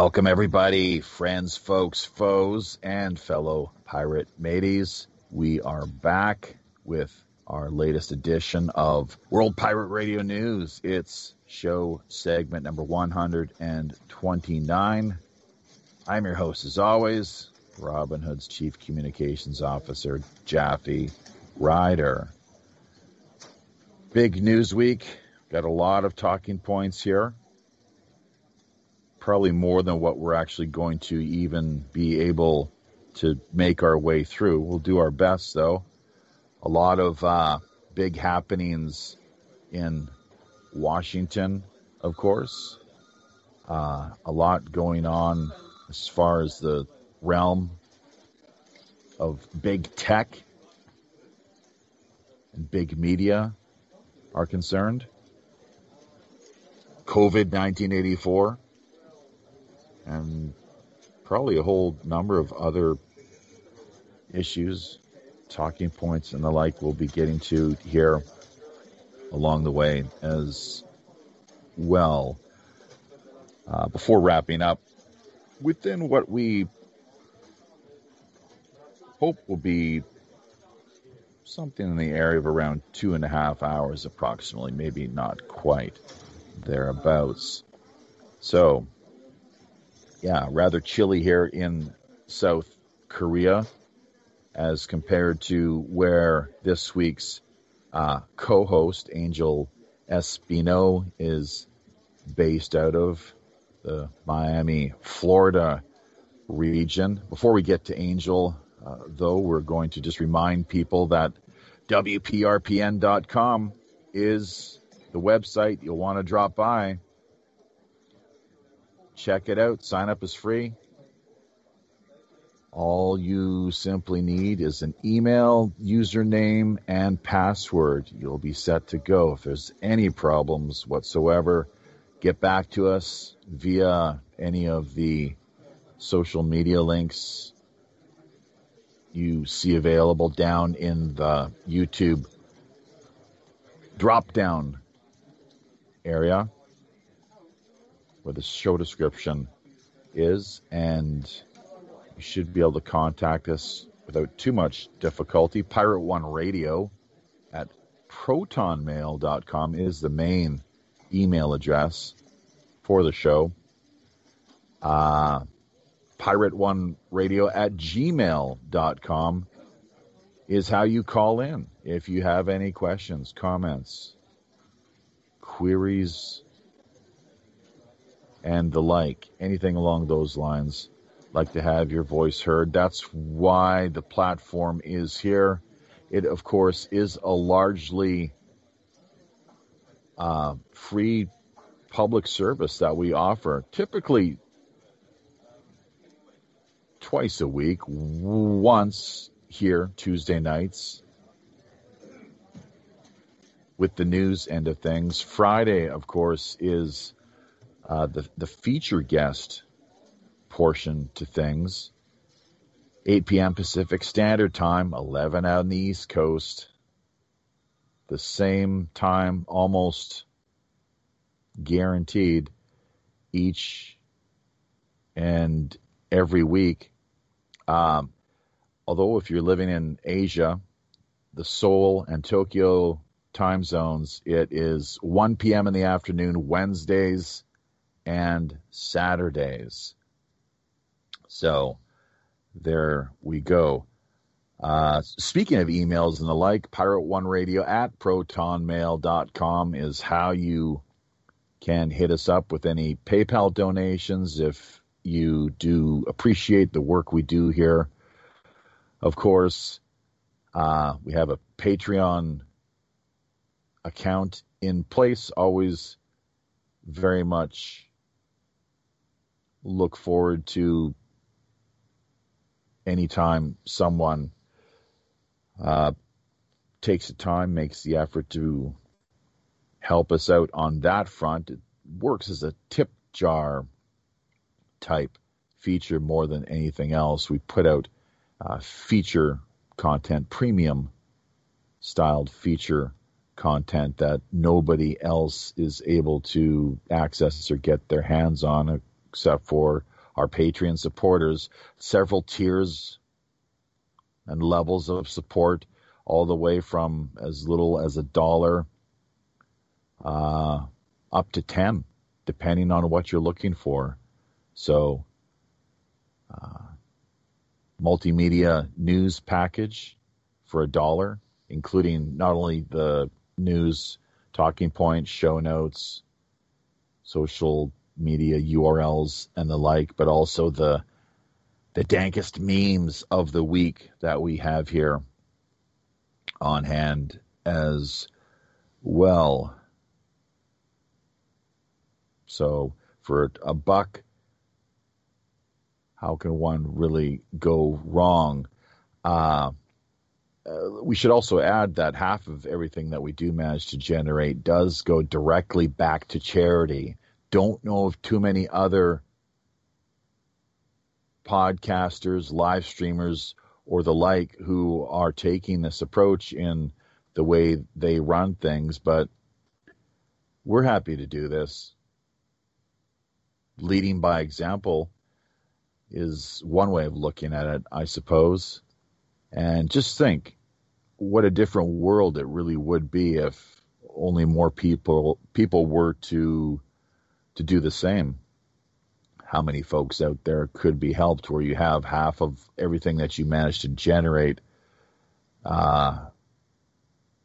Welcome, everybody, friends, folks, foes, and fellow pirate mateys. We are back with our latest edition of World Pirate Radio News. It's show segment number 129. I'm your host, as always, Robin Hood's Chief Communications Officer, Jaffe Ryder. Big news week. Got a lot of talking points here probably more than what we're actually going to even be able to make our way through. We'll do our best, though. A lot of uh, big happenings in Washington, of course. Uh, a lot going on as far as the realm of big tech and big media are concerned. COVID 1984 and probably a whole number of other issues, talking points, and the like we'll be getting to here along the way as well. Uh, before wrapping up, within what we hope will be something in the area of around two and a half hours approximately, maybe not quite thereabouts. So, yeah, rather chilly here in South Korea as compared to where this week's uh, co host, Angel Espino, is based out of the Miami, Florida region. Before we get to Angel, uh, though, we're going to just remind people that WPRPN.com is the website you'll want to drop by Check it out. Sign up is free. All you simply need is an email, username, and password. You'll be set to go. If there's any problems whatsoever, get back to us via any of the social media links you see available down in the YouTube drop down area where the show description is, and you should be able to contact us without too much difficulty. Pirate One Radio at protonmail.com is the main email address for the show. Uh, Pirate One Radio at gmail.com is how you call in if you have any questions, comments, queries, and the like, anything along those lines. Like to have your voice heard. That's why the platform is here. It, of course, is a largely uh, free public service that we offer, typically twice a week, once here Tuesday nights with the news end of things. Friday, of course, is uh, the the feature guest portion to things. 8 p.m. Pacific Standard Time, 11 out on the East Coast. The same time, almost guaranteed, each and every week. Um, although, if you're living in Asia, the Seoul and Tokyo time zones, it is 1 p.m. in the afternoon, Wednesdays and Saturdays. So there we go. Uh, speaking of emails and the like, Pirate One Radio at protonmail.com is how you can hit us up with any PayPal donations if you do appreciate the work we do here. Of course, uh, we have a Patreon account in place, always very much look forward to anytime someone uh, takes the time, makes the effort to help us out on that front. It works as a tip jar type feature more than anything else. We put out uh, feature content, premium styled feature content that nobody else is able to access or get their hands on except for our Patreon supporters. Several tiers and levels of support, all the way from as little as a dollar uh, up to 10, depending on what you're looking for. So, uh, multimedia news package for a dollar, including not only the news talking points, show notes, social media URLs, and the like, but also the the dankest memes of the week that we have here on hand as well. So for a buck, how can one really go wrong? Uh, we should also add that half of everything that we do manage to generate does go directly back to charity. Don't know of too many other podcasters, live streamers, or the like who are taking this approach in the way they run things, but we're happy to do this. Leading by example is one way of looking at it, I suppose. And just think what a different world it really would be if only more people people were to to do the same. How many folks out there could be helped where you have half of everything that you manage to generate uh,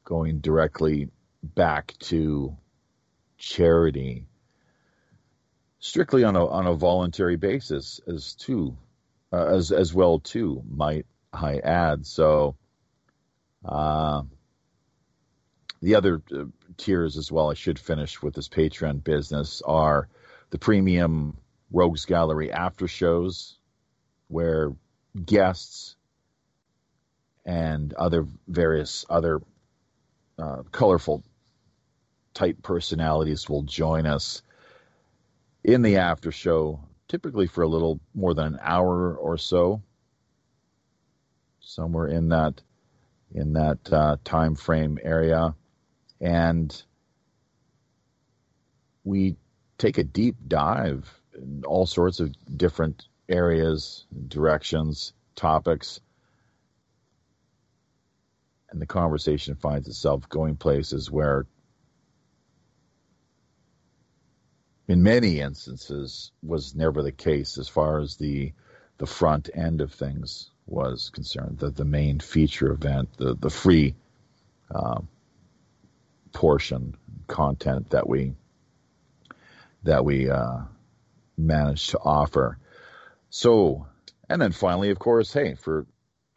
going directly back to charity strictly on a on a voluntary basis as too uh, as as well too might I add so uh, the other uh, tiers as well, I should finish with this Patreon business, are the premium Rogues Gallery after shows, where guests and other various other uh, colorful type personalities will join us in the after show, typically for a little more than an hour or so, somewhere in that in that uh, time frame area, and we take a deep dive in all sorts of different areas, directions, topics, and the conversation finds itself going places where, in many instances, was never the case as far as the the front end of things was concerned, the, the main feature event, the, the free uh, portion content that we that we uh, managed to offer. So, and then finally, of course, hey, for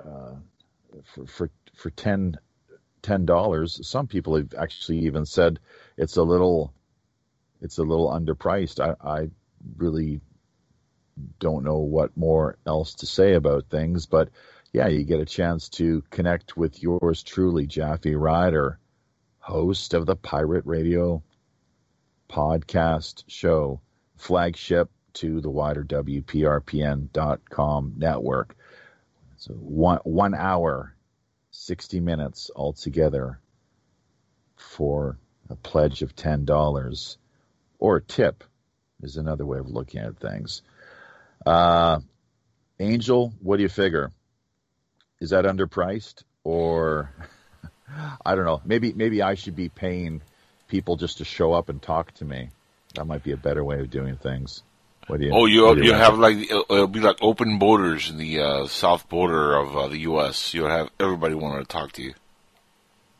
uh, for for for ten ten dollars, some people have actually even said it's a little it's a little underpriced. I, I really don't know what more else to say about things, but yeah, you get a chance to connect with yours truly, Jaffe Ryder, host of the Pirate Radio podcast show, flagship to the wider WPRPN.com network. So one one hour, sixty minutes altogether for a pledge of ten dollars, or a tip is another way of looking at things. Uh, Angel, what do you figure? Is that underpriced or I don't know. Maybe maybe I should be paying people just to show up and talk to me. That might be a better way of doing things. What do you? Oh, you you, have like it'll be like open borders in the uh, south border of uh, the U.S. You'll have everybody wanting to talk to you.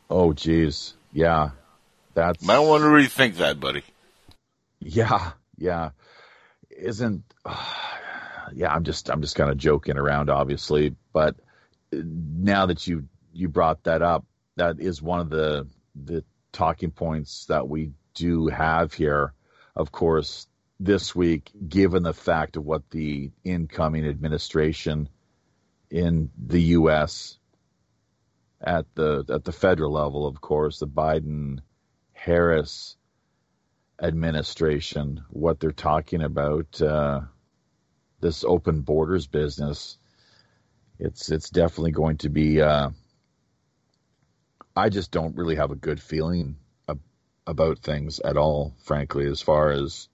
Oh, geez, yeah, that's. Might want to rethink that, buddy. Yeah, yeah. Isn't uh, yeah, I'm just I'm just kind of joking around, obviously, but now that you you brought that up, that is one of the the talking points that we do have here. Of course, this week, given the fact of what the incoming administration in the U.S. at the at the federal level, of course, the Biden Harris administration, what they're talking about. Uh, this open borders business, it's it's definitely going to be. Uh, I just don't really have a good feeling ab- about things at all, frankly, as far as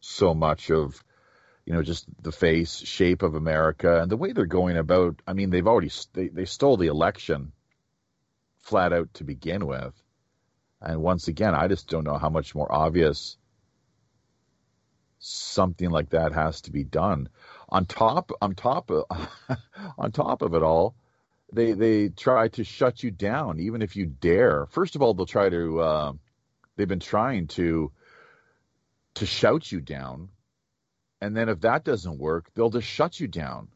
so much of you know, just the face shape of America and the way they're going about. I mean, they've already they, they stole the election flat out to begin with, and once again, I just don't know how much more obvious something like that has to be done. On top, on top of, on top of it all, they they try to shut you down even if you dare. First of all, they'll try to. Uh, they've been trying to to shout you down, and then if that doesn't work, they'll just shut you down.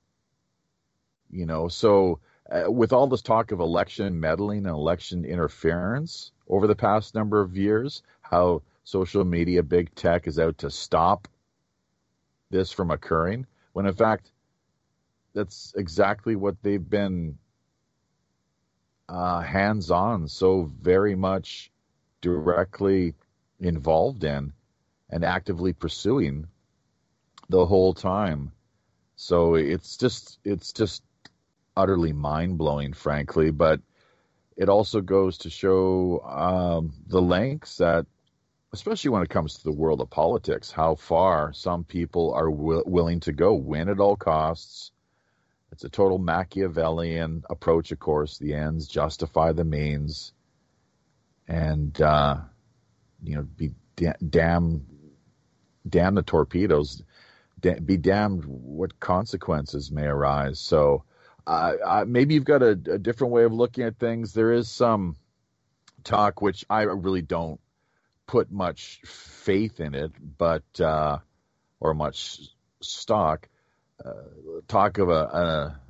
You know, so uh, with all this talk of election meddling and election interference over the past number of years, how social media, big tech is out to stop this from occurring, when in fact, that's exactly what they've been uh, hands on, so very much directly involved in and actively pursuing the whole time. So it's just it's just utterly mind blowing, frankly. But it also goes to show um, the lengths that, especially when it comes to the world of politics, how far some people are w- willing to go, win at all costs, it's a total Machiavellian approach, of course. The ends justify the means, and uh, you know, be da- damn, damn the torpedoes. Da- be damned what consequences may arise. So, uh, maybe you've got a, a, different way of looking at things. There is some talk, which I really don't put much faith in it, but uh, or much stock talk of a, a,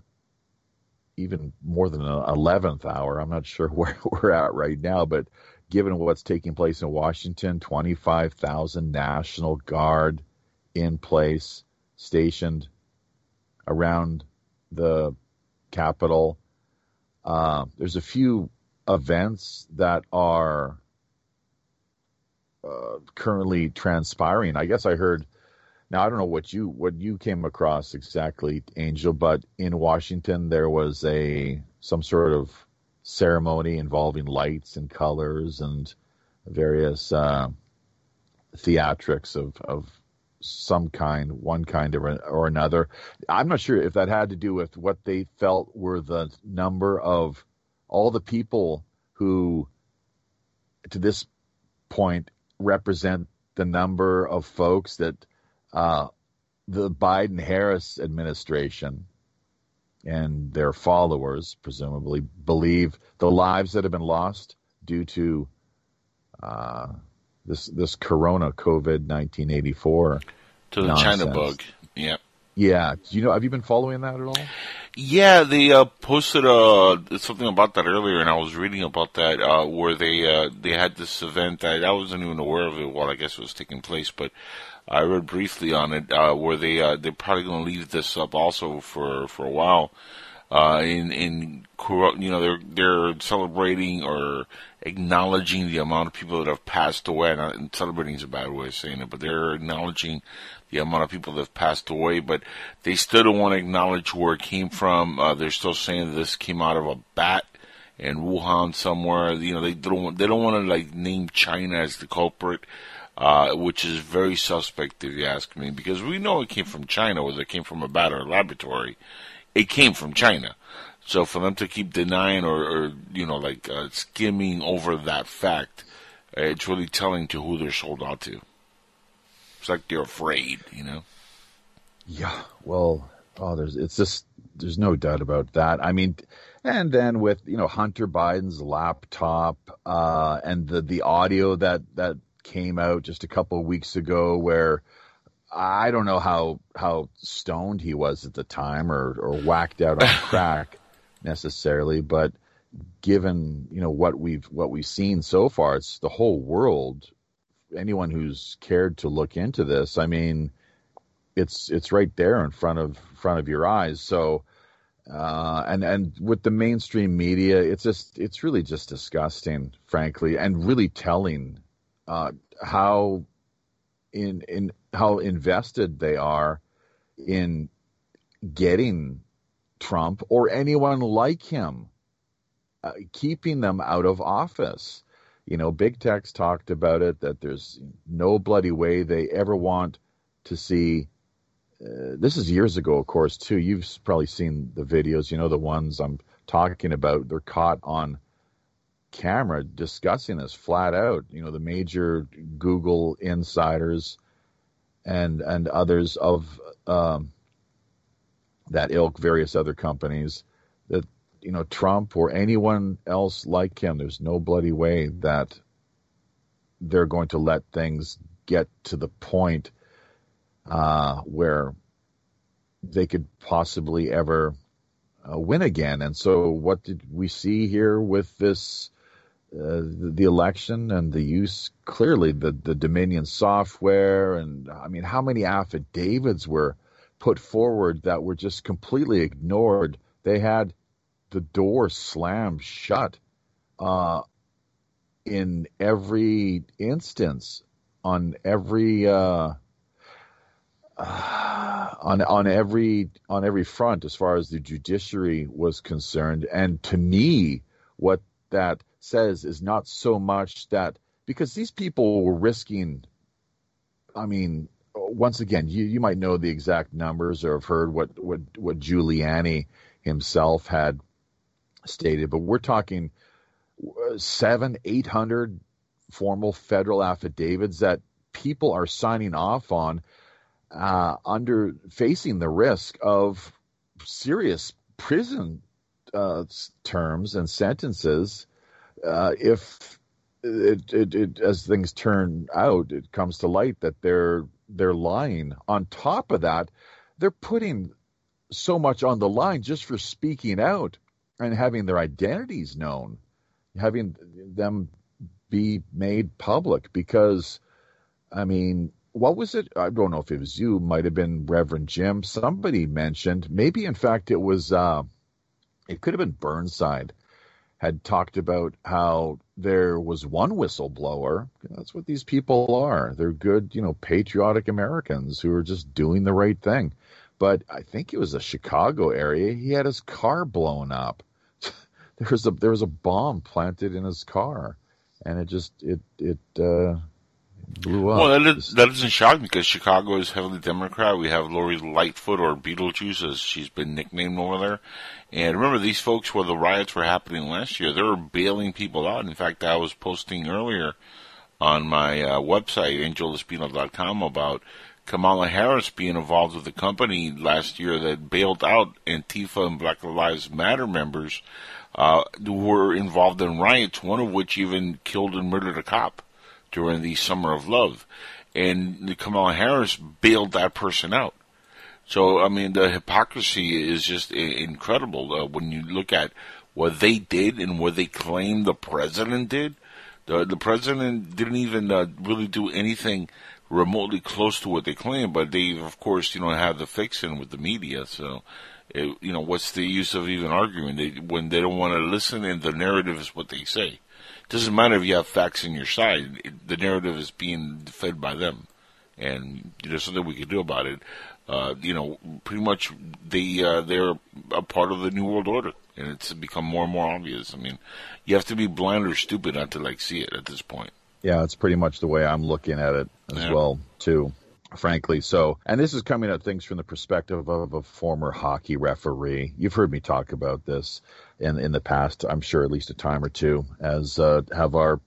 even more than an eleventh hour. I'm not sure where we're at right now, but given what's taking place in Washington, 25,000 National Guard in place, stationed around the Capitol. Uh, there's a few events that are uh, currently transpiring. I guess I heard now I don't know what you what you came across exactly, Angel, but in Washington there was a some sort of ceremony involving lights and colors and various uh, theatrics of of some kind, one kind or, or another. I'm not sure if that had to do with what they felt were the number of all the people who, to this point, represent the number of folks that uh, the Biden Harris administration and their followers, presumably, believe the lives that have been lost due to uh, this this Corona COVID nineteen eighty four to the nonsense. China bug. Yeah. Yeah. Do you know? Have you been following that at all? Yeah, they uh, posted uh, something about that earlier, and I was reading about that uh, where they uh, they had this event that I wasn't even aware of it while I guess it was taking place, but I read briefly on it uh, where they uh, they're probably going to leave this up also for for a while. Uh, in in you know they're they're celebrating or acknowledging the amount of people that have passed away. And celebrating is a bad way of saying it, but they're acknowledging the amount of people that have passed away. But they still don't want to acknowledge where it came from. Uh, they're still saying this came out of a bat in Wuhan somewhere. You know they don't they don't want to like name China as the culprit uh, which is very suspect if you ask me, because we know it came from China, whether it came from a bat laboratory, it came from China. So for them to keep denying or, or you know, like uh, skimming over that fact, uh, it's really telling to who they're sold out to. It's like they're afraid, you know. Yeah, well, oh, there's it's just there's no doubt about that. I mean, and then with you know Hunter Biden's laptop uh, and the the audio that that came out just a couple of weeks ago where I don't know how how stoned he was at the time or or whacked out on crack necessarily, but given you know what we've what we've seen so far, it's the whole world. Anyone who's cared to look into this, I mean, it's it's right there in front of front of your eyes. So, uh, and and with the mainstream media, it's just it's really just disgusting, frankly, and really telling uh, how in in how invested they are in getting Trump or anyone like him, uh, keeping them out of office. You know, big tech's talked about it that there's no bloody way they ever want to see uh, this is years ago, of course, too. You've probably seen the videos, you know, the ones I'm talking about. They're caught on camera discussing this flat out. You know, the major Google insiders and and others of um, that ilk, various other companies, that you know Trump or anyone else like him. There's no bloody way that they're going to let things get to the point uh, where they could possibly ever uh, win again. And so, what did we see here with this? Uh, the, the, election and the use clearly the the Dominion software and I mean how many affidavits were put forward that were just completely ignored. They had the door slammed shut uh, in every instance on every uh, on on every on every front as far as the judiciary was concerned. And to me, what that says is not so much that because these people were risking. I mean, once again, you, you might know the exact numbers or have heard what what what Giuliani himself had stated, but we're talking seven, eight hundred formal federal affidavits that people are signing off on uh, under facing the risk of serious prison uh, terms and sentences uh, if it, it, it, as things turn out, it comes to light that they're they're lying. On top of that, they're putting so much on the line just for speaking out and having their identities known, having them be made public. Because, I mean, what was it? I don't know if it was you, might have been Reverend Jim. Somebody mentioned, maybe in fact it was, uh, it could have been Burnside, had talked about how there was one whistleblower. That's what these people are. They're good, you know, patriotic Americans who are just doing the right thing. But I think it was a Chicago area. He had his car blown up. there was a there was a bomb planted in his car, and it just it it uh, blew up. Well, that, is, that doesn't shock me because Chicago is heavily Democrat. We have Lori Lightfoot or Beetlejuice as she's been nicknamed over there. And remember, these folks, where the riots were happening last year, they were bailing people out. In fact, I was posting earlier on my uh, website, angelespino.com, about Kamala Harris being involved with the company last year that bailed out Antifa and Black Lives Matter members uh, who were involved in riots, one of which even killed and murdered a cop during the Summer of Love. And Kamala Harris bailed that person out. So, I mean, the hypocrisy is just incredible uh, when you look at what they did and what they claim the president did. The, the president didn't even uh, really do anything remotely close to what they claim, but they, of course, you know, have the fiction with the media. So, it, you know, what's the use of even arguing they, when they don't want to listen and the narrative is what they say? Doesn't matter if you have facts in your side. It, the narrative is being fed by them, and there's something we can do about it. Uh, you know, pretty much they uh, they're a part of the new world order, and it's become more and more obvious. I mean, you have to be blind or stupid not to like see it at this point. Yeah, it's pretty much the way I'm looking at it as yeah. well, too frankly. So, and this is coming at things from the perspective of a former hockey referee. You've heard me talk about this in in the past, I'm sure at least a time or two, as uh, have our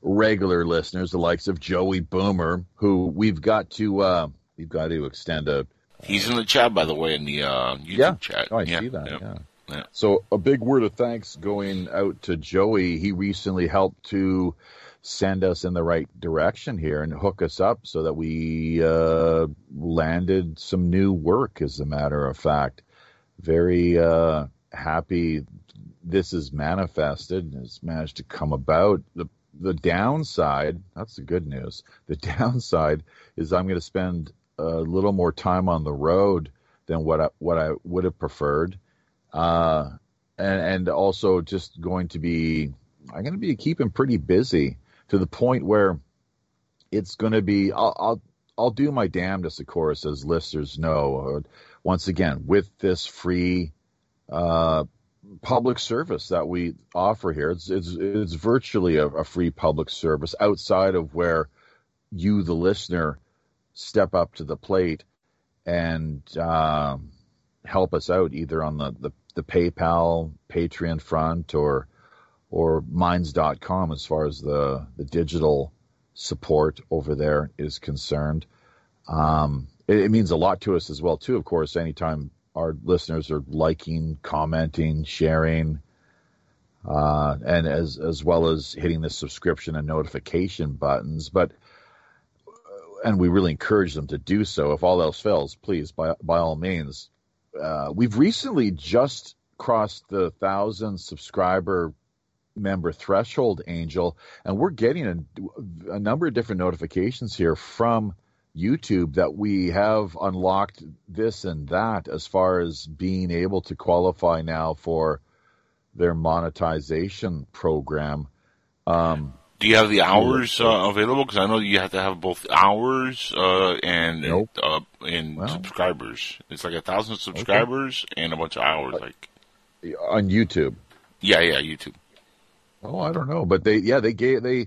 regular listeners, the likes of Joey Boomer, who we've got to uh, we've got to extend a. He's in the chat, by the way, in the uh, YouTube yeah. chat. Oh, I yeah. see that. Yeah. yeah. So a big word of thanks going out to Joey. He recently helped to send us in the right direction here and hook us up so that we uh, landed some new work. As a matter of fact, very uh, happy this is manifested and has managed to come about. The the downside, that's the good news. The downside is I'm going to spend a little more time on the road than what I, what I would have preferred. Uh, and, and also just going to be, I'm going to be keeping pretty busy to the point where it's going to be, I'll, I'll, I'll do my damnedest, of course, as listeners know. Once again, with this free uh, public service that we offer here. It's it's, it's virtually a, a, free public service outside of where you, the listener, step up to the plate and uh, help us out either on the, the, the PayPal, Patreon front or or minds.com as far as the, the digital support over there is concerned. Um, it, it, means a lot to us as well, too, of course, anytime our listeners are liking, commenting, sharing, uh, and as, as well as hitting the subscription and notification buttons. But, and we really encourage them to do so. If all else fails, please, by, by all means. Uh, we've recently just crossed the thousand subscriber member threshold, Angel, and we're getting a, a number of different notifications here from YouTube that we have unlocked this and that as far as being able to qualify now for their monetization program. Um, Do you have the hours uh, available? Because I know you have to have both hours uh, and nope. uh, and well, subscribers. It's like a thousand subscribers okay. and a bunch of hours, like on YouTube. Yeah, yeah, YouTube. Oh, I don't know, but they yeah they gave they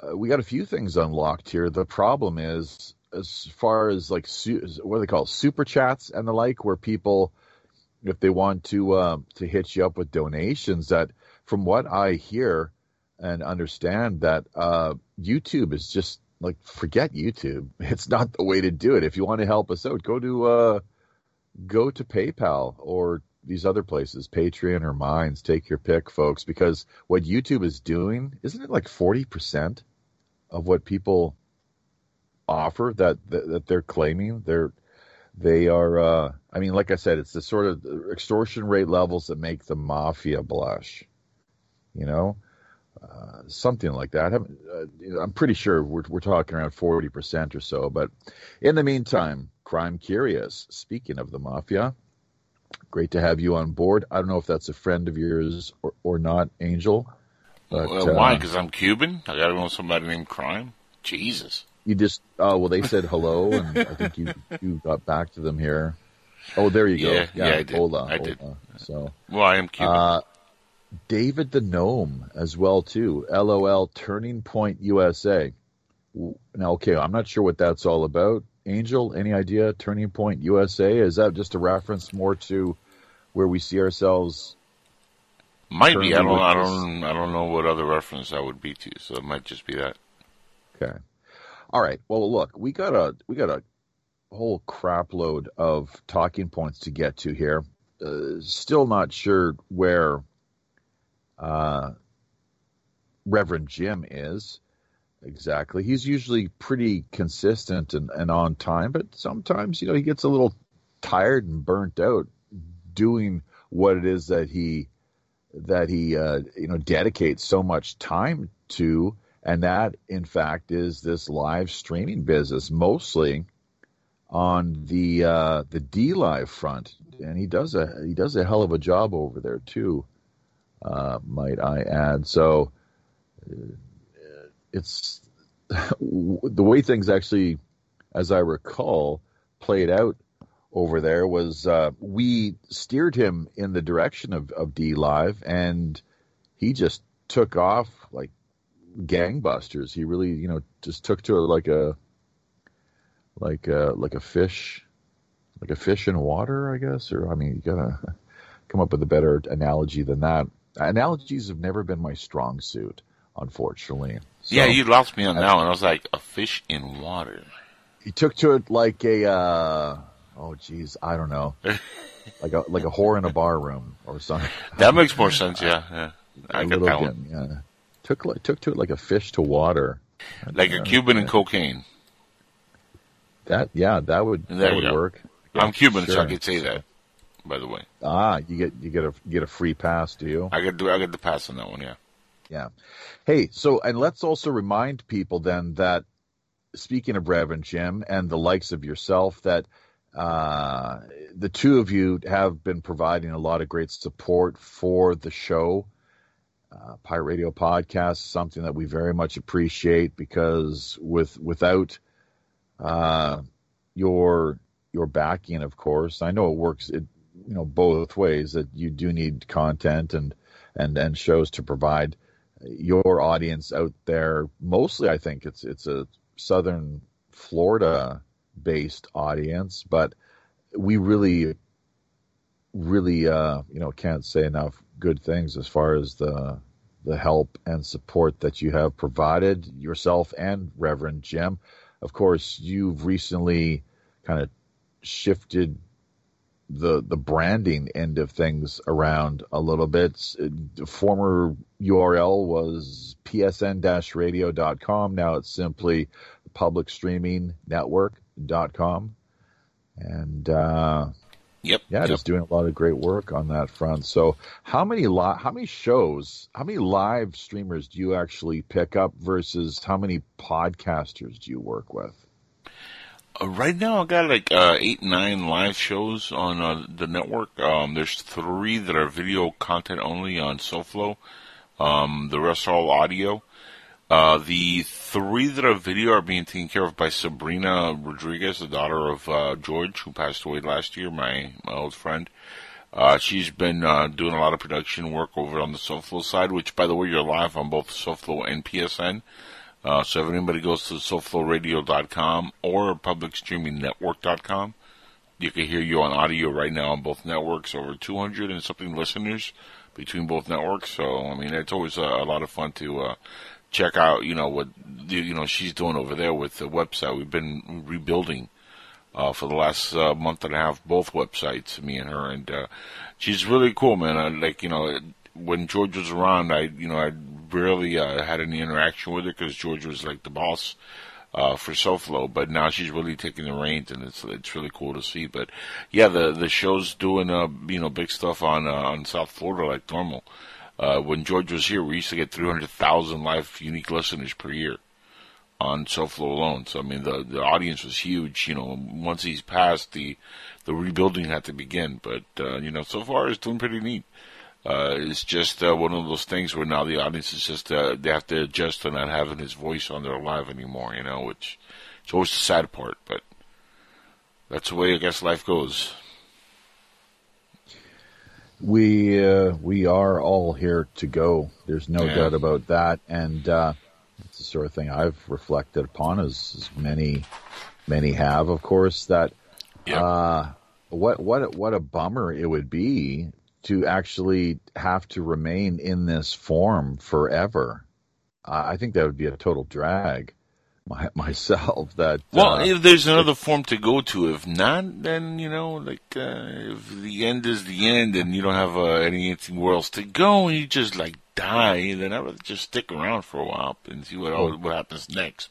uh, we got a few things unlocked here. The problem is as far as like what do they call super chats and the like, where people if they want to uh, to hit you up with donations, that from what I hear and understand, that uh, YouTube is just like forget YouTube. It's not the way to do it. If you want to help us out, go to uh, go to PayPal or these other places, Patreon or Minds, take your pick, folks, because what YouTube is doing, isn't it like 40% of what people offer that, that, that they're claiming they're, they are, uh, I mean, like I said, it's the sort of extortion rate levels that make the mafia blush, you know, uh, something like that. I'm, uh, I'm pretty sure we're, we're talking around 40% or so, but in the meantime, crime curious. Speaking of the mafia, Great to have you on board. I don't know if that's a friend of yours or, or not, Angel. But, well, why? Because uh, I'm Cuban. I got to know somebody named Crime. Jesus. You just oh well, they said hello, and I think you you got back to them here. Oh, there you go. Yeah, yeah, yeah I did. Hold on, I did. So, well, I am Cuban. Uh, David the Gnome as well too. LOL Turning Point USA. Now, okay, I'm not sure what that's all about. Angel, any idea? Turning Point USA is that just a reference more to where we see ourselves? Might be. I don't. I don't. I don't know what other reference that would be to. So it might just be that. Okay. All right. Well, look, we got a we got a whole crapload of talking points to get to here. Uh, still not sure where uh, Reverend Jim is exactly. He's usually pretty consistent and, and on time, but sometimes, you know, he gets a little tired and burnt out doing what it is that he that he uh, you know dedicates so much time to, and that in fact is this live streaming business, mostly on the uh, the DLive front, and he does a he does a hell of a job over there too, uh, might I add. So uh, it's the way things actually, as I recall, played out over there was uh, we steered him in the direction of, of DLive, and he just took off like gangbusters. He really, you know, just took to it like a like a like a fish, like a fish in water, I guess. Or I mean, you gotta come up with a better analogy than that. Analogies have never been my strong suit unfortunately. So, yeah, you lost me on that one. I was like, a fish in water. He took to it like a, uh, oh geez, I don't know, like a like a whore in a bar room or something. That makes more sense. Yeah, yeah. I that one. Yeah. Took took to it like a fish to water. Like a Cuban and cocaine. That yeah, that would that would go. work. I'm Cuban, sure. so I can say that. By the way. Ah, you get you get a you get a free pass, do you? I get I get the pass on that one. Yeah. Yeah. Hey, so and let's also remind people then that speaking of Reverend Jim and the likes of yourself, that uh, the two of you have been providing a lot of great support for the show. Uh, Pirate Radio Podcast, something that we very much appreciate because with without uh, your your backing, of course, I know it works. It you know both ways that you do need content and and and shows to provide your audience out there. Mostly, I think it's it's a southern Florida based audience, but we really, really, uh, you know, can't say enough good things as far as the the help and support that you have provided yourself and Reverend Jim. Of course, you've recently kind of shifted the the branding end of things around a little bit. The former URL was psn-radio.com. Now it's simply publicstreamingnetwork.com. And uh, Yep. Yeah, yep. just doing a lot of great work on that front. So, how many li- how many shows, how many live streamers do you actually pick up versus how many podcasters do you work with? Uh, right now, I got like uh, eight, nine live shows on uh, the network. Um, there's three that are video content only on SoFlo. Um, the rest are all audio. Uh, the three that are video are being taken care of by Sabrina Rodriguez, the daughter of uh, George, who passed away last year, my, my old friend. Uh, she's been uh, doing a lot of production work over on the SoFlo side, which, by the way, you're live on both SoFlo and PSN. Uh, so if anybody goes to SoFloRadio.com or PublicStreamingNetwork.com, you can hear you on audio right now on both networks. Over 200 and something listeners between both networks. So I mean, it's always a, a lot of fun to check out, you know, what you know she's doing over there with the website. We've been rebuilding uh, for the last uh, month and a half, both websites, me and her, and uh, she's really cool, man. I, like you know, when George was around, I you know I rarely uh, had any interaction with her because George was like the boss. Uh, for SoFlo, but now she's really taking the reins, and it's it's really cool to see. But yeah, the the show's doing uh you know big stuff on uh, on South Florida like normal. Uh, when George was here, we used to get 300,000 live unique listeners per year on SoFlo alone. So I mean, the the audience was huge. You know, once he's passed, the the rebuilding had to begin. But uh, you know, so far it's doing pretty neat. Uh, it's just uh, one of those things where now the audience is just uh, they have to adjust to not having his voice on their live anymore. You know, which it's always the sad part, but that's the way I guess life goes. We uh, we are all here to go. There's no Yeah. doubt about that, and uh, it's the sort of thing I've reflected upon, as, as many many have, of course. That uh, what what a- what a bummer it would be to actually have to remain in this form forever. I think that would be a total drag. My, myself, that Well, uh, if there's another form to go to, if not, then you know, like uh, if the end is the end and you don't have uh, any anything else to go, and you just like die, then I would just stick around for a while and see what Oh. what happens next.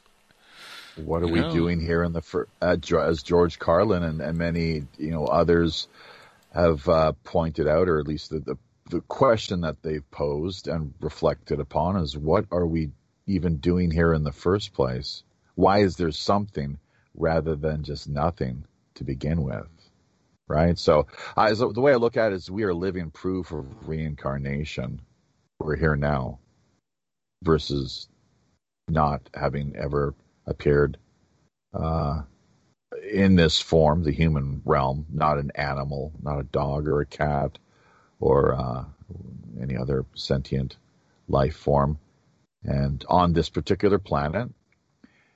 what are you we know. doing here in the fir- as George Carlin and, and many you know others have uh, pointed out, or at least the, the the question that they've posed and reflected upon is what are we even doing here in the first place? Why is there something rather than just nothing to begin with? Right. So, I so the way I look at it is we are living proof of reincarnation. We're here now versus not having ever appeared uh, in this form, the human realm, not an animal, not a dog or a cat or uh, any other sentient life form. And on this particular planet,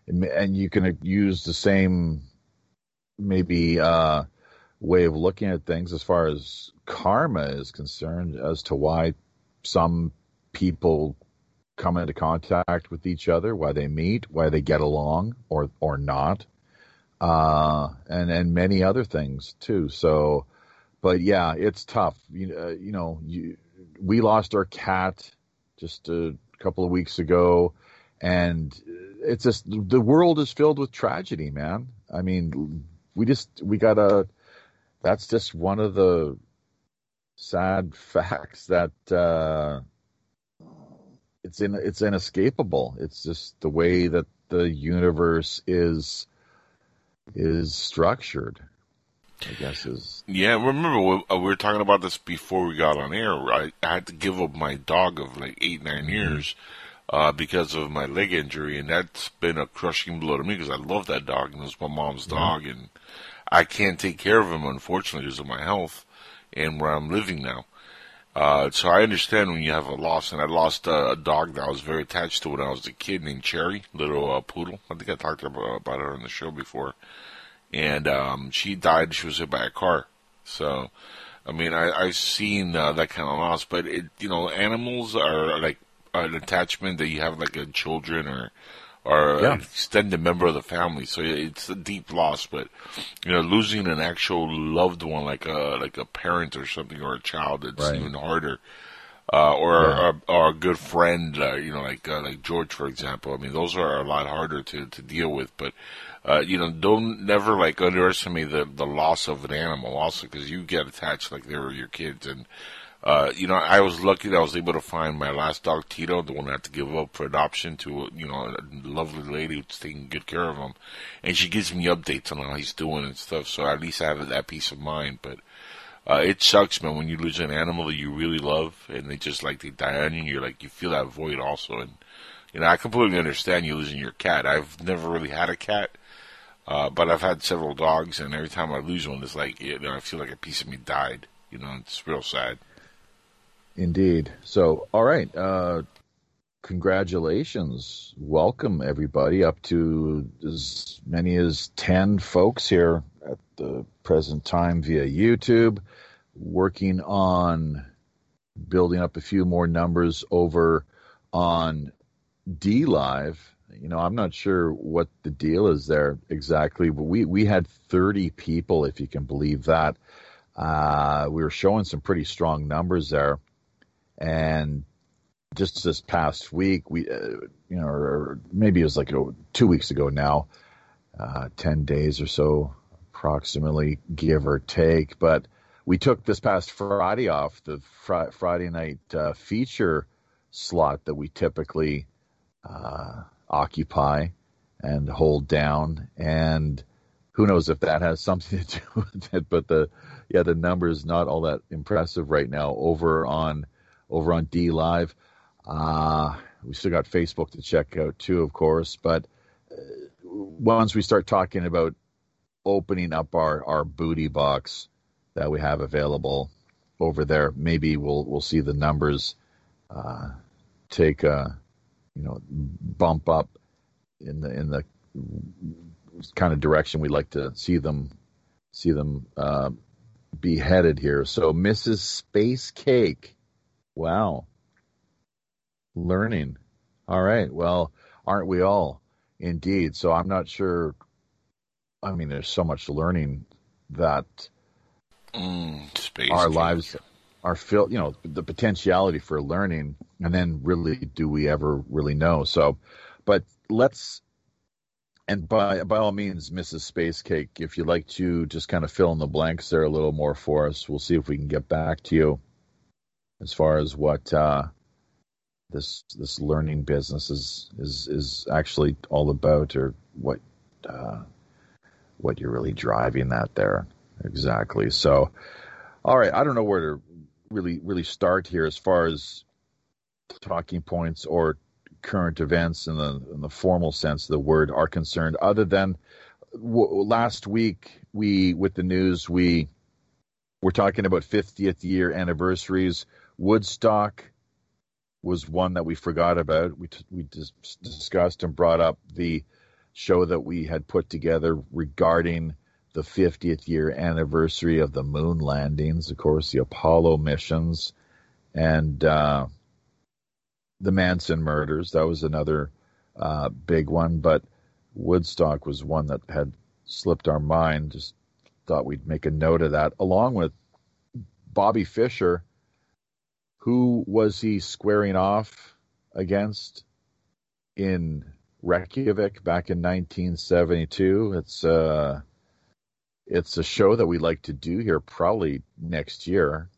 and you can use the same maybe uh, way of looking at things as far as karma is concerned as to why some people come into contact with each other, why they meet, why they get along or or not, uh, and and many other things too. So, but yeah, it's tough. You uh, you know, you, we lost our cat just a couple of weeks ago, and it's just the world is filled with tragedy, man. I mean, we just we gotta. That's just one of the sad facts that. Uh, it's in it's inescapable. It's just the way that the universe is is structured. I guess is Yeah, remember we, uh, were talking about this before we got on air. I, I had to give up my dog of like eight nine years uh, because of my leg injury, and that's been a crushing blow to me because I love that dog and it's my mom's dog, and I can't take care of him unfortunately because of my health and where I'm living now. Uh, so I understand when you have a loss, and I lost uh, a dog that I was very attached to when I was a kid named Cherry, little uh, poodle. I think I talked about, about her on the show before. And um, she died. She was hit by a car. So, I mean, I, I've seen uh, that kind of loss, but it, you know, animals are like an attachment that you have like a children or or Yeah. an extended member of the family. So it's a deep loss, but you know, losing an actual loved one like a like a parent or something or a child, it's Right. even harder. Uh, or, Yeah. or or a good friend, uh, you know, like uh, like George, for example. I mean, those are a lot harder to, to deal with. But uh, you know, don't never like underestimate the the loss of an animal, also because you get attached like they were your kids. And uh, you know, I was lucky that I was able to find my last dog, Tito, the one I had to give up for adoption to you know a lovely lady who's taking good care of him, and she gives me updates on how he's doing and stuff. So at least I have that peace of mind. But uh, it sucks, man, when you lose an animal that you really love and they just like they die on you. And you're like you feel that void also, and you know I completely understand you losing your cat. I've never really had a cat, uh, but I've had several dogs, and every time I lose one, it's like you know I feel like a piece of me died. You know, it's real sad. Indeed. So, all right. Uh, congratulations. Welcome, everybody, up to as many as 10 folks here at the present time via YouTube, working on building up a few more numbers over on DLive. You know, I'm not sure what the deal is there exactly, but we, we had 30 people, if you can believe that. Uh, we were showing some pretty strong numbers there and just this past week we uh, you know or maybe it was like two weeks ago now uh, 10 days or so approximately give or take but we took this past friday off the fr- friday night uh, feature slot that we typically uh, occupy and hold down and who knows if that has something to do with it but the yeah the numbers not all that impressive right now over on over on DLive. Uh, we still got Facebook to check out too, of course. But uh, once we start talking about opening up our, our booty box that we have available over there, maybe we'll we'll see the numbers uh, take a you know bump up in the in the kind of direction we'd like to see them see them uh, be headed here. So Mrs. Space Cake. Wow. Learning. All right. Well, aren't we all? Indeed. So I'm not sure. I mean, there's so much learning that Mm, space. our cake. lives are filled, you know, the potentiality for learning. And then really, do we ever really know? So, but let's, and by, by all means, Mrs. Space Cake, if you'd like to just kind of fill in the blanks there a little more for us, we'll see if we can get back to you as far as what, uh, this this learning business is is is actually all about, or what uh, what you're really driving that there exactly. So, all right, I don't know where to really really start here as far as talking points or current events in the in the formal sense of the word are concerned. Other than w- last week, we with the news we were talking about 50th year anniversaries. Woodstock was one that we forgot about. We t- we dis- discussed and brought up the show that we had put together regarding the 50th year anniversary of the moon landings, of course, the Apollo missions, and uh, the Manson murders. That was another uh, big one, but Woodstock was one that had slipped our mind. Just thought we'd make a note of that, along with Bobby Fischer who was he squaring off against in Reykjavik back in 1972? It's uh it's a show that we like to do here probably next year,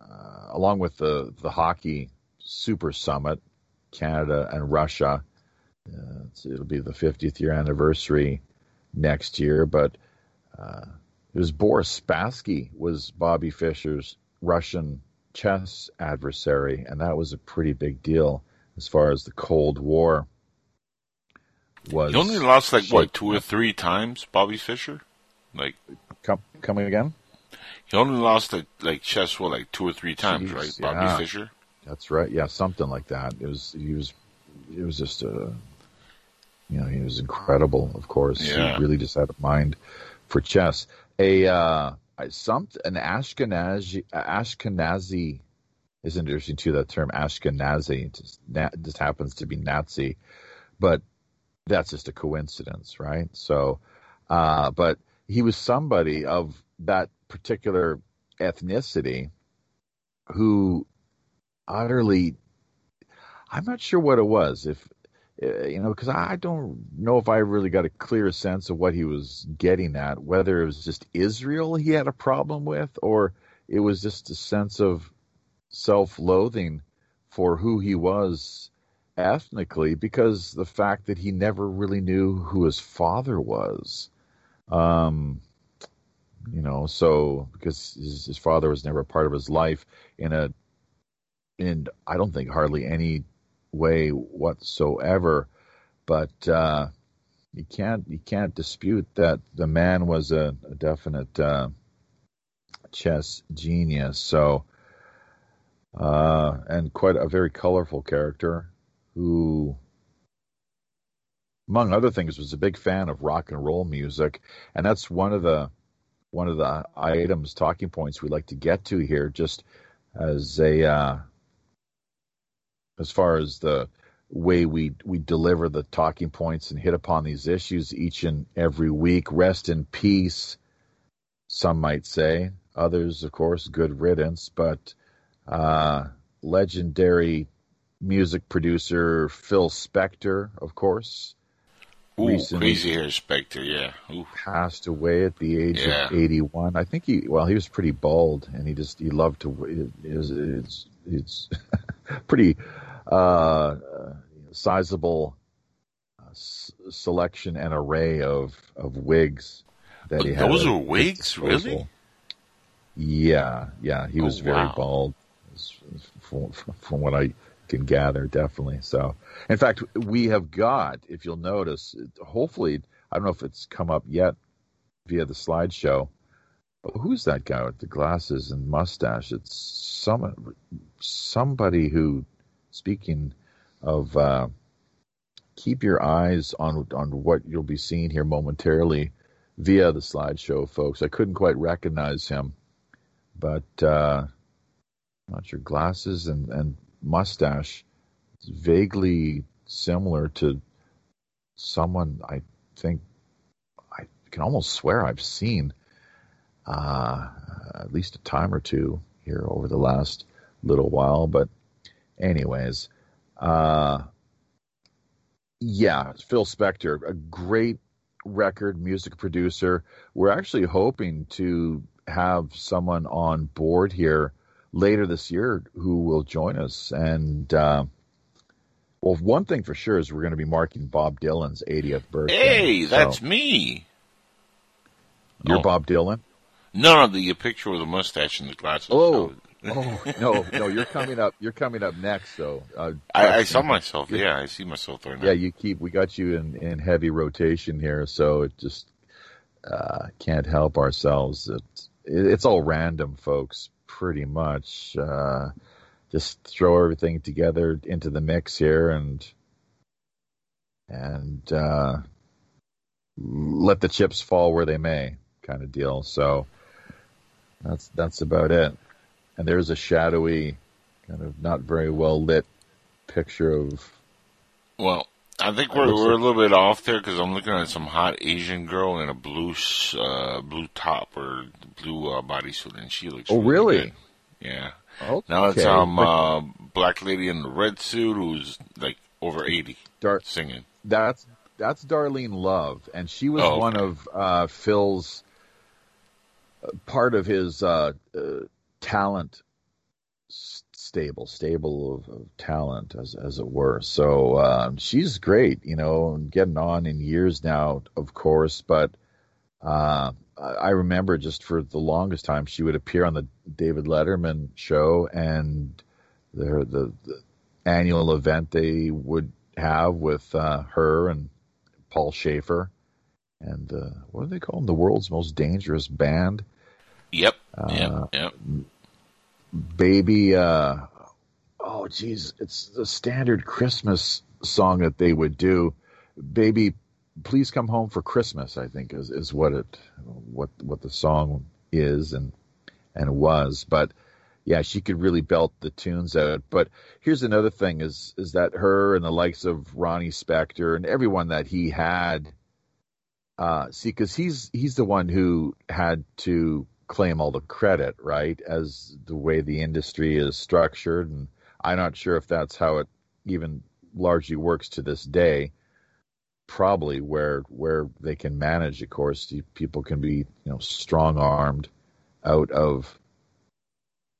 uh, along with the the hockey super summit, Canada and Russia. Uh, it's- it'll be the 50th year anniversary next year, but uh, it was Boris Spassky was Bobby Fischer's Russian chess adversary, and that was a pretty big deal as far as the Cold War was. He only lost like what two or three times, Bobby Fischer. Like Com- coming again? he only lost like, like chess what like two or three times, Jeez, right? yeah. Bobby Fischer. That's right. Yeah, something like that. It was. He was. It was just a. You know, he was incredible. Of course, Yeah. he really just had a mind for chess. A uh, some an Ashkenazi Ashkenazi is interesting too. That term Ashkenazi just, just happens to be Nazi, but that's just a coincidence, right? So, uh, but he was somebody of that particular ethnicity who utterly I'm not sure what it was if uh, you know because I don't know if I really got a clear sense of what he was getting at whether it was just Israel he had a problem with or it was just a sense of self-loathing for who he was ethnically because the fact that he never really knew who his father was um you know so because his, his father was never a part of his life in a in I don't think hardly any way whatsoever. But uh, you can't you can't dispute that the man was a, a definite uh, chess genius. So uh, and quite a very colorful character who, among other things, was a big fan of rock and roll music, and that's one of the one of the items talking points we like to get to here, just as a uh, as far as the way we we deliver the talking points and hit upon these issues each and every week. Rest in peace, some might say. Others, of course, good riddance. But uh, legendary music producer Phil Spector, of course. Ooh, crazy hair Spector, yeah. Ooh. Passed away at the age yeah. of 81. I think he, well, he was pretty bald and he just, he loved to, it's, it's, it's pretty uh, sizable uh, s- selection and array of, of wigs that he had. Those were wigs, really? Yeah, yeah. He was oh, very wow. bald, from, from what I can gather, definitely. So, in fact, we have got, if you'll notice, hopefully, I don't know if it's come up yet via the slideshow. But who's that guy with the glasses and mustache? It's some somebody who speaking of uh, keep your eyes on on what you'll be seeing here momentarily via the slideshow, folks. I couldn't quite recognize him, but uh, not your glasses and, and mustache. Vaguely similar to someone I think I can almost swear I've seen uh, at least a time or two here over the last little while, but anyways, uh, yeah, Phil Spector, a great record music producer. We're actually hoping to have someone on board here later this year who will join us. And uh, well, one thing for sure is we're going to be marking Bob Dylan's 80th birthday. Hey, that's so, me. You're oh. Bob Dylan. No, no, the picture with the mustache and the glasses. Oh, oh no, no, you're coming up. You're coming up next. So uh, I, I, saw myself. Yeah, I see myself there now. Yeah, you keep. We got you in in heavy rotation here, so it just uh, can't help ourselves. It's it's all random, folks. Pretty much. Uh, just throw everything together into the mix here and and uh, let the chips fall where they may, kind of deal. So that's that's about it and there's a shadowy, kind of not very well lit picture of. Well, I think we're we're a little bit off there because I'm looking at some hot Asian girl in a blue uh, blue top or blue uh, bodysuit, and she looks. Oh, really? Good. Yeah. Okay. Now it's um uh, black lady in the red suit who's like over eighty, Dar- singing. That's that's Darlene Love, and she was oh, okay. one of uh, Phil's uh, part of his uh, uh, talent stable, stable of, of, talent, as as it were. So um, she's great, you know, getting on in years now, of course. But uh, I remember just for the longest time, she would appear on the David Letterman show, and the the, the annual event they would have with uh, her and Paul Shaffer, and uh, what do they call them? The world's most dangerous band. Yep. Yep. Uh, yep. Baby, uh, oh geez, it's the standard Christmas song that they would do. Baby, please come home for Christmas. I think is is what it what what the song is and and was. But yeah, she could really belt the tunes out. But here's another thing: is is that her and the likes of Ronnie Spector and everyone that he had. Uh, see, because he's he's the one who had to claim all the credit, right? As the way the industry is structured, and I'm not sure if that's how it even largely works to this day. Probably where where they can manage, of course, people can be you know strong armed out of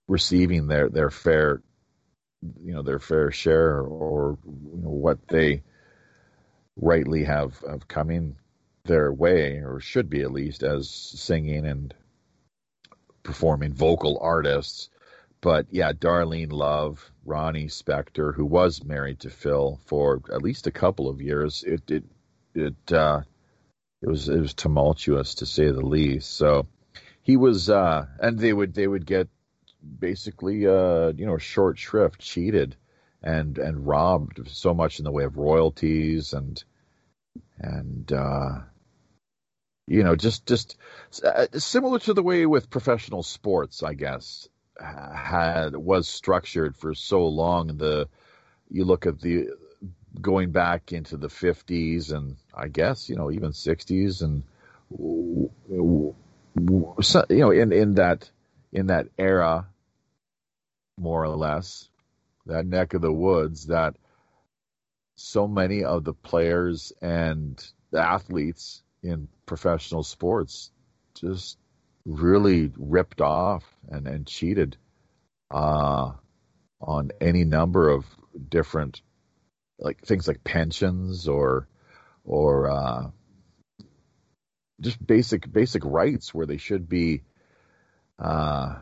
receiving their their fair you know their fair share or you know what they rightly have have coming their way or should be at least as singing and performing vocal artists. But yeah, Darlene Love, Ronnie Spector, who was married to Phil for at least a couple of years, it it it uh, it was it was tumultuous to say the least. So he was, uh, and they would they would get basically uh, you know short shrift, cheated, and and robbed so much in the way of royalties and and uh, you know, just just uh, similar to the way with professional sports, I guess, had was structured for so long. The you look at the going back into the 50s and I guess you know even 60s and you know in in that in that era more or less that neck of the woods that so many of the players and athletes in professional sports just really ripped off and, and cheated uh, on any number of different like things like pensions or or uh, just basic basic rights where they should be uh,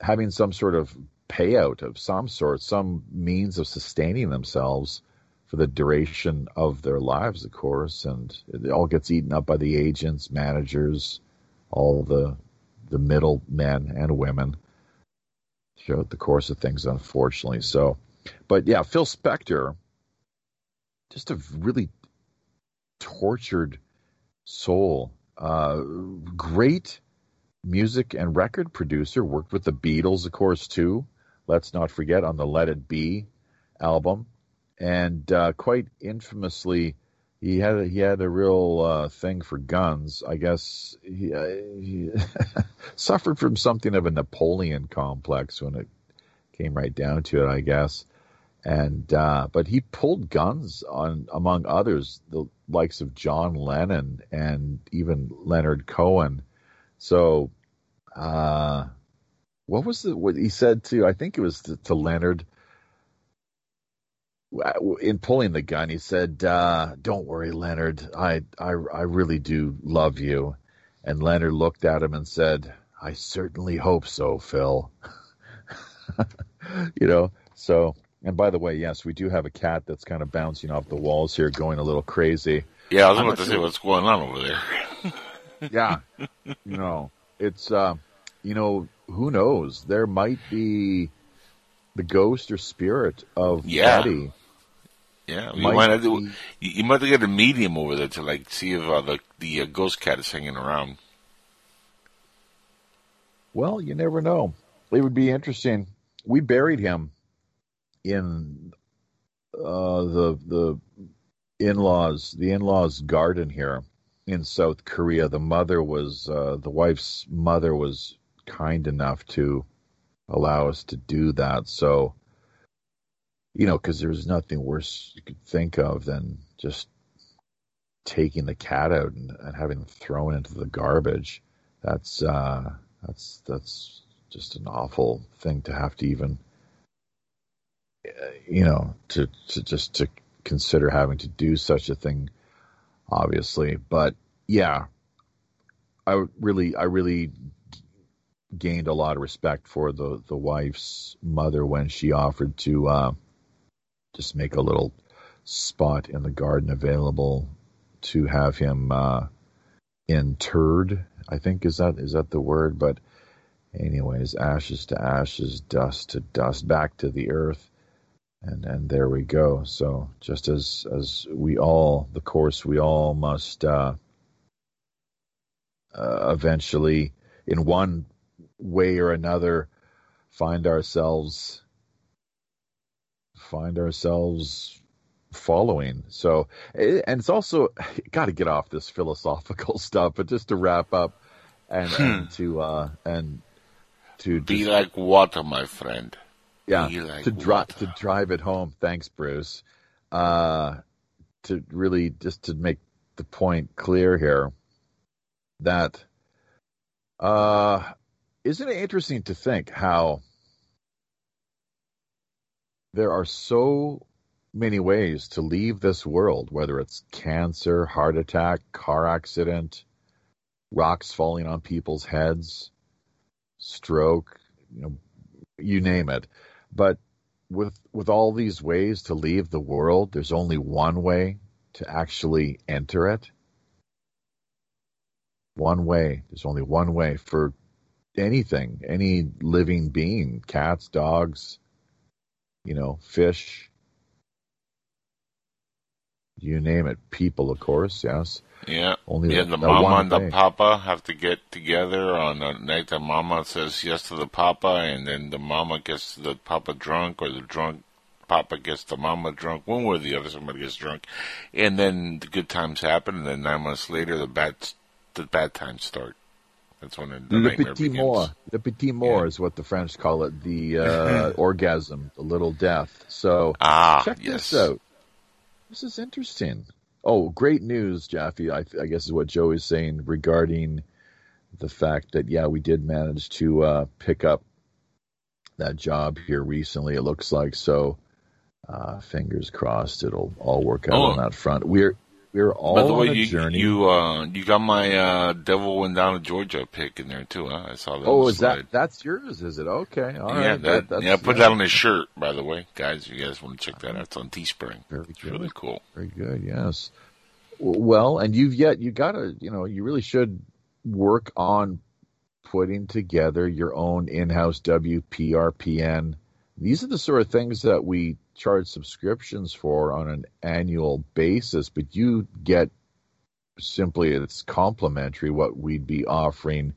having some sort of payout of some sort, some means of sustaining themselves for the duration of their lives, of course, and it all gets eaten up by the agents, managers, all the the middle men and women throughout the course of things, unfortunately. So, but yeah, Phil Spector, just a really tortured soul. Uh, great music and record producer. Worked with the Beatles, of course, too. Let's not forget on the Let It Be album and uh, quite infamously, he had a, he had a real uh, thing for guns. I guess he, uh, he suffered from something of a Napoleon complex when it came right down to it. I guess, and uh, but he pulled guns on among others the likes of John Lennon and even Leonard Cohen. So, uh, what was the what he said to? I think it was to, to Leonard in pulling the gun, he said, uh, "Don't worry, Leonard. I, I, I really do love you." And Leonard looked at him and said, "I certainly hope so, Phil." you know. So, and by the way, yes, we do have a cat that's kind of bouncing off the walls here, going a little crazy. Yeah, I was about to say what's going on over there. yeah, you know, it's, uh, you know, who knows? There might be the ghost or spirit of yeah. Betty yeah, you might, might have to, you might have to get a medium over there to like see if uh, the the uh, ghost cat is hanging around. Well, you never know. It would be interesting. We buried him in uh, the the in laws the in laws garden here in South Korea. The mother was uh, the wife's mother was kind enough to allow us to do that. So you know, because there's nothing worse you could think of than just taking the cat out and, and having thrown into the garbage. That's uh, that's that's just an awful thing to have to even, you know, to to just to consider having to do such a thing. Obviously, but yeah, I really I really gained a lot of respect for the the wife's mother when she offered to. Uh, just make a little spot in the garden available to have him uh, interred. I think is that is that the word? But anyways, ashes to ashes, dust to dust, back to the earth. and and there we go. So just as as we all, the course we all must uh, uh, eventually, in one way or another, find ourselves find ourselves following. So, and it's also got to get off this philosophical stuff. But just to wrap up, and, and to uh, and to Be just- like water, my friend. yeah be like to drive to drive it home. Thanks, Bruce. Uh, to really just to make the point clear here that uh, isn't it interesting to think how there are so many ways to leave this world, whether it's cancer, heart attack, car accident, rocks falling on people's heads, stroke, you know, you name it. But with with all these ways to leave the world, there's only one way to actually enter it. One way. There's only one way for anything, any living being, cats, dogs, you know, fish, you name it. People, of course, yes. Yeah. Only Yeah, the that mama and the papa have to get together on a night that mama says yes to the papa, and then the mama gets the papa drunk, or the drunk papa gets the mama drunk. One way or the other, somebody gets drunk, and then the good times happen, and then nine months later, the bad the bad times start. That's when the Le nightmare petit mort. Le petit mort Yeah. is what the French call it. The uh, orgasm, the little death. So Ah, check yes. this out. This is interesting. Oh, great news, Jaffe. I, I guess is what Joe is saying regarding the fact that yeah, we did manage to uh, pick up that job here recently. It looks like so. Uh, fingers crossed, it'll all work out Oh. on that front. We're we're all By the way, on a you journey. you uh you got my uh Devil Went Down to Georgia pick in there too, huh? I saw that. oh, is slide. that that's yours? Is it okay? All right. yeah, that, that's, yeah, put that on his shirt, by the way, guys. If you guys want to check that out? It's on Teespring. Very It's good. really cool. Very good. Yes. Well, and you've yet you got to you know you really should work on putting together your own in-house WPRPN. These are the sort of things that we charge subscriptions for on an annual basis, but you get simply it's complimentary what we'd be offering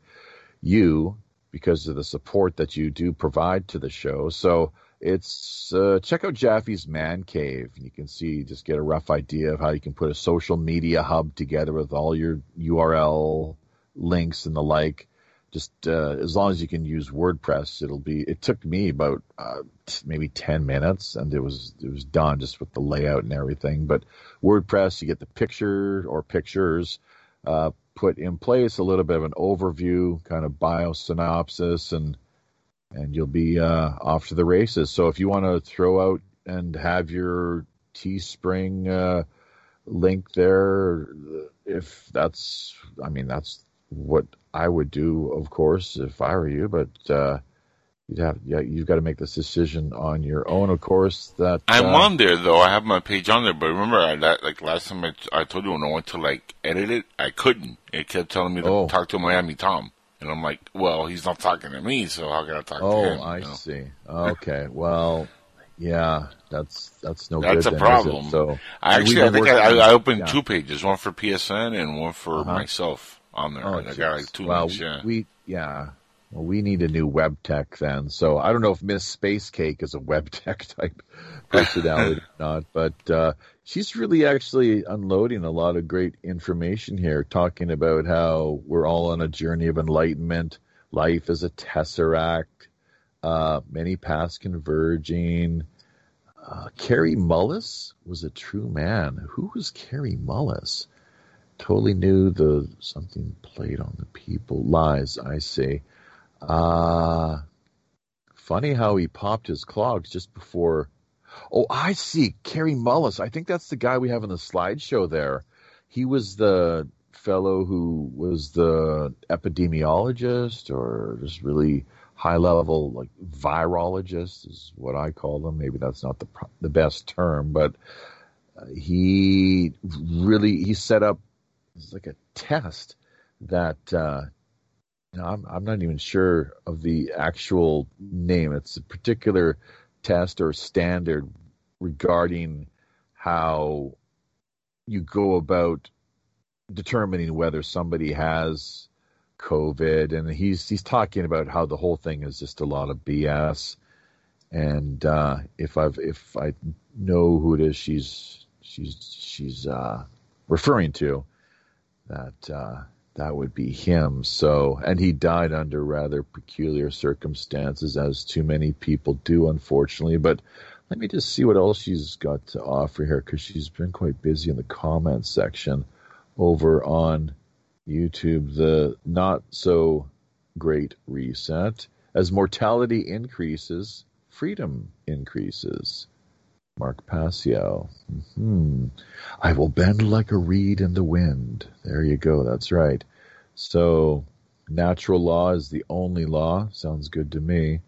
you because of the support that you do provide to the show. So it's uh, check out Jaffe's Man Cave. You can see just get a rough idea of how you can put a social media hub together with all your URL links and the like. Just uh, as long as you can use WordPress, it'll be. It took me about uh, maybe ten minutes, and it was it was done just with the layout and everything. But WordPress, you get the picture or pictures uh, put in place, a little bit of an overview, kind of bio synopsis, and and you'll be uh, off to the races. So if you want to throw out and have your Teespring uh, link there, if that's, I mean, that's what I would do, of course, if I were you. But uh, you'd have, yeah, you've got to make this decision on your own, of course. That I'm uh, on there though. I have my page on there, but remember, I, like last time I, I told you when I went to like edit it, I couldn't. It kept telling me to Oh. talk to Miami Tom, and I'm like, well, he's not talking to me, so how can I talk to Oh, him? I you know? see. Okay, well, yeah, that's that's no That's good. a then, problem. So I actually, I think I, I I opened yeah. two pages, one for PSN and one for Uh-huh. myself on there. Oh, and I got like two well, links, yeah. we yeah. Well, we need a new web tech then. So I don't know if Miss Space Cake is a web tech type personality or not, but uh, she's really actually unloading a lot of great information here, talking about how we're all on a journey of enlightenment. Life is a tesseract. Uh, many paths converging. Uh, Kary Mullis was a true man. Who was Kary Mullis? Totally knew the something played on the people. Lies i say uh funny how he popped his clogs just before. Oh i see. Kary Mullis. I think that's the guy we have in the slideshow there. He was the fellow who was the epidemiologist or just really high level like virologist is what i call them. Maybe that's not the the best term but uh, he really he set up it's like a test that uh, I'm I'm not even sure of the actual name. It's a particular test or standard regarding how you go about determining whether somebody has COVID, and he's he's talking about how the whole thing is just a lot of BS. And uh, if I've if I know who it is, she's she's she's uh, referring to that uh, that would be him. So, and he died under rather peculiar circumstances, as too many people do, unfortunately. But let me just see what else she's got to offer here, because she's been quite busy in the comments section over on YouTube. The not so great reset as mortality increases, freedom increases. Mark Passio. Hmm. I will bend like a reed in the wind. There you go. That's right. So, natural law is the only law. Sounds good to me.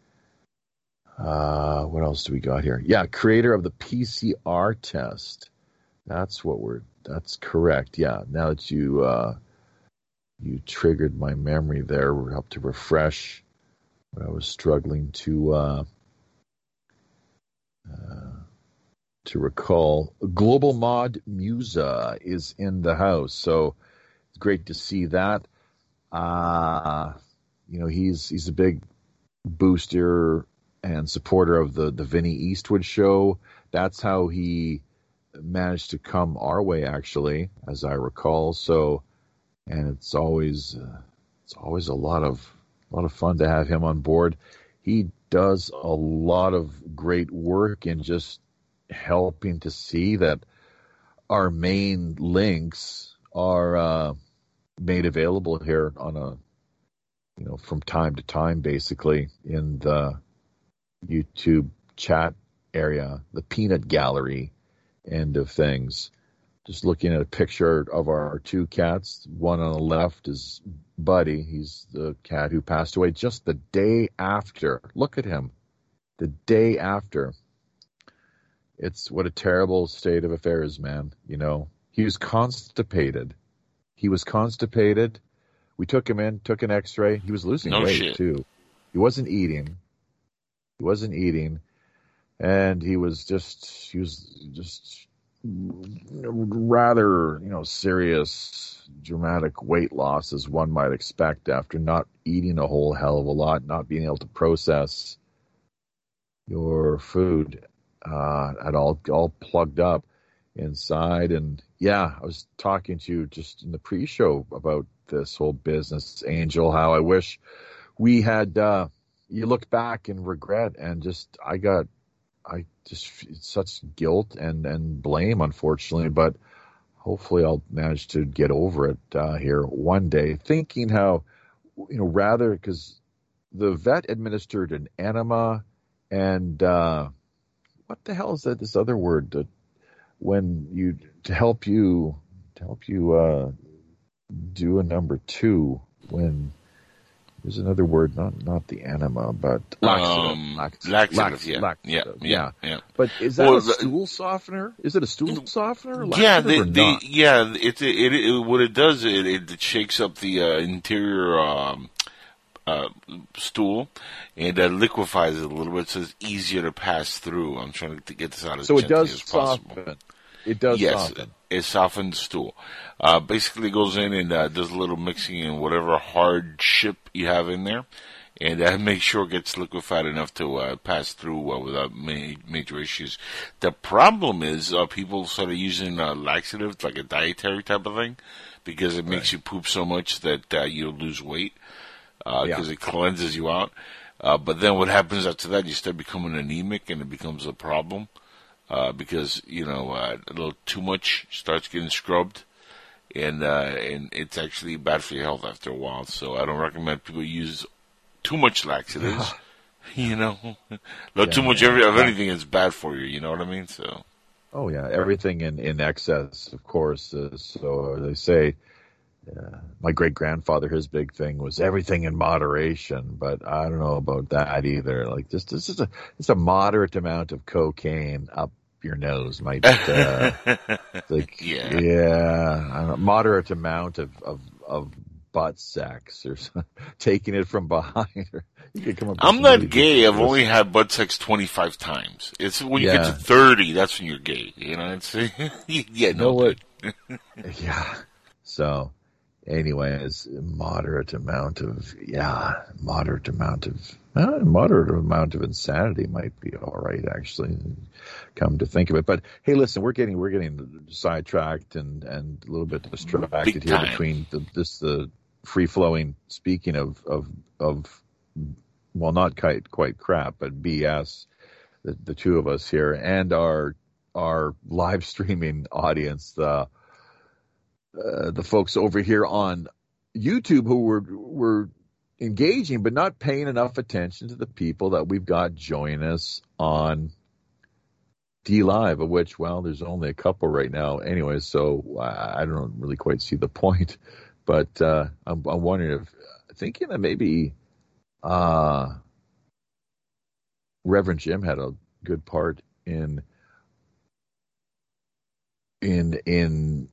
Uh, what else do we got here? Yeah, creator of the PCR test. That's what we're. That's correct. Yeah. Now that you uh, you triggered my memory there, we're up to refresh. What I was struggling to. Uh, uh, to recall. Global Mod Musa is in the house, so it's great to see that. Uh, you know, he's he's a big booster and supporter of the the Vinny Eastwood show. That's how he managed to come our way, actually, as I recall. So, and it's always uh, it's always a lot of a lot of fun to have him on board. He does a lot of great work in just helping to see that our main links are uh, made available here on a you know from time to time basically in the YouTube chat area, the peanut gallery end of things. Just looking at a picture of our two cats. One on the left is Buddy. He's the cat who passed away just the day after. Look at him. The day after it's what a terrible state of affairs, man. You know, he was constipated. He was constipated. We took him in, took an X-ray. He was losing No weight shit. too. He wasn't eating. He wasn't eating, and he was just he was just rather you know serious, dramatic weight loss as one might expect after not eating a whole hell of a lot, not being able to process your food uh, at all, all plugged up inside. And yeah, I was talking to you just in the pre-show about this whole business, Angel. How I wish we had. Uh, you look back and regret, and just I got, I just such guilt and and blame, unfortunately. But hopefully, I'll manage to get over it uh, here one day. Thinking how, you know, rather because the vet administered an enema and. Uh, what the hell is that? This other word that when you to help you to help you uh, do a number two when there's another word not not the anima but laxative, Um, laxative, laxative, lax- yeah, laxative, yeah, yeah, yeah. But is that Well, a the- stool softener? Is it a stool softener? Yeah, Laxative they, or they, not? yeah. It, it, it, what it does, it, it shakes up the uh, interior um, uh, stool and uh, liquefies it a little bit, so it's easier to pass through. I'm trying to get this out as so it gently does as possible. soften. It does yes, soften. it softens stool. Uh, basically goes in and uh, does a little mixing in whatever hard chip you have in there, and uh, make sure it gets liquefied enough to uh, pass through without ma- major issues. The problem is uh, people started using uh, laxatives like a dietary type of thing because it makes you poop so much that uh, you lose weight because Yeah. it cleanses you out. Uh, but then what happens after that? You start becoming anemic, and it becomes a problem uh, because you know uh, a little too much starts getting scrubbed, and uh, and it's actually bad for your health after a while. So I don't recommend people use too much laxatives. you know, no, too Yeah, much yeah. of anything is bad for you. You know what I mean? So Oh yeah, everything in in excess, of course. Uh, so they say, uh, my great grandfather, his big thing was everything in moderation. But I don't know about that either. Like just this is a just a moderate amount of cocaine up your nose might. Uh, like Yeah. yeah, know, moderate amount of of of butt sex or taking it from behind. you could come up. I'm not gay. I've only had butt sex 25 times. It's when you yeah. get to 30, that's when you're gay. You know, it's yeah, no, what? yeah. So, anyways, a moderate amount of yeah, moderate amount of uh, moderate amount of insanity might be all right actually. Come to think of it, but hey, listen, we're getting we're getting sidetracked and and a little bit distracted here between the, this the free flowing speaking of of of well not quite quite crap but BS the the two of us here and our our live streaming audience the uh, the folks over here on YouTube who were were engaging but not paying enough attention to the people that we've got join us on DLive, of which well, there's only a couple right now, anyway. So I don't really quite see the point. But uh, I'm, I'm wondering if thinking that maybe uh, Reverend Jim had a good part in in in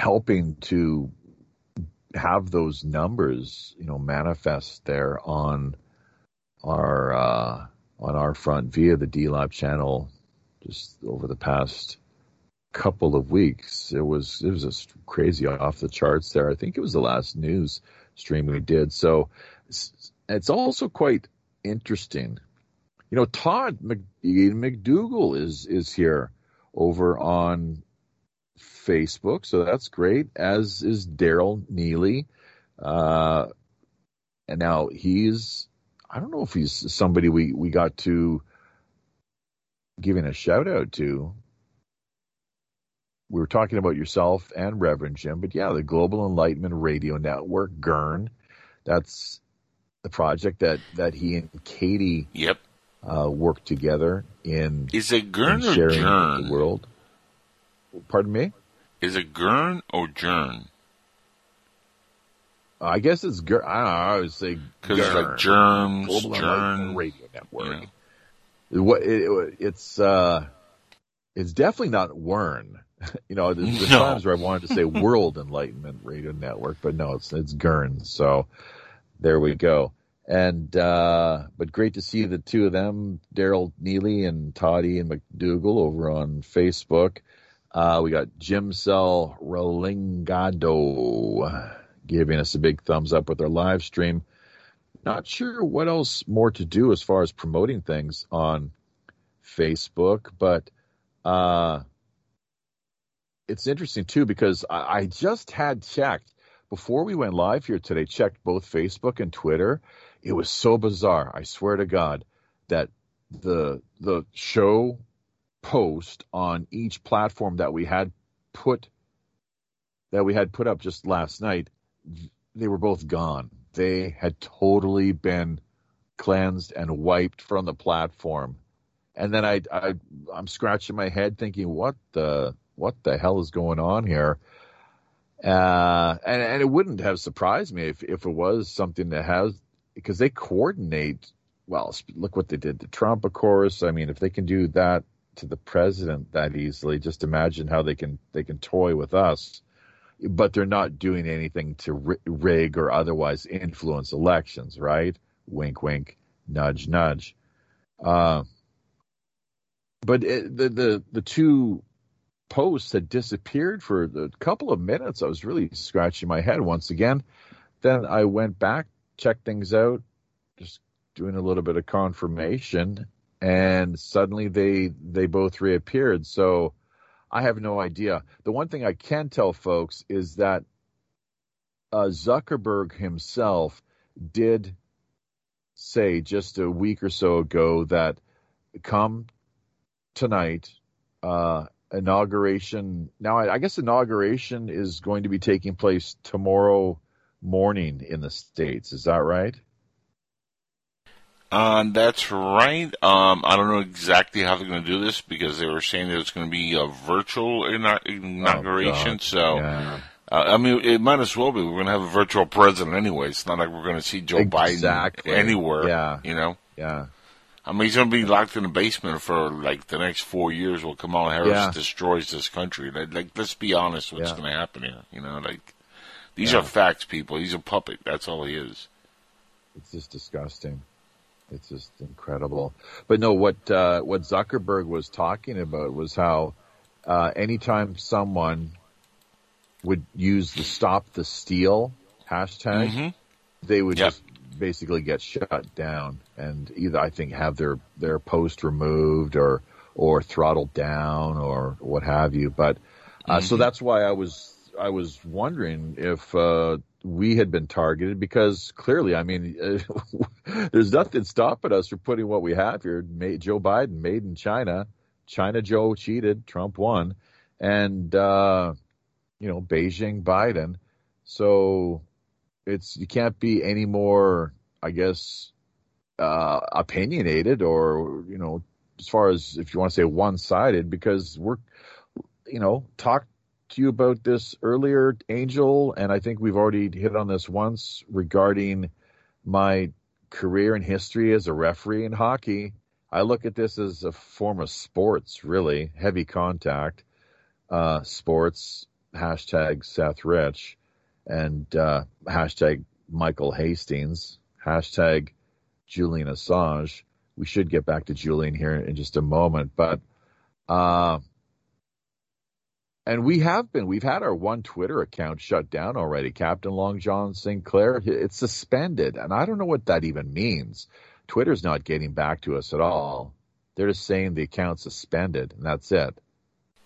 helping to have those numbers, you know, manifest there on our uh, on our front via the DLive channel just over the past couple of weeks. It was it was just crazy off the charts there. I think it was the last news stream we did. So it's, it's also quite interesting. You know, Todd McDougal is is here over on Facebook, so that's great. As is Daryl Neely, uh, and now he's I don't know if he's somebody we we got to giving a shout out to we were talking about yourself and Reverend Jim, but yeah, the Global Enlightenment Radio Network, GERN, that's the project that that he and Katie yep uh, worked together in. Is it GERN or Jern? The world. Pardon me. Is it GERN or Jern? I guess it's GERN. I. I would say because it's like germs, Global Jern Radio Network. Yeah. What it, it, it's uh, it's definitely not WERN. you know, there's, there's no. times where I wanted to say World Enlightenment Radio Network, but no, it's it's GERN. So there we go. And uh, but great to see the two of them, Daryl Neely and Toddy and McDougal, over on Facebook. Uh, we got Jim Cell Rolingado giving us a big thumbs up with our live stream. Not sure what else more to do as far as promoting things on Facebook, but uh, it's interesting too because I, I just had checked before we went live here today. Checked both Facebook and Twitter. It was so bizarre. I swear to God that the the show post on each platform that we had put that we had put up just last night, they were both gone. They had totally been cleansed and wiped from the platform. And then I, I I'm scratching my head thinking, what the what the hell is going on here? Uh, and, and it wouldn't have surprised me if, if it was something that has, because they coordinate, well, look what they did to Trump, of course. I mean, if they can do that to the president that easily, just imagine how they can, they can toy with us. But they're not doing anything to rig or otherwise influence elections, right? Wink, wink, nudge, nudge. Uh, but it, the the the two posts had disappeared for a couple of minutes. I was really scratching my head once again. Then I went back, checked things out, just doing a little bit of confirmation, and suddenly they they both reappeared. So I have no idea. The one thing I can tell folks is that uh, Zuckerberg himself did say just a week or so ago that come tonight uh, inauguration. Now, I, I guess inauguration is going to be taking place tomorrow morning in the states. Is that right? Um, that's right. Um, I don't know exactly how they're going to do this because they were saying that it's going to be a virtual inauguration. Oh, so, yeah. uh, I mean, it might as well be. We're going to have a virtual president anyway. It's not like we're going to see Joe exactly. Biden anywhere. Yeah. You know? Yeah. I mean, he's going to be locked in the basement for like the next four years while Kamala Harris yeah. destroys this country. Like, like, let's be honest, what's yeah. going to happen here? You know, like, These are facts, people. He's a puppet. That's all he is. It's just disgusting. It's just incredible. But no, what uh, what Zuckerberg was talking about was how uh, anytime someone would use the "Stop the Steal" hashtag, Mhm. they would Yep. just basically get shut down and either I think have their their post removed or or throttled down or what have you. But uh, so that's why I was I was wondering if uh, we had been targeted because clearly, I mean, there's nothing stopping us from putting what we have here. Joe Biden made in China. China Joe cheated. Trump won, and uh, you know Beijing Biden. So it's you can't be any more, I guess, uh, opinionated or you know, as far as if you want to say one-sided, because we're, you know, talked to you about this earlier, Angel, and I think we've already hit on this once regarding my career and history as a referee in hockey. I look at this as a form of sports, really heavy contact, uh, sports. Hashtag Seth Rich and uh, hashtag Michael Hastings, hashtag Julian Assange. We should get back to Julian here in just a moment, but uh, and we have been. We've had our one Twitter account shut down already. Captain Long John Sinclair, it's suspended, and I don't know what that even means. Twitter's not getting back to us at all. They're just saying the account's suspended, and that's it.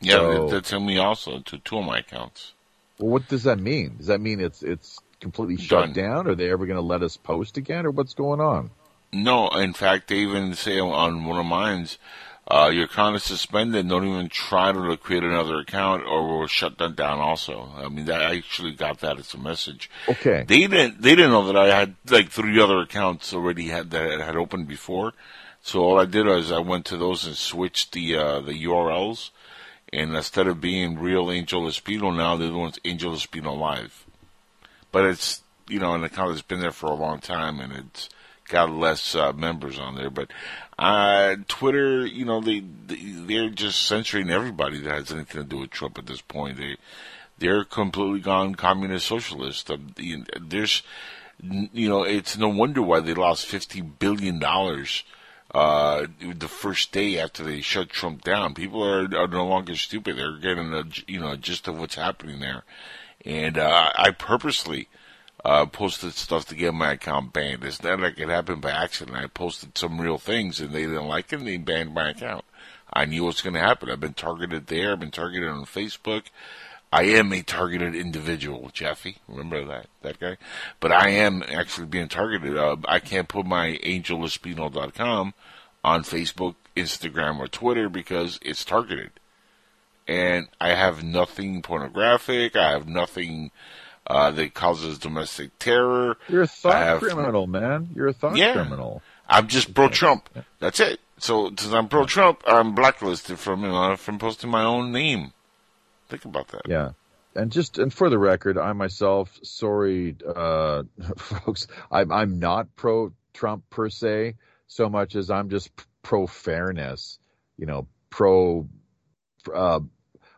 Yeah, So- that, that's on me also to two of my accounts. Well, what does that mean? Does that mean it's it's completely shut Done. down? Are they ever going to let us post again, or what's going on? No, in fact, they even say on one of mine's, uh, your account is suspended. Don't even try to create another account, or we'll shut that down. Also, I mean, that, I actually got that as a message. Okay, They didn't. They didn't know that I had like three other accounts already had that had opened before. So all I did was I went to those and switched the uh, the URLs, and instead of being real Angel Espino, now they're the other one's Angel Espino Live. But it's you know an account that's been there for a long time, and it's got less uh, members on there. But uh, Twitter, you know, they, they they're just censoring everybody that has anything to do with Trump at this point. They they're completely gone communist socialist. Um, There's, you know, it's no wonder why they lost fifty billion dollars uh, the first day after they shut Trump down. People are, are no longer stupid. They're getting a you know gist of what's happening there, and uh, I purposely. Uh, posted stuff to get my account banned. It's not like it happened by accident. I posted some real things and they didn't like it and they banned my account. I knew what's going to happen. I've been targeted there. I've been targeted on Facebook. I am a targeted individual, Jeffy. Remember that, that guy? But I am actually being targeted. Uh, I can't put my angelespino.com on Facebook, Instagram, or Twitter because it's targeted. And I have nothing pornographic. I have nothing, uh, that causes domestic terror. you're a thought have- criminal, man. You're a thought Yeah. criminal. I'm just pro Trump. That's it. So since I'm pro Trump, I'm blacklisted from you know from posting my own name. Think about that. Yeah. And just and for the record, I myself, sorry, uh, folks, I'm I'm not pro Trump per se, so much as I'm just pro fairness. You know, pro. Uh,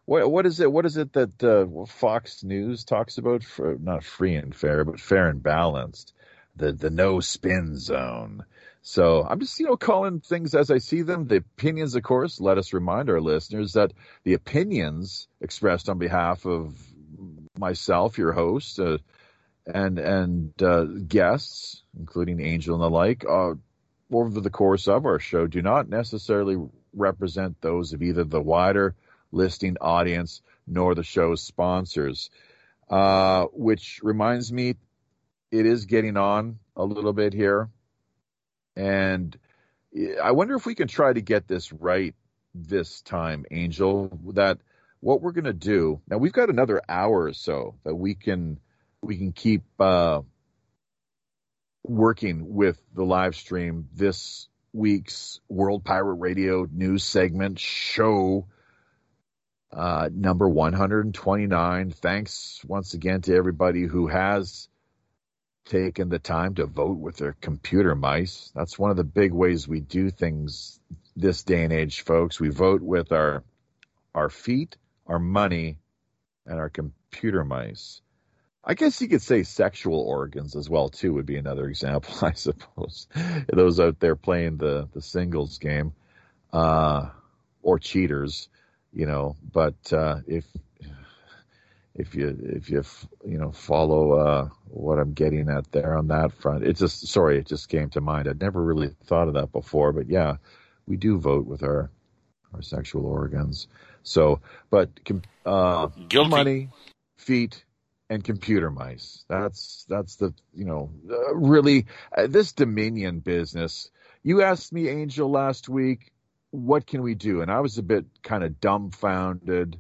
what what is it? What is it that uh, Fox News talks about? For, not free and fair, but fair and balanced. The the no spin zone. So I'm just you know calling things as I see them. The opinions, of course. Let us remind our listeners that the opinions expressed on behalf of myself, your host, uh, and and uh, guests, including Angel and the like, uh, over the course of our show, do not necessarily represent those of either the wider listing audience nor the show's sponsors. Uh, which reminds me, it is getting on a little bit here, and I wonder if we can try to get this right this time, Angel. That what we're going to do now. We've got another hour or so that we can we can keep uh, working with the live stream. This week's World Pirate Radio news segment show uh, number 129. Thanks once again to everybody who has taken the time to vote with their computer mice. That's one of the big ways we do things this day and age, folks. We vote with our our feet, our money, and our computer mice. I guess you could say sexual organs as well too would be another example, I suppose. Those out there playing the the singles game, uh, or cheaters, you know. But uh, if if you if you you know follow uh, what I'm getting at there on that front, it just sorry, it just came to mind. I'd never really thought of that before, but yeah, we do vote with our our sexual organs. So, but uh, Guilty. money, feet, and computer mice. That's that's the you know uh, really uh, this Dominion business. You asked me, Angel, last week, what can we do? And I was a bit kind of dumbfounded.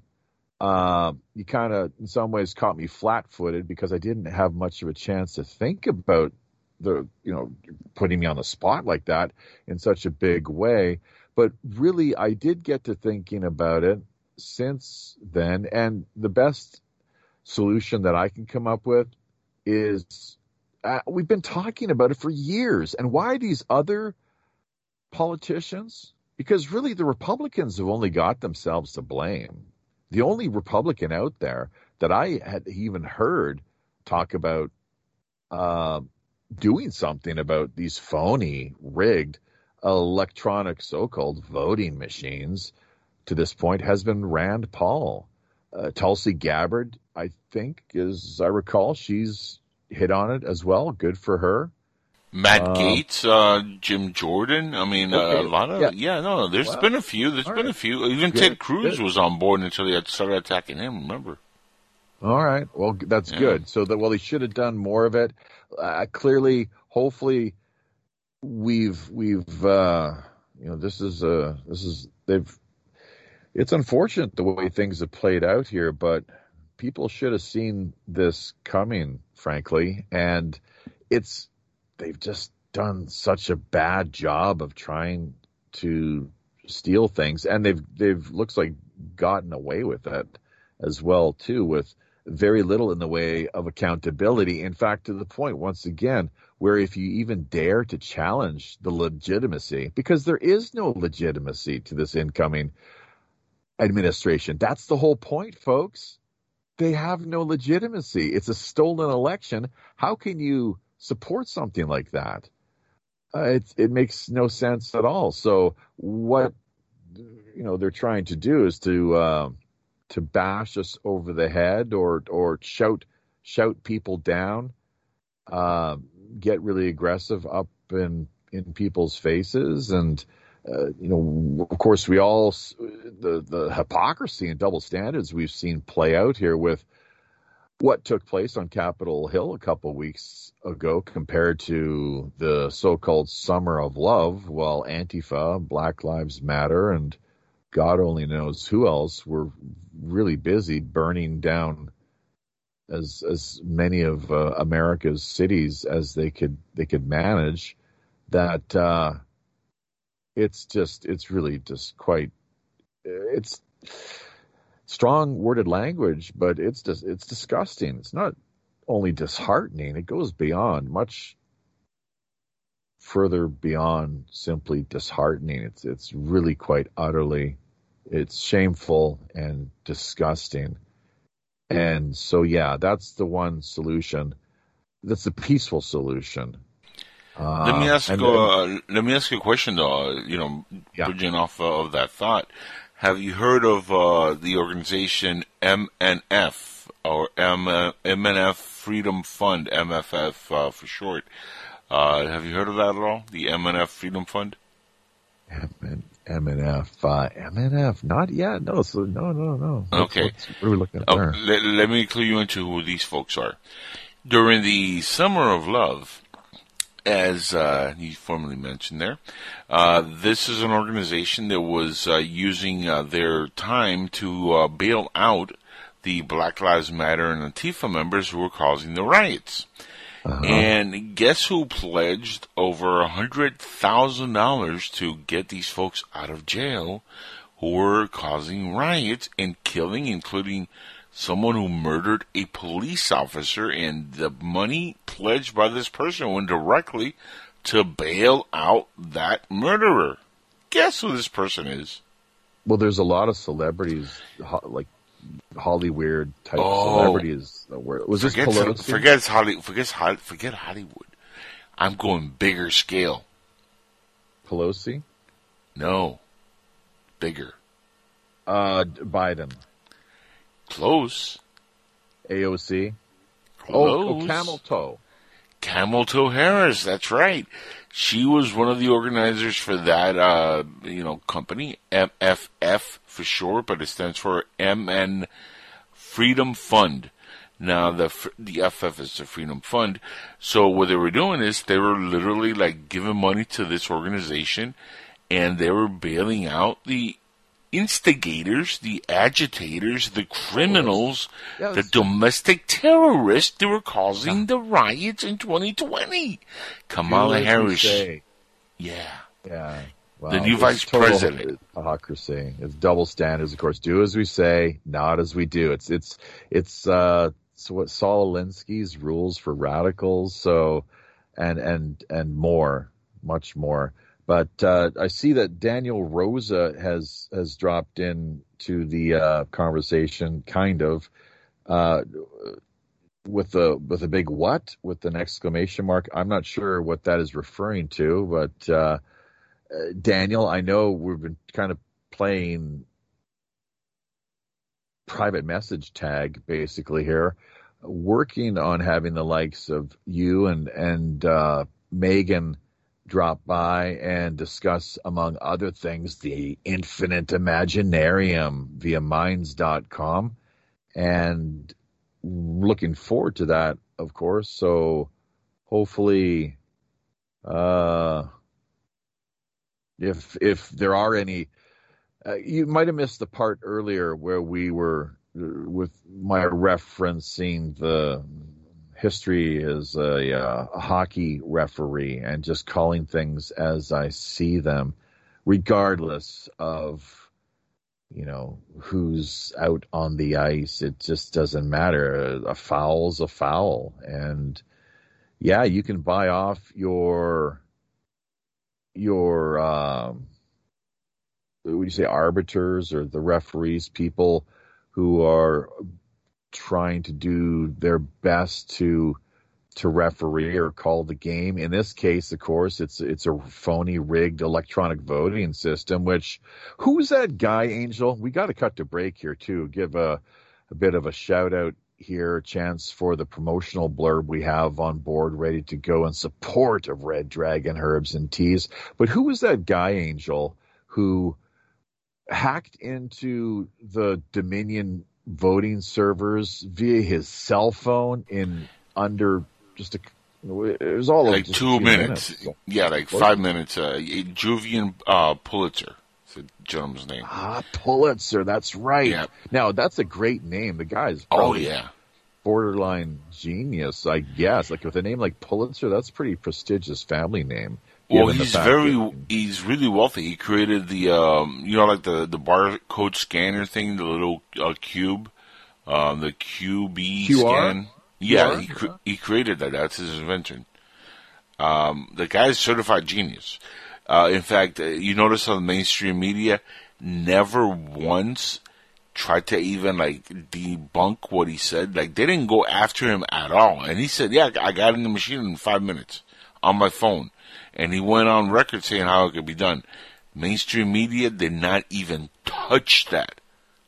Uh, you kind of, in some ways, caught me flat-footed because I didn't have much of a chance to think about the, you know, putting me on the spot like that in such a big way. But really, I did get to thinking about it since then, and the best solution that I can come up with is uh, we've been talking about it for years. And why these other politicians? Because really, the Republicans have only got themselves to blame. The only Republican out there that I had even heard talk about uh, doing something about these phony, rigged electronic so called voting machines to this point has been Rand Paul. Uh, Tulsi Gabbard, I think, as I recall, she's hit on it as well. Good for her. Matt uh, Gaetz, uh, Jim Jordan. I mean, okay. uh, a lot of yeah. yeah no. There's wow. been a few. There's All been right. a few. Even good. Ted Cruz good. was on board until they had started attacking him. Remember? All right. Well, that's yeah. good. So that well, he should have done more of it. Uh, clearly, hopefully, we've we've uh, you know this is uh this is they've it's unfortunate the way things have played out here, but people should have seen this coming, frankly, and it's they've just done such a bad job of trying to steal things, and they've they've looks like gotten away with it as well too, with very little in the way of accountability. In fact, to the point once again where if you even dare to challenge the legitimacy, because there is no legitimacy to this incoming administration. That's the whole point, folks. They have no legitimacy. It's a stolen election. How can you support something like that? Uh, it it makes no sense at all. So what you know they're trying to do is to uh, to bash us over the head or or shout shout people down, uh, get really aggressive up in in people's faces and uh, you know, of course, we all the the hypocrisy and double standards we've seen play out here with what took place on Capitol Hill a couple weeks ago compared to the so-called summer of love, while Antifa, Black Lives Matter, and God only knows who else were really busy burning down as as many of uh, America's cities as they could they could manage. That uh, it's just it's really just quite it's strong worded language, but it's just it's disgusting. It's not only disheartening; it goes beyond much further beyond simply disheartening. It's it's really quite utterly it's shameful and disgusting. And so yeah, that's the one solution. That's the peaceful solution let me uh, ask. Uh, let me ask you a question, though. Uh, you know, yeah. bridging off of that thought, have you heard of uh, the organization MNF or M- MNF Freedom Fund, MFF uh, for short? Uh, have you heard of that at all? The MNF Freedom Fund. MN, MNF, MNF, not yet. No, so no, no, no. Okay, what's, what are we looking at oh? Let, let me clue you into who these folks are. During the Summer of Love, as uh, he formerly mentioned there. Uh, this is an organization that was uh, using uh, their time to uh, bail out the Black Lives Matter and Antifa members who were causing the riots. Uh-huh. And guess who pledged over a hundred thousand dollars to get these folks out of jail who were causing riots and killing, including someone who murdered a police officer, and the money pledged by this person went directly to bail out that murderer. Guess who this person is? Well, there's a lot of celebrities like Hollywood type Oh. celebrity is the word. Was forget this Pelosi? forget Holly, forget forget Hollywood. I'm going bigger scale. Pelosi? No, bigger, Uh, Biden. Close, AOC. close. Oh, oh, Camel Toe. Camel Toe Harris. That's right. She was one of the organizers for that, uh, you know, company, MFF for short, but it stands for MN Freedom Fund. Now the the FF is the Freedom Fund. So what they were doing is they were literally like giving money to this organization, and they were bailing out the instigators, the agitators, the criminals, Yeah, the domestic terrorists that were causing the riots in 2020. Kamala Do as we Harris. Yeah. Yeah. Wow, The new it's vice president. Hypocrisy. It's double standards, of course. Do as we say, not as we do. It's it's it's uh it's what Saul Alinsky's rules for radicals. So and and and more, much more. But uh, I see that Daniel Rosa has has dropped in to the uh, conversation, kind of, uh, with the with a big what with an exclamation mark. I'm not sure what that is referring to, but. Uh, uh, Daniel, I know we've been kind of playing private message tag basically here, working on having the likes of you and and uh, Megan drop by and discuss, among other things, the infinite imaginarium via minds.com and looking forward to that, of course. So hopefully, uh, if if there are any uh, you might have missed the part earlier where we were uh, with my referencing the history as a, uh, a hockey referee and just calling things as I see them, regardless of you know who's out on the ice. It just doesn't matter. A foul's a foul, and yeah, you can buy off your your um, would you say arbiters or the referees, people who are trying to do their best to to referee or call the game. In this case, of course, it's it's a phony rigged electronic voting system. Which who's that guy, Angel? We got to cut to break here too. Give a a bit of a shout out here, chance for the promotional blurb we have on board, ready to go in support of Red Dragon Herbs and Teas. But who was that guy, Angel, who hacked into the Dominion voting servers via his cell phone in under just a it was all like two minutes. minutes. Yeah, like five minutes. Uh, Jovan uh, Pulitzer. It's the gentleman's name. Ah, Pulitzer, that's right. Yeah. Now that's a great name. The guy's Oh yeah. borderline genius, I guess. Like with a name like Pulitzer, that's a pretty prestigious family name. Well, he's very that- he's really wealthy. He created the um, you know like the the barcode scanner thing, the little uh, cube, um, the QB QR? scan. Yeah, QR? he cre- he created that. That's his invention. Um, the guy's certified genius. Uh, in fact, uh, you notice on the mainstream media, never once tried to even like debunk what he said. Like they didn't go after him at all. And he said, "Yeah, I got in the machine in five minutes on my phone." And he went on record saying how it could be done. Mainstream media did not even touch that.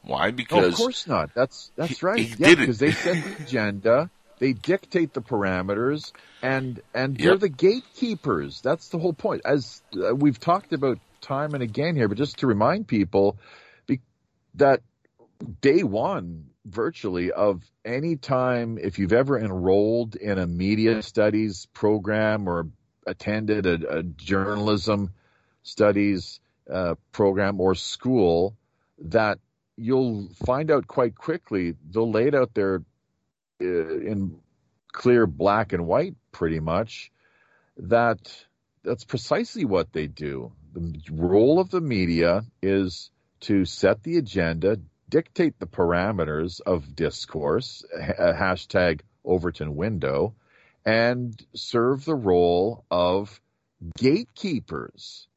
Why? Oh, Because of course not. That's that's He- right. he yeah, because they set the agenda, they dictate the parameters, and and they're the gatekeepers. That's the whole point. As uh, we've talked about time and again here, but just to remind people be, that day one virtually of any time if you've ever enrolled in a media studies program or attended a, a journalism studies uh, program or school that you'll find out quite quickly they'll lay it out there uh, in clear black and white pretty much that that's precisely what they do. The role of the media is to set the agenda dictate the parameters of discourse hashtag overton window and serve the role of gatekeepers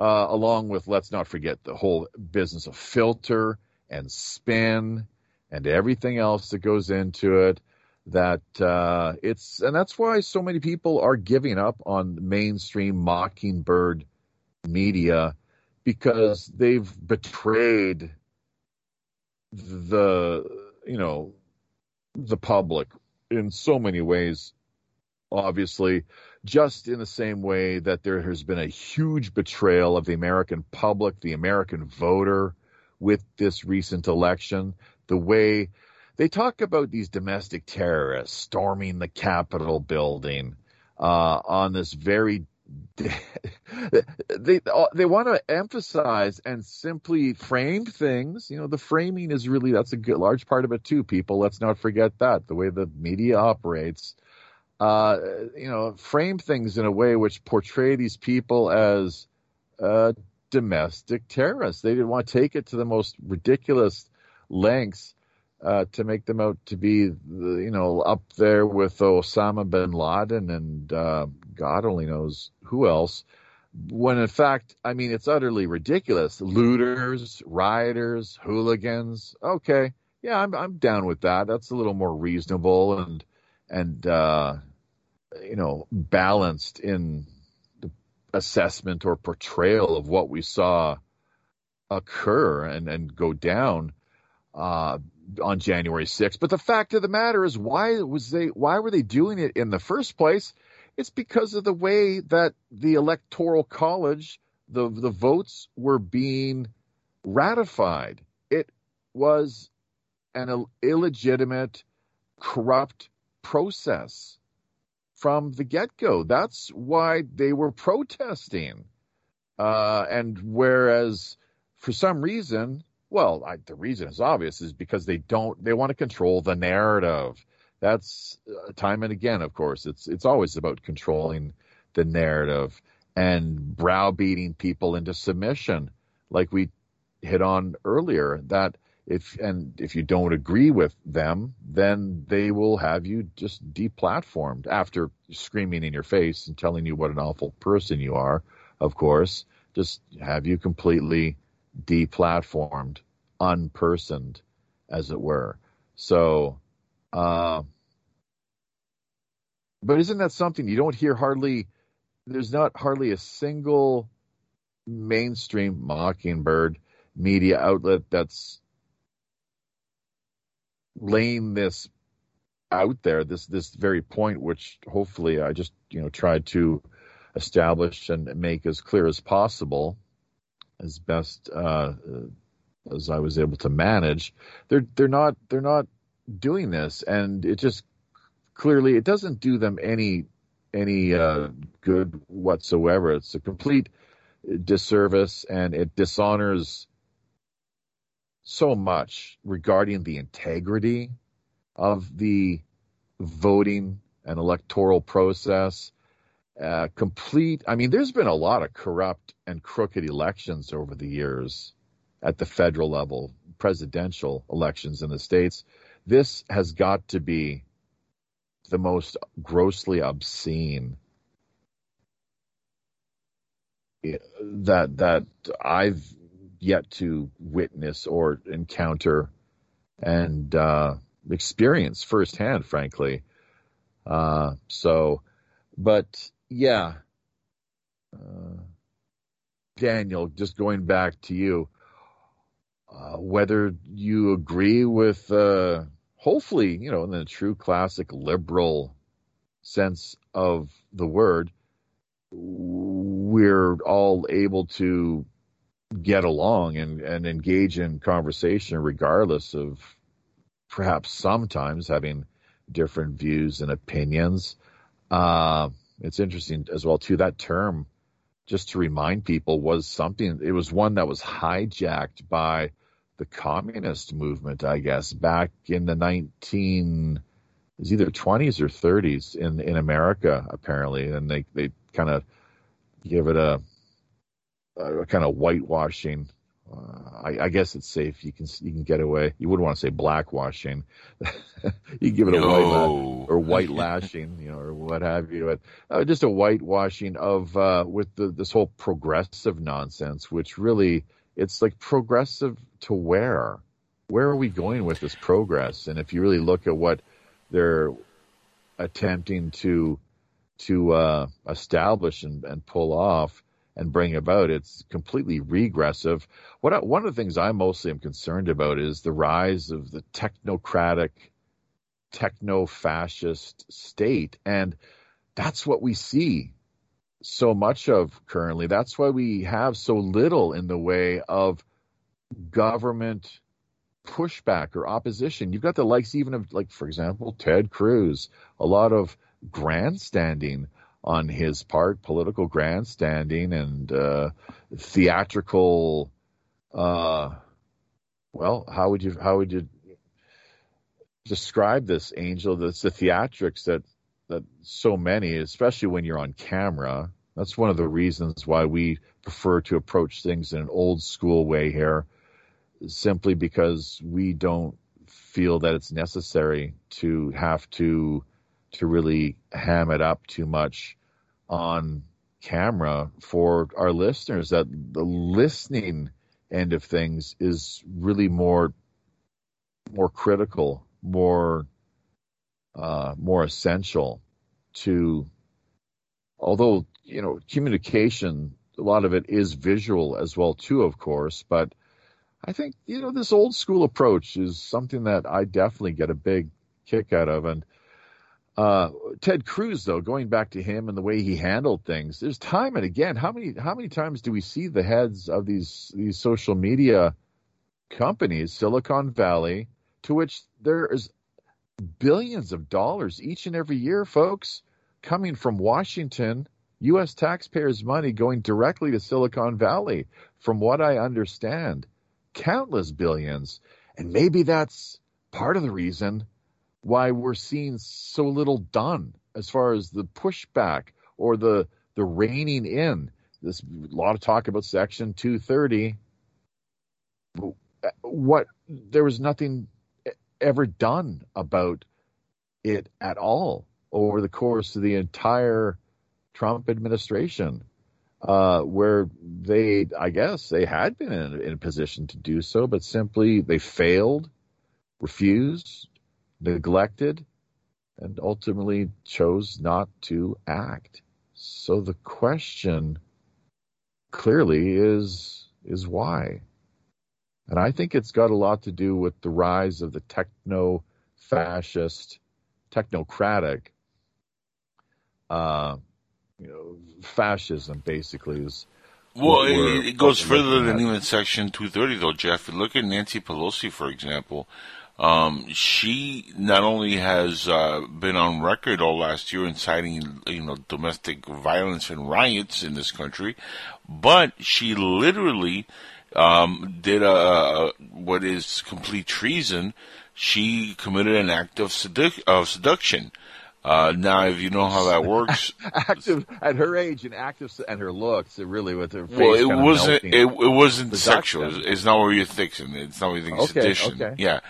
uh, along with let's not forget the whole business of filter and spin and everything else that goes into it. That uh, it's and that's why so many people are giving up on mainstream mockingbird media because they've betrayed the you know the public in so many ways obviously just in the same way that there has been a huge betrayal of the American public, the American voter with this recent election, the way they talk about these domestic terrorists storming the Capitol building uh, on this very they they want to emphasize and simply frame things. You know, the framing is really that's a good large part of it too. People, let's not forget that the way the media operates. Uh, you know, frame things in a way which portray these people as uh, domestic terrorists. They didn't want to take it to the most ridiculous lengths uh, to make them out to be, you know, up there with Osama bin Laden and uh, God only knows who else. When in fact, I mean, it's utterly ridiculous. Looters, rioters, hooligans. Okay, yeah, I'm I'm down with that. That's a little more reasonable and and uh, you know balanced in the assessment or portrayal of what we saw occur and and go down uh, on January 6th. But the fact of the matter is, why was they? Why were they doing it in the first place? It's because of the way that the electoral college, the the votes were being ratified. It was an illegitimate, corrupt process from the get go. That's why they were protesting. Uh, and whereas for some reason well, I, the reason is obvious is because they don't they want to control the narrative. That's uh, time and again, of course. It's it's always about controlling the narrative and browbeating people into submission, like we hit on earlier. That if and if you don't agree with them, then they will have you just deplatformed after screaming in your face and telling you what an awful person you are. Of course, just have you completely deplatformed, unpersoned, as it were. So, uh, but isn't that something you don't hear hardly? There's not hardly a single mainstream mockingbird media outlet that's laying this out there, this this very point, which hopefully I just you know tried to establish and make as clear as possible as best uh, as I was able to manage. They're they're not they're not doing this, and it just clearly it doesn't do them any any uh, good whatsoever. It's a complete disservice, and it dishonors so much regarding the integrity of the voting and electoral process uh, complete. I mean, there's been a lot of corrupt and crooked elections over the years at the federal level, presidential elections in the states. This has got to be the most grossly obscene that that I've yet to witness or encounter and uh, experience firsthand, frankly. Uh, so, but yeah. Uh, Daniel, just going back to you, uh, whether you agree with, uh, hopefully, you know, in the true classic liberal sense of the word, we're all able to get along and, and engage in conversation regardless of perhaps sometimes having different views and opinions. Uh, it's interesting as well too. That term, just to remind people, was something. It was one that was hijacked by the communist movement, I guess, back in the nineteen. It was either 20s or 30s in in America, apparently, and they they kind of give it a, a kind of whitewashing uh, I, I, guess it's safe. You can you can get away. You wouldn't want to say blackwashing. you give it a white or white lashing, you know, or what have you. But uh, just a whitewashing of uh, with the, this whole progressive nonsense, which really it's like progressive to where? where are we going with this progress? And if you really look at what they're attempting to to uh, establish and, and pull off and bring about, it's completely regressive. What one of the things I mostly am concerned about is the rise of the technocratic, techno-fascist state, and that's what we see so much of currently. That's why we have so little in the way of government pushback or opposition. You've got the likes even of like, for example, Ted Cruz, a lot of grandstanding on his part, political grandstanding and uh, theatrical. Uh, well, how would you how would you describe this, Angel? That's the theatrics that that so many, especially when you're on camera. That's one of the reasons why we prefer to approach things in an old school way here simply because we don't feel that it's necessary to have to to really ham it up too much on camera for our listeners that the listening end of things is really more more critical more uh, more essential to although you know communication a lot of it is visual as well too of course but I think, you know, this old school approach is something that I definitely get a big kick out of. And uh, Ted Cruz, though, going back to him and the way he handled things, there's time and again, how many how many times do we see the heads of these these social media companies, Silicon Valley, to which there is billions of dollars each and every year, folks, coming from Washington, U.S. taxpayers' money going directly to Silicon Valley, from what I understand countless billions. And maybe that's part of the reason why we're seeing so little done as far as the pushback or the the reining in. This a lot of talk about Section 230. What there was nothing ever done about it at all over the course of the entire Trump administration uh, where they, I guess, they had been in, in a position to do so, but simply they failed, refused, neglected, and ultimately chose not to act. So the question clearly is is why. And I think it's got a lot to do with the rise of the techno fascist, technocratic uh, you know, fascism basically is. Well, it, it goes further than even Section 230, though, Jeff. Look at Nancy Pelosi, for example. Um, she not only has uh, been on record all last year inciting, you know, domestic violence and riots in this country, but she literally um, did a, a, what is complete treason. She committed an act of, sedu- of seduction. Uh, now, if you know how that works, active at her age and active and her looks, it really with her face. Well, it wasn't. It, it, wasn't sexual. It's not what you're thinking. It's not what you think. Okay, sedition. Okay. Yeah,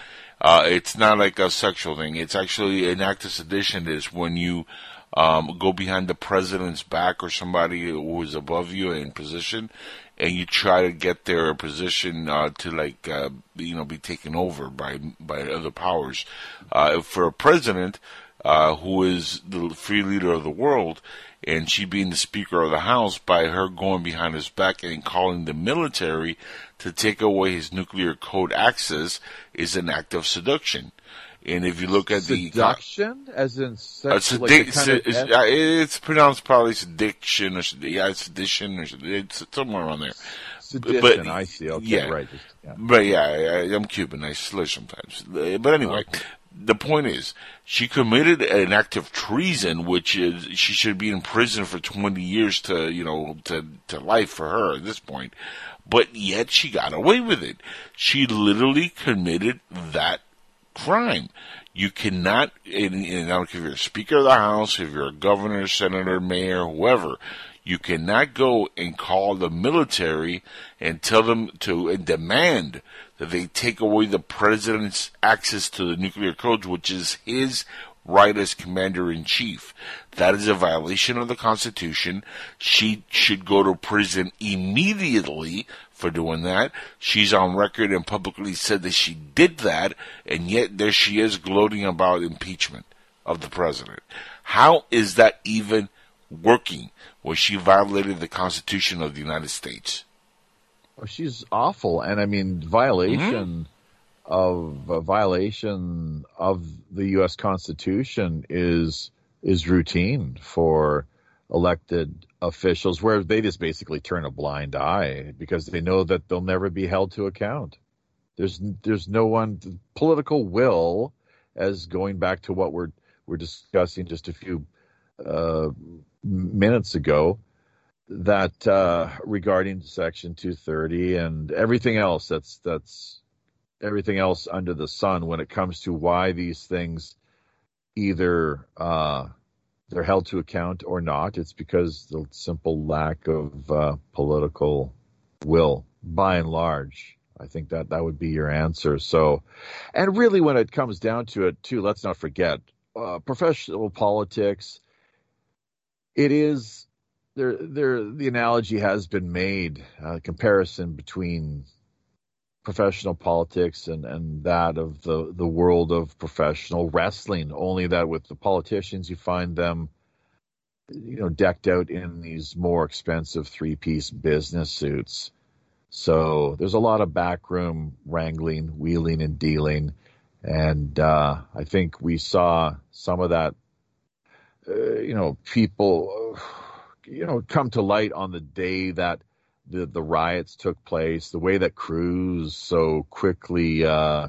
uh, it's not like a sexual thing. It's actually an act of sedition. Is when you um, go behind the president's back or somebody who is above you in position, and you try to get their position uh, to like uh, you know be taken over by by other powers. Uh, for a president uh, who is the free leader of the world, and she being the Speaker of the House by her going behind his back and calling the military to take away his nuclear code access is an act of seduction. And if you look at seduction, the seduction, as in sex, uh, like sedi- kind of uh, it's pronounced probably sedition or yeah, sedition or it's somewhere around there. Sedition, but, I see. Okay, yeah. right. Yeah. But yeah, I, I'm Cuban. I slur sometimes. But anyway. The point is, she committed an act of treason, which is she should be in prison for 20 years to, you know, to, to life for her at this point. But yet she got away with it. She literally committed that crime. You cannot, and, and I don't care if you're a Speaker of the House, if you're a governor, senator, mayor, whoever, you cannot go and call the military and tell them to and demand that they take away the president's access to the nuclear codes, which is his right as commander in chief. That is a violation of the Constitution. She should go to prison immediately for doing that. She's on record and publicly said that she did that, and yet there she is gloating about impeachment of the president. How is that even working when she violated the Constitution of the United States? She's awful, and I mean violation mm-hmm. of a violation of the U.S. Constitution is is routine for elected officials, where they just basically turn a blind eye because they know that they'll never be held to account. There's there's no one political will, as going back to what we're we're discussing just a few uh, minutes ago that uh, regarding Section 230 and everything else that's that's everything else under the sun when it comes to why these things either uh, they're held to account or not. It's because the simple lack of uh, political will, by and large. I think that that would be your answer. So, and really, when it comes down to it, too, let's not forget uh, professional politics. It is there. There, the analogy has been made. Uh, comparison between professional politics and, and that of the, the world of professional wrestling. Only that with the politicians, you find them, you know, decked out in these more expensive three piece business suits. So there's a lot of backroom wrangling, wheeling, and dealing. And uh, I think we saw some of that, uh, you know, people, you know, come to light on the day that the, the riots took place, the way that Cruz so quickly, uh,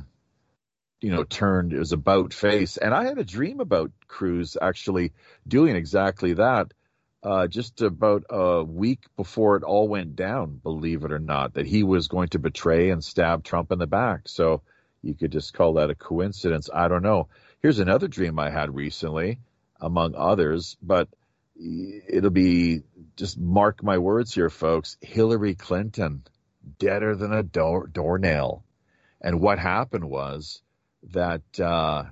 you know, turned his about face. And I had a dream about Cruz actually doing exactly that. Uh, just about a week before it all went down, believe it or not, that he was going to betray and stab Trump in the back. So you could just call that a coincidence. I don't know. Here's another dream I had recently, among others, but it'll be just mark my words here, folks. Hillary Clinton, deader than a door, doornail. And what happened was that uh,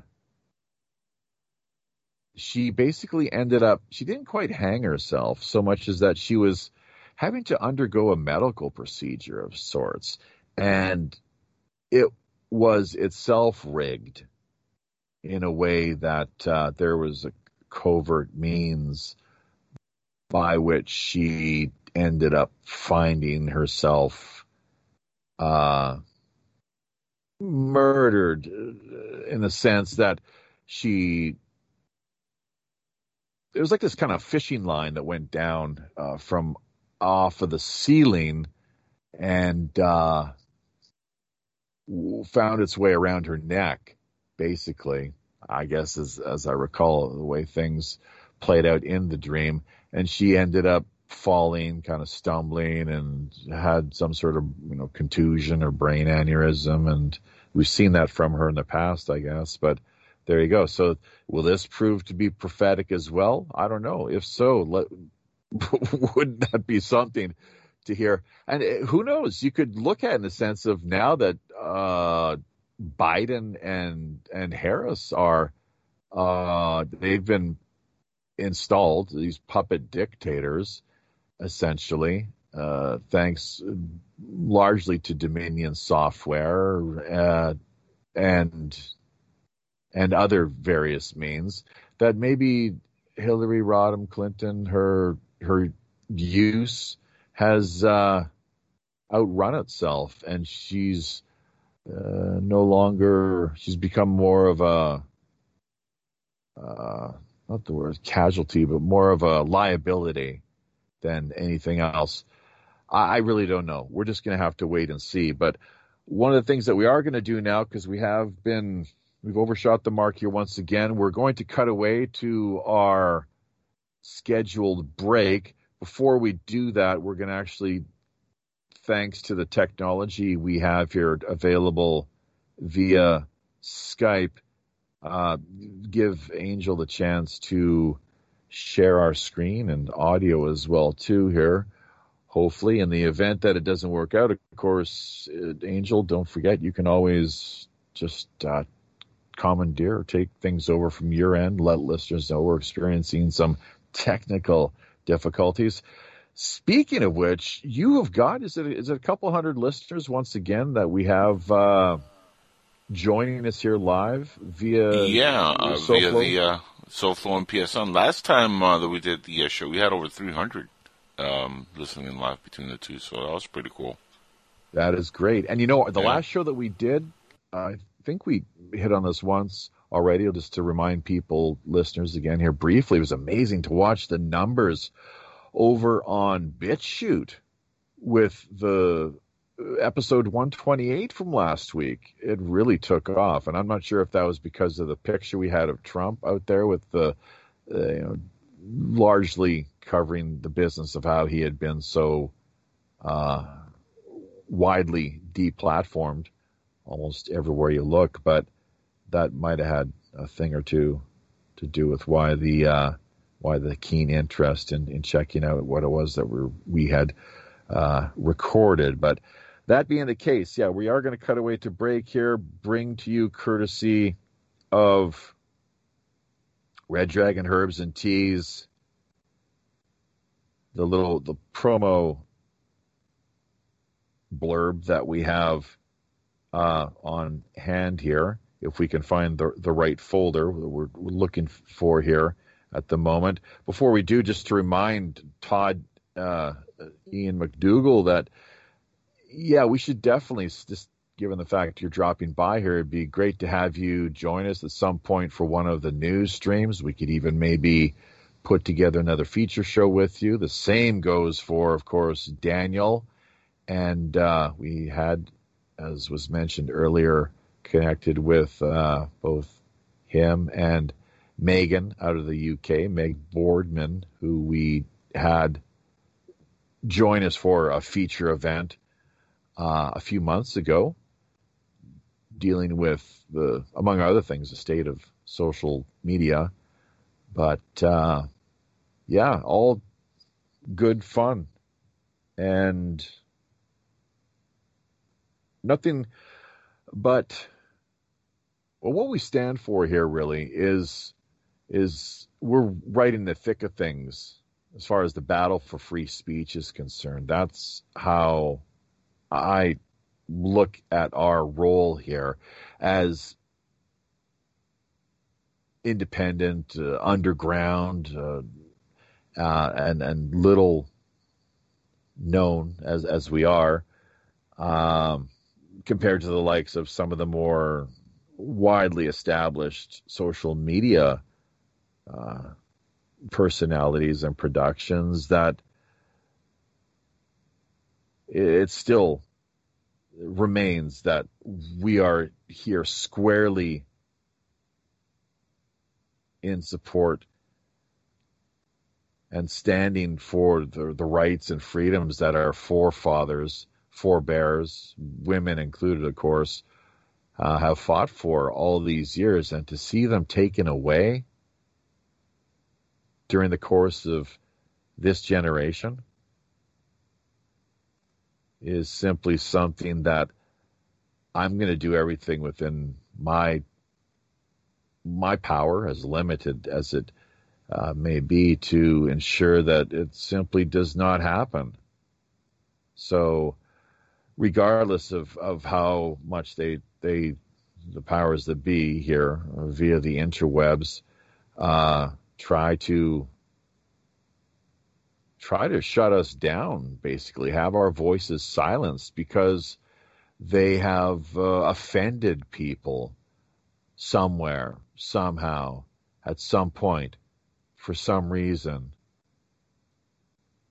she basically ended up, she didn't quite hang herself so much as that she was having to undergo a medical procedure of sorts. And it was itself rigged in a way that uh, there was a covert means by which she ended up finding herself uh, murdered uh, in the sense that she it was like this kind of fishing line that went down uh, from off of the ceiling and uh, found its way around her neck, basically. I guess as as I recall the way things played out in the dream, and she ended up falling, kind of stumbling, and had some sort of you know contusion or brain aneurysm, and we've seen that from her in the past, I guess. But there you go. So will this prove to be prophetic as well? I don't know. If so, let, wouldn't that be something to hear. And uh, who knows? You could look at in the sense of now that uh, Biden and and Harris are uh, they've been installed these puppet dictators, essentially, uh, thanks largely to Dominion software uh, and and other various means that maybe Hillary Rodham Clinton her her use has uh, outrun itself, and she's uh, no longer. She's become more of a uh, not the word casualty, but more of a liability than anything else. I, I really don't know. We're just going to have to wait and see. But one of the things that we are going to do now, because we have been we've overshot the mark here once again, we're going to cut away to our scheduled break before we do that, we're going to actually, thanks to the technology we have here available via Skype, uh, give Angel the chance to share our screen and audio as well too here. Hopefully, in the event that it doesn't work out, of course, uh, Angel, don't forget you can always just uh, commandeer take things over from your end. Let listeners know we're experiencing some technical difficulties. Speaking of which, you have got is it is it a couple hundred listeners once again that we have uh, joining us here live via yeah uh, via the uh, SoFlo and PSN. Last time uh, that we did the uh, show, we had over 300 um, listening in live between the two, so that was pretty cool. That is great. And you know, the yeah. last show that we did, I think we hit on this once already, just to remind people, listeners again here briefly, it was amazing to watch the numbers over on BitChute with the episode 128 from last week. It really took off, and I'm not sure if that was because of the picture we had of Trump out there with the, uh, you know, largely covering the business of how he had been so uh, widely deplatformed almost everywhere you look, but that might have had a thing or two to do with why the uh, why the keen interest in, in checking out what it was that we we had uh, recorded. But that being the case, yeah, we are going to cut away to break here. Bring to you courtesy of Red Dragon Herbs and Teas. The little the promo blurb that we have uh, on hand here, if we can find the the right folder we're, we're looking for here at the moment. Before we do, just to remind Todd uh, Ian McDougall that yeah, we should definitely just given the fact you're dropping by here, it'd be great to have you join us at some point for one of the news streams. We could even maybe put together another feature show with you. The same goes for, of course, Daniel. And uh, we had, as was mentioned earlier, connected with uh, both him and Megan out of the UK, Meg Boardman, who we had join us for a feature event uh, a few months ago, dealing with the, among other things, the state of social media. But uh, yeah, all good fun and nothing but well, what we stand for here really is is we're right in the thick of things as far as the battle for free speech is concerned. That's how I look at our role here as independent, uh, underground, uh, uh, and and little known as as we are, um, compared to the likes of some of the more widely established social media uh, personalities and productions that it still remains that we are here squarely in support and standing for the, the rights and freedoms that our forefathers, forebears, women included, of course, uh, have fought for all these years. And to see them taken away during the course of this generation is simply something that I'm going to do everything within my my power, as limited as it uh, may be, to ensure that it simply does not happen. So, regardless of, of how much they they the powers that be here via the interwebs uh, try to try to shut us down, basically, have our voices silenced because they have uh, offended people somewhere, somehow, at some point, for some reason,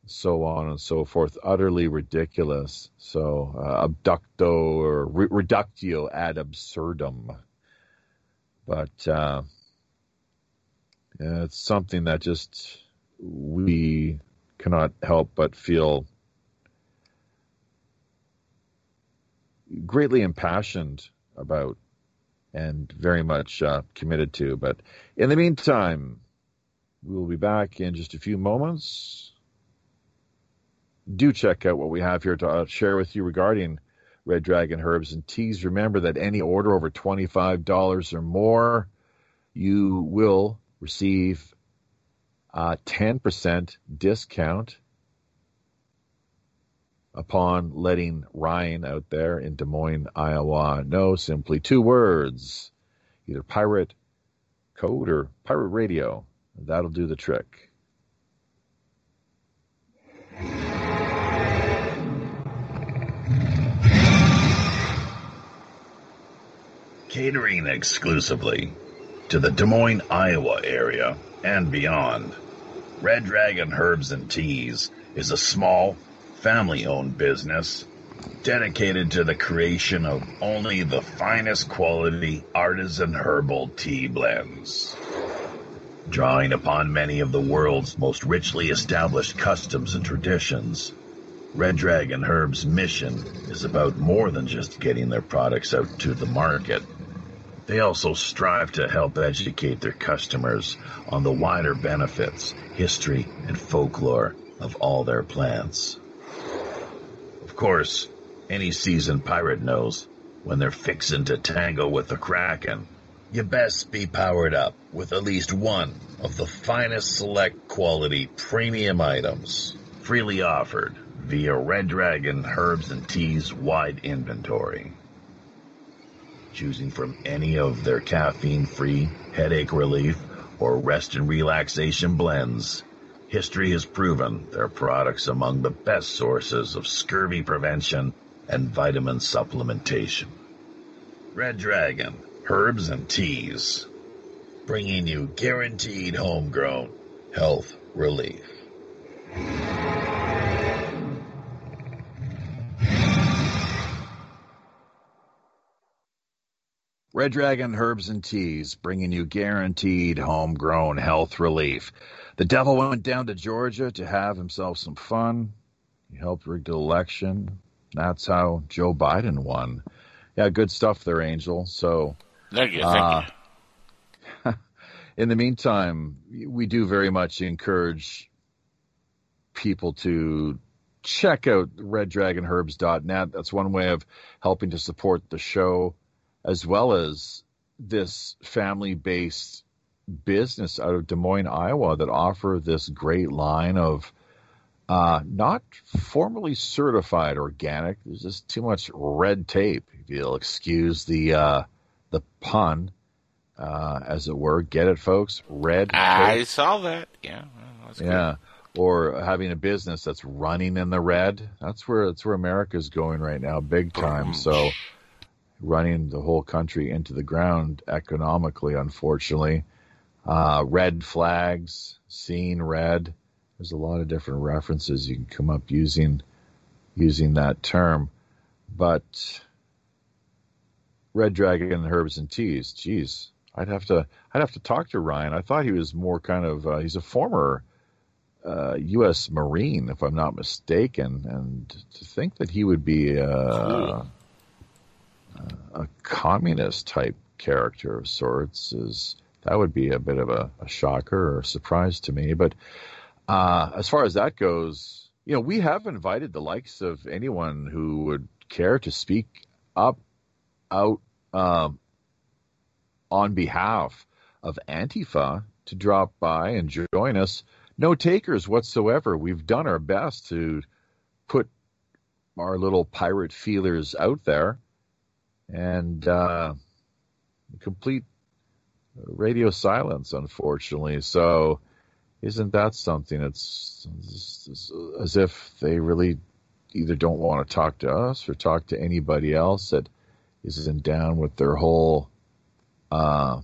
so on and so forth. Utterly ridiculous. So, uh, abducto or re- reductio ad absurdum. But, uh, it's something that just we cannot help but feel greatly impassioned about and very much uh, committed to. But in the meantime, we will be back in just a few moments. Do check out what we have here to uh, share with you regarding Red Dragon Herbs and Teas. Remember that any order over $25 or more, you will receive Uh, a 10% discount upon letting Ryan out there in Des Moines, Iowa know simply two words either pirate code or pirate radio. That'll do the trick. Catering exclusively to the Des Moines, Iowa area and beyond. Red Dragon Herbs and Teas is a small, family owned business dedicated to the creation of only the finest quality artisan herbal tea blends. Drawing upon many of the world's most richly established customs and traditions, Red Dragon Herb's mission is about more than just getting their products out to the market. They also strive to help educate their customers on the wider benefits, history, and folklore of all their plants. Of course, any seasoned pirate knows when they're fixin' to tangle with the Kraken, you best be powered up with at least one of the finest select quality premium items freely offered via Red Dragon Herbs and Teas wide inventory. Choosing from any of their caffeine free headache relief or rest and relaxation blends, history has proven their products among the best sources of scurvy prevention and vitamin supplementation. Red Dragon, herbs and teas, bringing you guaranteed homegrown health relief. Red Dragon Herbs and Teas, bringing you guaranteed homegrown health relief. The devil went down to Georgia to have himself some fun. He helped rig the election. That's how Joe Biden won. Yeah, good stuff there, Angel. So, thank you. Thank uh, you. in the meantime, we do very much encourage people to check out reddragonherbs.net. That's one way of helping to support the show as well as this family based business out of Des Moines, Iowa that offer this great line of uh, not formally certified organic. There's just too much red tape. If you'll excuse the uh, the pun, uh, as it were. Get it, folks? Red. I tape. saw that. Yeah. Well, yeah. Or having a business that's running in the red. That's where that's where America's going right now, big time. So running the whole country into the ground economically, unfortunately. Uh, red flags, seeing red. There's a lot of different references you can come up using using that term, but red dragon herbs and teas. Geez, I'd have to I'd have to talk to Ryan. I thought he was more kind of uh, he's a former uh, U.S. Marine, if I'm not mistaken, and to think that he would be uh, a communist type character of sorts is that would be a bit of a, a shocker or surprise to me. But uh, as far as that goes, you know, we have invited the likes of anyone who would care to speak up out um, on behalf of Antifa to drop by and join us. No takers whatsoever. We've done our best to put our little pirate feelers out there and uh, complete radio silence, unfortunately. So, isn't that something? It's, it's as if they really either don't want to talk to us or talk to anybody else that isn't down with their whole, uh,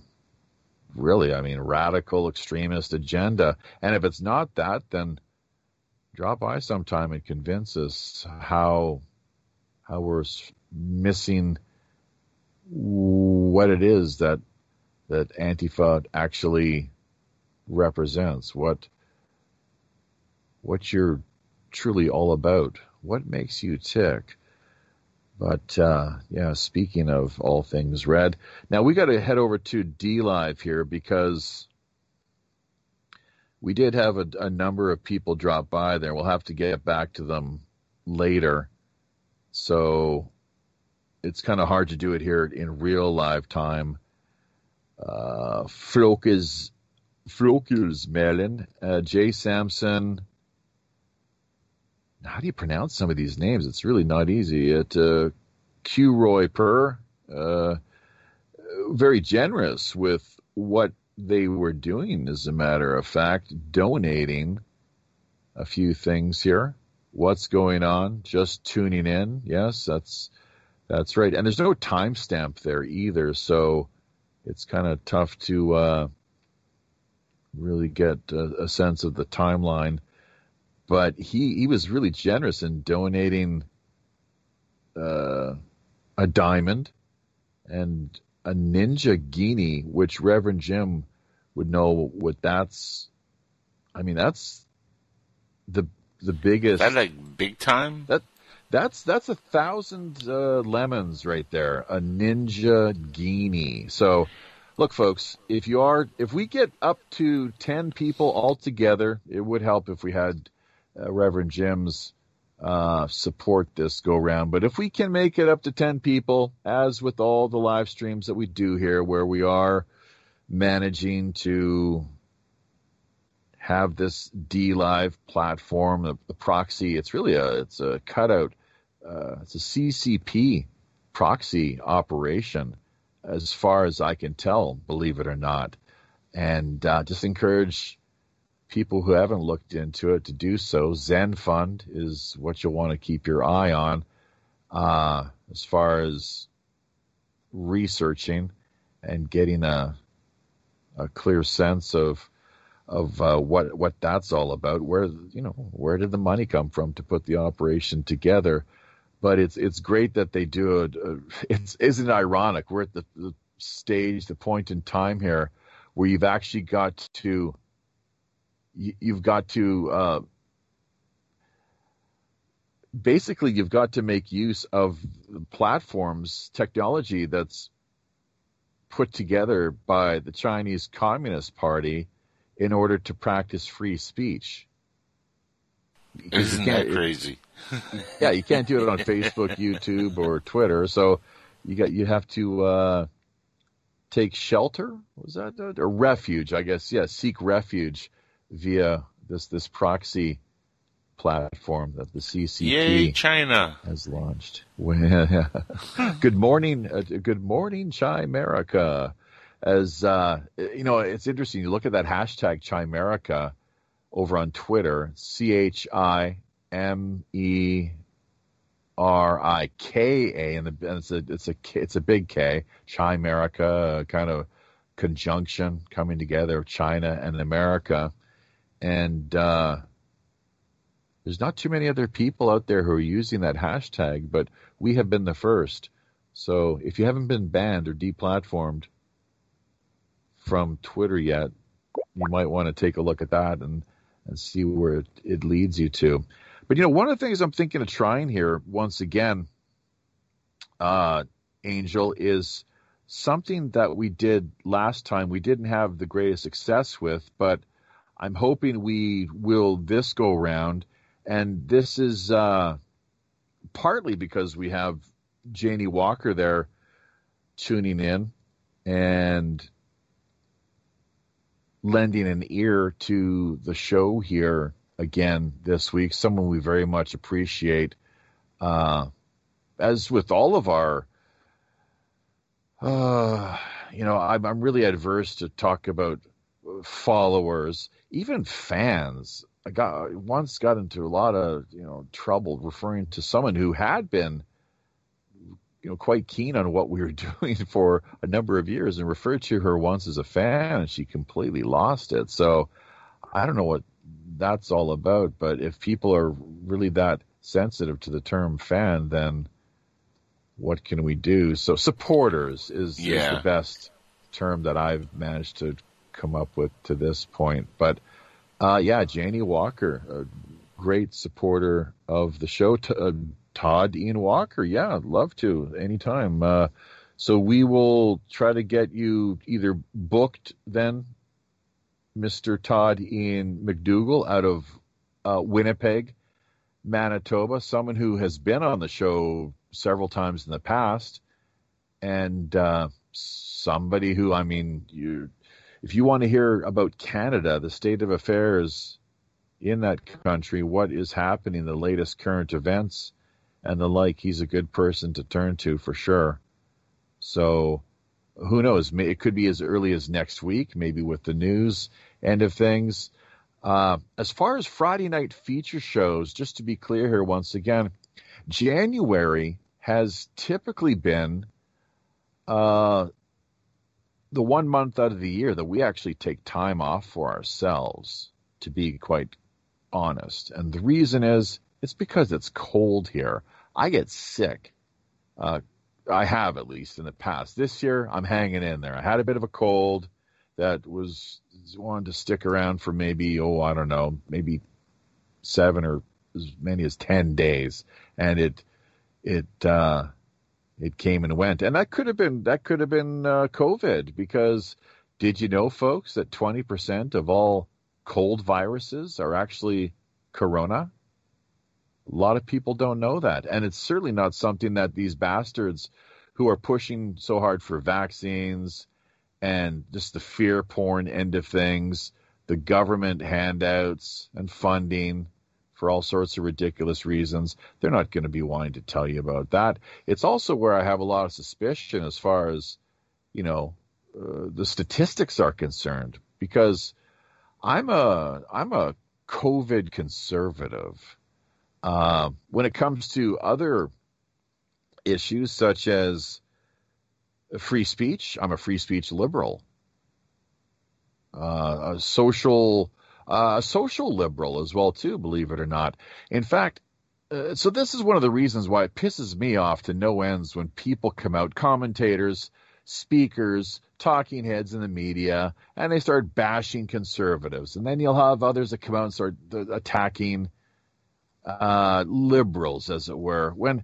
really, I mean, radical extremist agenda. And if it's not that, then drop by sometime and convince us how how we're missing what it is that that Antifa actually represents, what what you're truly all about, what makes you tick. But uh, yeah, speaking of all things red, now we got to head over to DLive here because we did have a, a number of people drop by there. We'll have to get back to them later. So it's kind of hard to do it here in real live time. Uh, Frokes, Merlin, uh, Jay Sampson. How do you pronounce some of these names? It's really not easy. At uh, Q Roy Per, uh, very generous with what they were doing, as a matter of fact, donating a few things here. What's going on? Just tuning in. Yes, that's that's right. And there's no timestamp there either, so it's kind of tough to uh, really get a, a, sense of the timeline. But he he was really generous in donating uh, a diamond and a ninja guinea, which Reverend Jim would know what that's. I mean, that's the the biggest. That like big time. That that's that's a thousand uh, lemons right there. A ninja guinea. So, look, folks, if you are if we get up to ten people all together, it would help if we had uh, Reverend Jim's uh, support this go round. But if we can make it up to 10 people, as with all the live streams that we do here, where we are managing to have this DLive platform, the, the proxy, it's really a, it's a cutout, uh, it's a CCP proxy operation as far as I can tell, believe it or not. And uh, just encourage people who haven't looked into it to do so. Zen Fund is what you'll want to keep your eye on uh, as far as researching and getting a a clear sense of of uh, what what that's all about. Where you know where did the money come from to put the operation together? But it's it's great that they do it. Uh, it's isn't it ironic? We're at the, the stage, the point in time here where you've actually got to you've got to uh, basically you've got to make use of platforms technology that's put together by the Chinese Communist Party in order to practice free speech. Isn't that crazy? yeah, you can't do it on Facebook, YouTube, or Twitter. So you got you have to uh, take shelter. Was that or refuge? I guess. Yeah, seek refuge via this this proxy platform that the CCP Yay, China has launched. good morning, uh, good morning, Chimerica. As uh, you know, it's interesting. You look at that hashtag Chimerica over on Twitter, C H I M E R I K A, and it's a it's a it's a big K, Chimerica, kind of conjunction coming together of China and America and uh, there's not too many other people out there who are using that hashtag, but we have been the first. So if you haven't been banned or deplatformed from Twitter yet, you might want to take a look at that and, and see where it, it leads you to. But you know, one of the things I'm thinking of trying here, once again, uh, Angel, is something that we did last time. We didn't have the greatest success with, but – I'm hoping we will this go round. And this is uh, partly because we have Janie Walker there tuning in and lending an ear to the show here again this week. Someone we very much appreciate. Uh, as with all of our, uh, you know, I'm, I'm really adverse to talk about followers, even fans. I got once got into a lot of you know trouble referring to someone who had been you know quite keen on what we were doing for a number of years and referred to her once as a fan and she completely lost it. So I don't know what that's all about, but if people are really that sensitive to the term fan, then what can we do? So supporters is, yeah. is the best term that I've managed to come up with to this point. But uh, yeah, Janie Walker, a great supporter of the show. T- uh, Todd Ian Walker, yeah, love to anytime. Uh, so we will try to get you either booked then, Mr. Todd Ian McDougall out of uh, Winnipeg, Manitoba, someone who has been on the show several times in the past, and uh, somebody who I mean, you if you want to hear about Canada, the state of affairs in that country, what is happening, the latest current events, and the like, he's a good person to turn to for sure. So who knows? It could be as early as next week, maybe with the news end of things. Uh, as far as Friday night feature shows, just to be clear here once again, January has typically been uh, the one month out of the year that we actually take time off for ourselves, to be quite honest. And the reason is it's because it's cold here. I get sick. Uh, I have at least in the past. This year, I'm hanging in there. I had a bit of a cold that was wanted to stick around for maybe oh I don't know maybe seven or as many as ten days, and it it uh, it came and went, and that could have been that could have been uh, COVID because did you know, folks, that twenty percent of all cold viruses are actually corona? A lot of people don't know that, and it's certainly not something that these bastards who are pushing so hard for vaccines and just the fear porn end of things, the government handouts and funding for all sorts of ridiculous reasons. They're not going to be wanting to tell you about that. It's also where I have a lot of suspicion as far as, you know, uh, the statistics are concerned because I'm a I'm a COVID conservative. Uh, when it comes to other issues such as free speech, I'm a free speech liberal. Uh, a social uh, a social liberal as well too, believe it or not. In fact, uh, so this is one of the reasons why it pisses me off to no ends when people come out, commentators, speakers, talking heads in the media, and they start bashing conservatives, and then you'll have others that come out and start uh, attacking uh, liberals, as it were. When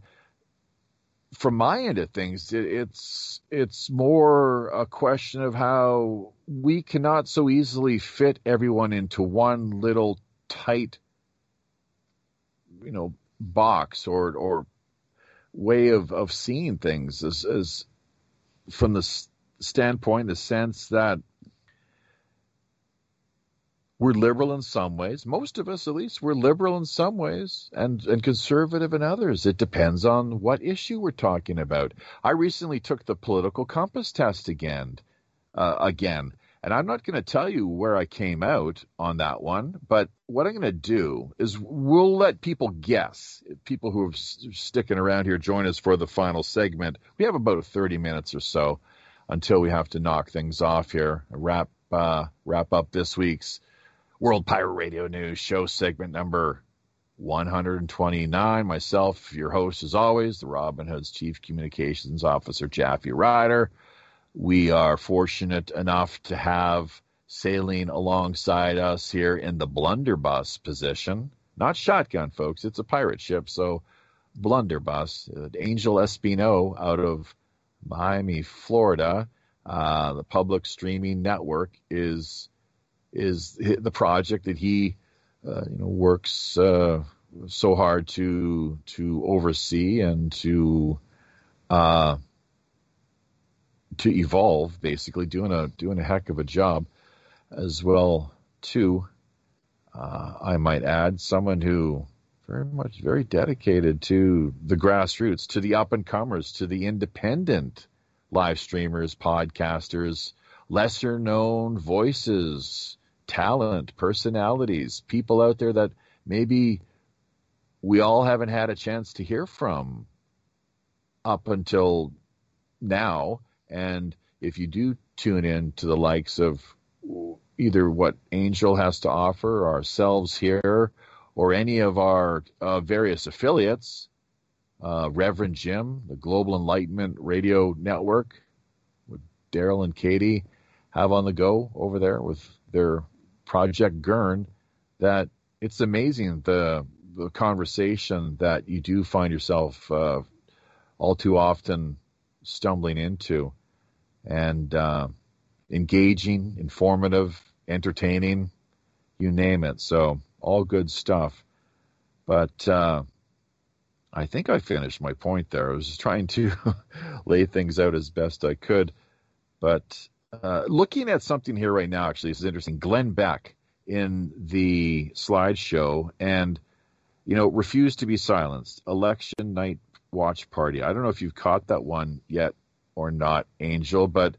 from my end of things, it, it's it's more a question of how we cannot so easily fit everyone into one little tight, you know, box or or way of of seeing things as as from the standpoint, the sense that we're liberal in some ways. Most of us, at least, we're liberal in some ways and, and conservative in others. It depends on what issue we're talking about. I recently took the political compass test again, uh, again, and I'm not going to tell you where I came out on that one, but what I'm going to do is we'll let people guess. People who are sticking around here join us for the final segment. We have about 30 minutes or so until we have to knock things off here, wrap uh, wrap up this week's World Pirate Radio News show segment number 129. Myself, your host, as always, the Robin Hood's Chief Communications Officer, Jaffe Ryder. We are fortunate enough to have sailing alongside us here in the blunderbuss position. Not shotgun, folks. It's a pirate ship, so blunderbuss. Angel Espino out of Miami, Florida. Uh, the public streaming network is is the project that he uh, you know works uh, so hard to to oversee and to uh, to evolve basically doing a doing a heck of a job as well too. Uh, I might add someone who very much very dedicated to the grassroots to the up and comers to the independent live streamers podcasters lesser known voices talent, personalities, people out there that maybe we all haven't had a chance to hear from up until now. And if you do tune in to the likes of either what Angel has to offer, ourselves here, or any of our uh, various affiliates, uh, Reverend Jim, the Global Enlightenment Radio Network, with Daryl and Katie have on the go over there with their Project Gurn that it's amazing the the conversation that you do find yourself uh, all too often stumbling into, and uh, engaging, informative, entertaining, you name it. So all good stuff. But uh, I think I finished my point there. I was trying to lay things out as best I could. But uh, looking at something here right now, actually, this is interesting. Glenn Beck in the slideshow and, you know, refused to be silenced. Election night watch party. I don't know if you've caught that one yet or not, Angel, but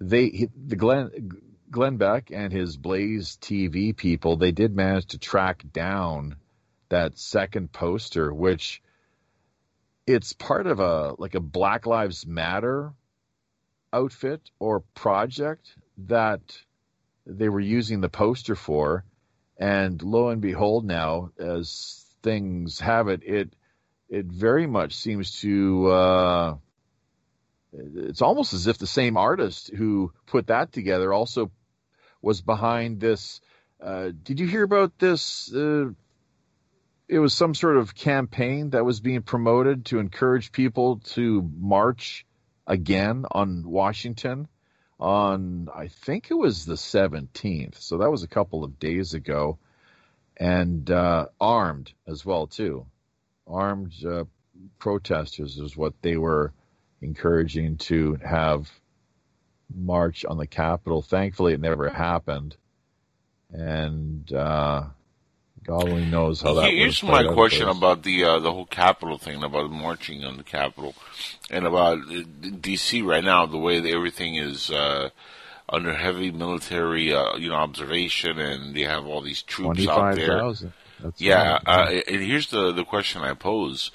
they, he, the Glenn, Glenn Beck and his Blaze TV people, they did manage to track down that second poster, which it's part of a like a Black Lives Matter outfit or project that they were using the poster for. And lo and behold, now as things have it, it it very much seems to. Uh, it's almost as if the same artist who put that together also was behind this. Uh, did you hear about this? Uh, it was some sort of campaign that was being promoted to encourage people to march again on Washington on I think it was the 17th. So that was a couple of days ago, and uh, armed as well too. Armed uh, protesters is what they were encouraging to have march on the Capitol. Thankfully, it never happened, and uh, God only knows how that. Here's my question about the uh, the whole Capitol thing, about marching on the Capitol, and about uh, D.C. right now. The way that everything is uh, under heavy military, uh, you know, observation, and they have all these troops out there. That's yeah, uh, and here's the the question I pose: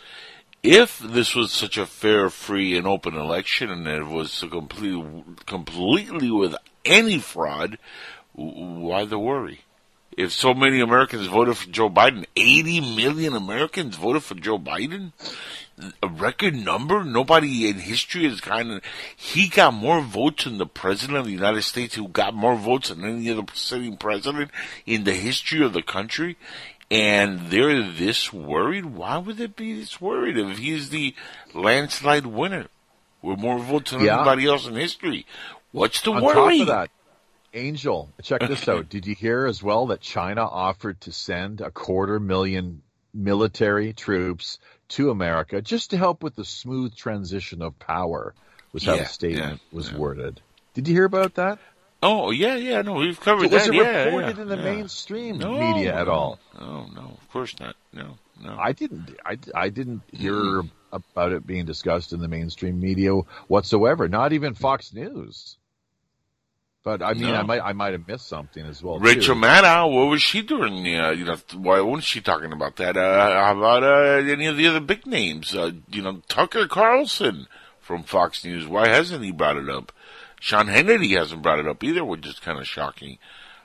If this was such a fair, free, and open election, and it was completely completely with any fraud, why the worry? If so many Americans voted for Joe Biden, 80 million Americans voted for Joe Biden? A record number? Nobody in history has kind of, he got more votes than the president of the United States who got more votes than any other sitting president in the history of the country. And they're this worried? Why would they be this worried if he's the landslide winner with more votes than yeah. anybody else in history? What's the On worry? Top of that, Angel, check this out. Did you hear as well that China offered to send a quarter million military troops to America just to help with the smooth transition of power? Was how yeah, the statement yeah, was yeah. worded. Did you hear about that? Oh yeah, yeah. No, we've covered so that. Was it reported in the mainstream no, media at all? No, no, of course not. No, no. I didn't. I, I didn't hear mm. about it being discussed in the mainstream media whatsoever. Not even Fox News. But I mean, no. I might I might have missed something as well. Rachel too. Maddow, what was she doing? Uh, you know, why wasn't she talking about that? Uh, how about uh, any of the other big names? Uh, you know, Tucker Carlson from Fox News. Why hasn't he brought it up? Sean Hannity hasn't brought it up either, which is kind of shocking.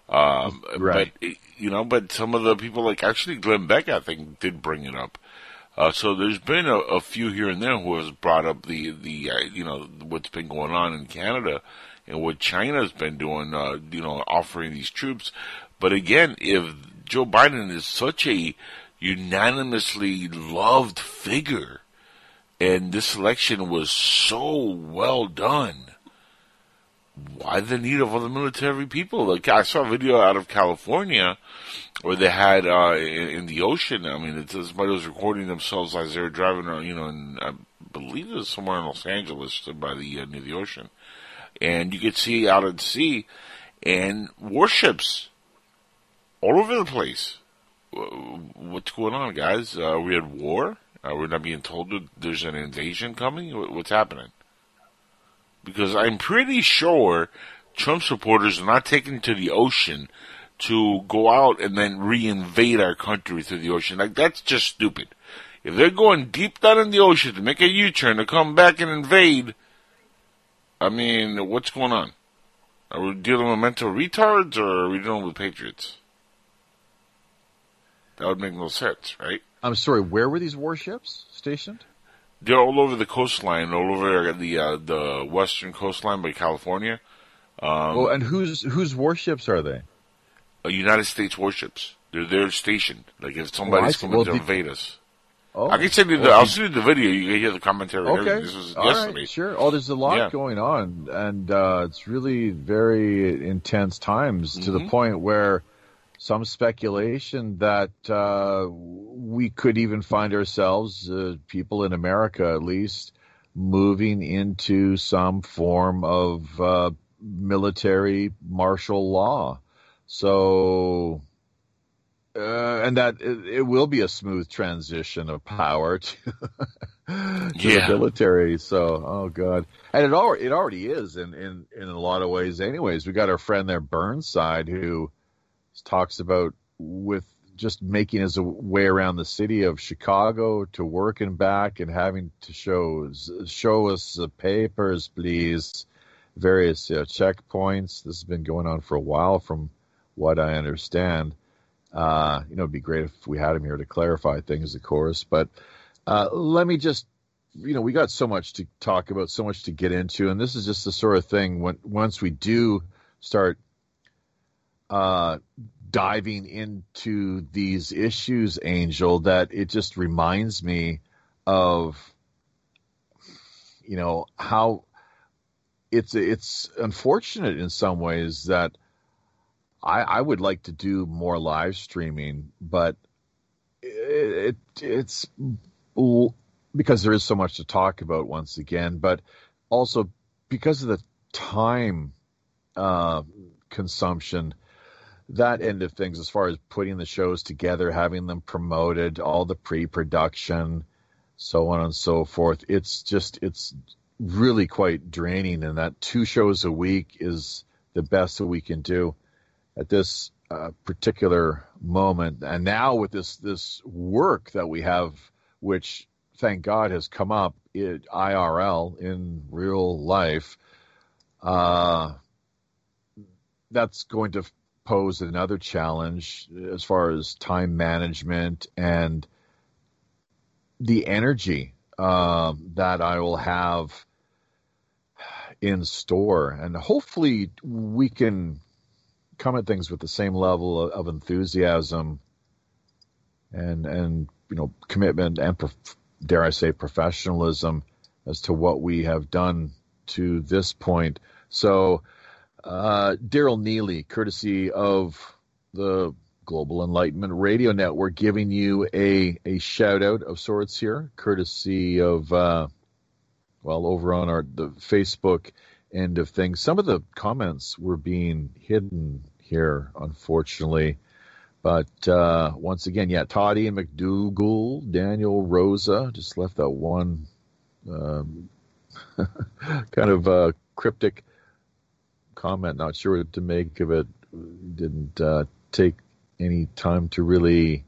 Um, right. But you know, but some of the people, like actually Glenn Beck, I think, did bring it up. Uh, so there's been a, a, few here and there who has brought up the the uh, you know what's been going on in Canada and what China's been doing, uh, you know, offering these troops. But again, if Joe Biden is such a unanimously loved figure, and this election was so well done, why the need of other military people? Like I saw a video out of California where they had uh, in, in the ocean. I mean, it's, somebody was recording themselves as they were driving, around. you know, in, I believe it was somewhere in Los Angeles by the uh, near the ocean and you could see out at sea and warships all over the place. What's going on, guys? Are we at war? Are we not being told that there's an invasion coming? What's happening? Because I'm pretty sure Trump supporters are not taking to the ocean to go out and then reinvade our country through the ocean. Like, that's just stupid. If they're going deep down in the ocean to make a U-turn to come back and invade, I mean, what's going on? Are we dealing with mental retards or are we dealing with patriots? That would make no sense, right? I'm sorry, where were these warships stationed? They're all over the coastline, all over the uh, the western coastline by California. Um, oh, and whose whose warships are they? Uh, United States warships. They're there stationed. Like if somebody's oh, coming well, to invade us. Oh, I can send you the. I'll send you the video. You can hear the commentary. Okay, this was all yesterday. right, sure. Oh, there's a lot yeah. going on, and uh, it's really very intense times mm-hmm. to the mm-hmm. point where some speculation that uh, we could even find ourselves, uh, people in America at least, moving into some form of uh, military martial law. So, uh, and that it, it, will be a smooth transition of power to, to yeah. the military. So, oh god, and it already it already is in in in a lot of ways. Anyways, we got our friend there, Burnside, who talks about with just making his way around the city of Chicago to work and back and having to show show us the papers, please. Various uh, checkpoints. This has been going on for a while, from what I understand. Uh, you know, it'd be great if we had him here to clarify things, of course. But uh, let me just, you know, we got so much to talk about, so much to get into, and this is just the sort of thing when once we do start uh, diving into these issues, Angel, that it just reminds me of, you know, how it's it's unfortunate in some ways that I, I would like to do more live streaming, but it, it it's because there is so much to talk about once again, but also because of the time uh, consumption that end of things as far as putting the shows together, having them promoted, all the pre-production, so on and so forth. It's just it's really quite draining, and that two shows a week is the best that we can do at this uh, particular moment. And now with this this work that we have, which thank God has come up in IRL in real life, uh, that's going to pose another challenge as far as time management and the energy uh, that I will have in store. And hopefully, we can come at things with the same level of, of enthusiasm and and you know commitment and dare I say professionalism as to what we have done to this point. So uh, Daryl Neely, courtesy of the Global Enlightenment Radio Network, giving you a, a shout out of sorts here, courtesy of, uh, well, over on our the Facebook end of things. Some of the comments were being hidden here, unfortunately. But uh, once again, yeah, Todd Ian McDougall, Daniel Rosa, just left that one um, kind of uh, cryptic comment. Not sure what to make of it. Didn't uh, take any time to really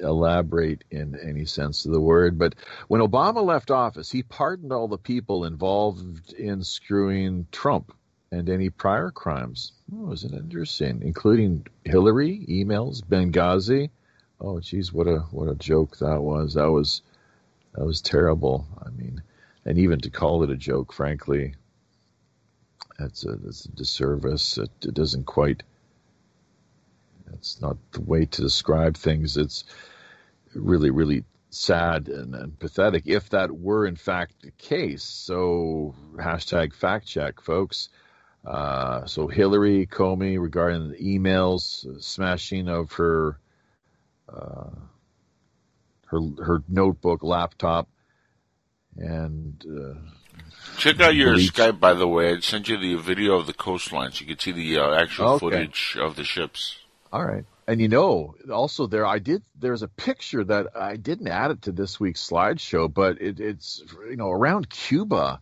elaborate in any sense of the word. But when Obama left office, he pardoned all the people involved in screwing Trump and any prior crimes. Oh, isn't interesting? Including Hillary, emails, Benghazi. Oh, geez, what a what a joke that was. That was that was terrible. I mean, and even to call it a joke, frankly, that's a, that's a disservice. It, it doesn't quite. That's not the way to describe things. It's really, really sad and, and, pathetic if that were in fact the case. So hashtag fact check, folks. Uh, so Hillary Comey regarding the emails, uh, smashing of her uh, her her notebook, laptop, and uh, Check out your bleach. Skype, by the way. I sent you the video of the coastline, so you can see the uh, actual okay. footage of the ships. All right. And you know, also there, I did. There's a picture that I didn't add it to this week's slideshow, but it, it's you know around Cuba,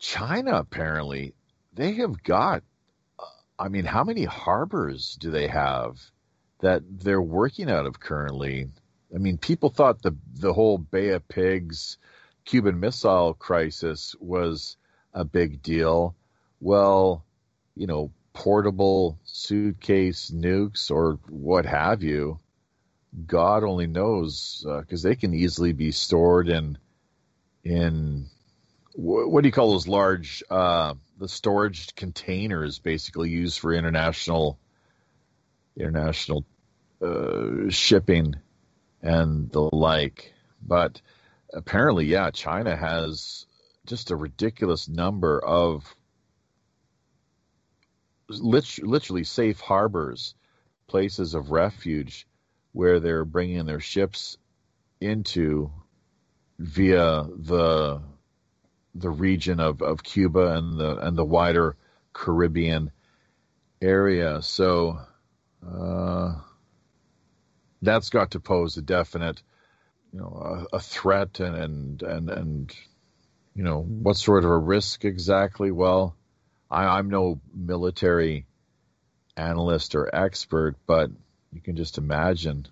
China. Apparently, they have got. Uh, I mean, how many harbors do they have that they're working out of currently? I mean, people thought the the whole Bay of Pigs Cuban Missile Crisis was a big deal. Well, you know, portable suitcase nukes or what have you, God only knows because uh, they can easily be stored in in what do you call those large uh, the storage containers basically used for international international uh, shipping and the like. But apparently, yeah, China has just a ridiculous number of literally safe harbors, places of refuge where they're bringing their ships into via the the region of, of Cuba and the and the wider Caribbean area. So uh, that's got to pose a definite, you know, a, a threat and, and and and you know what sort of a risk exactly. Well, I, I'm no military analyst or expert, but you can just imagine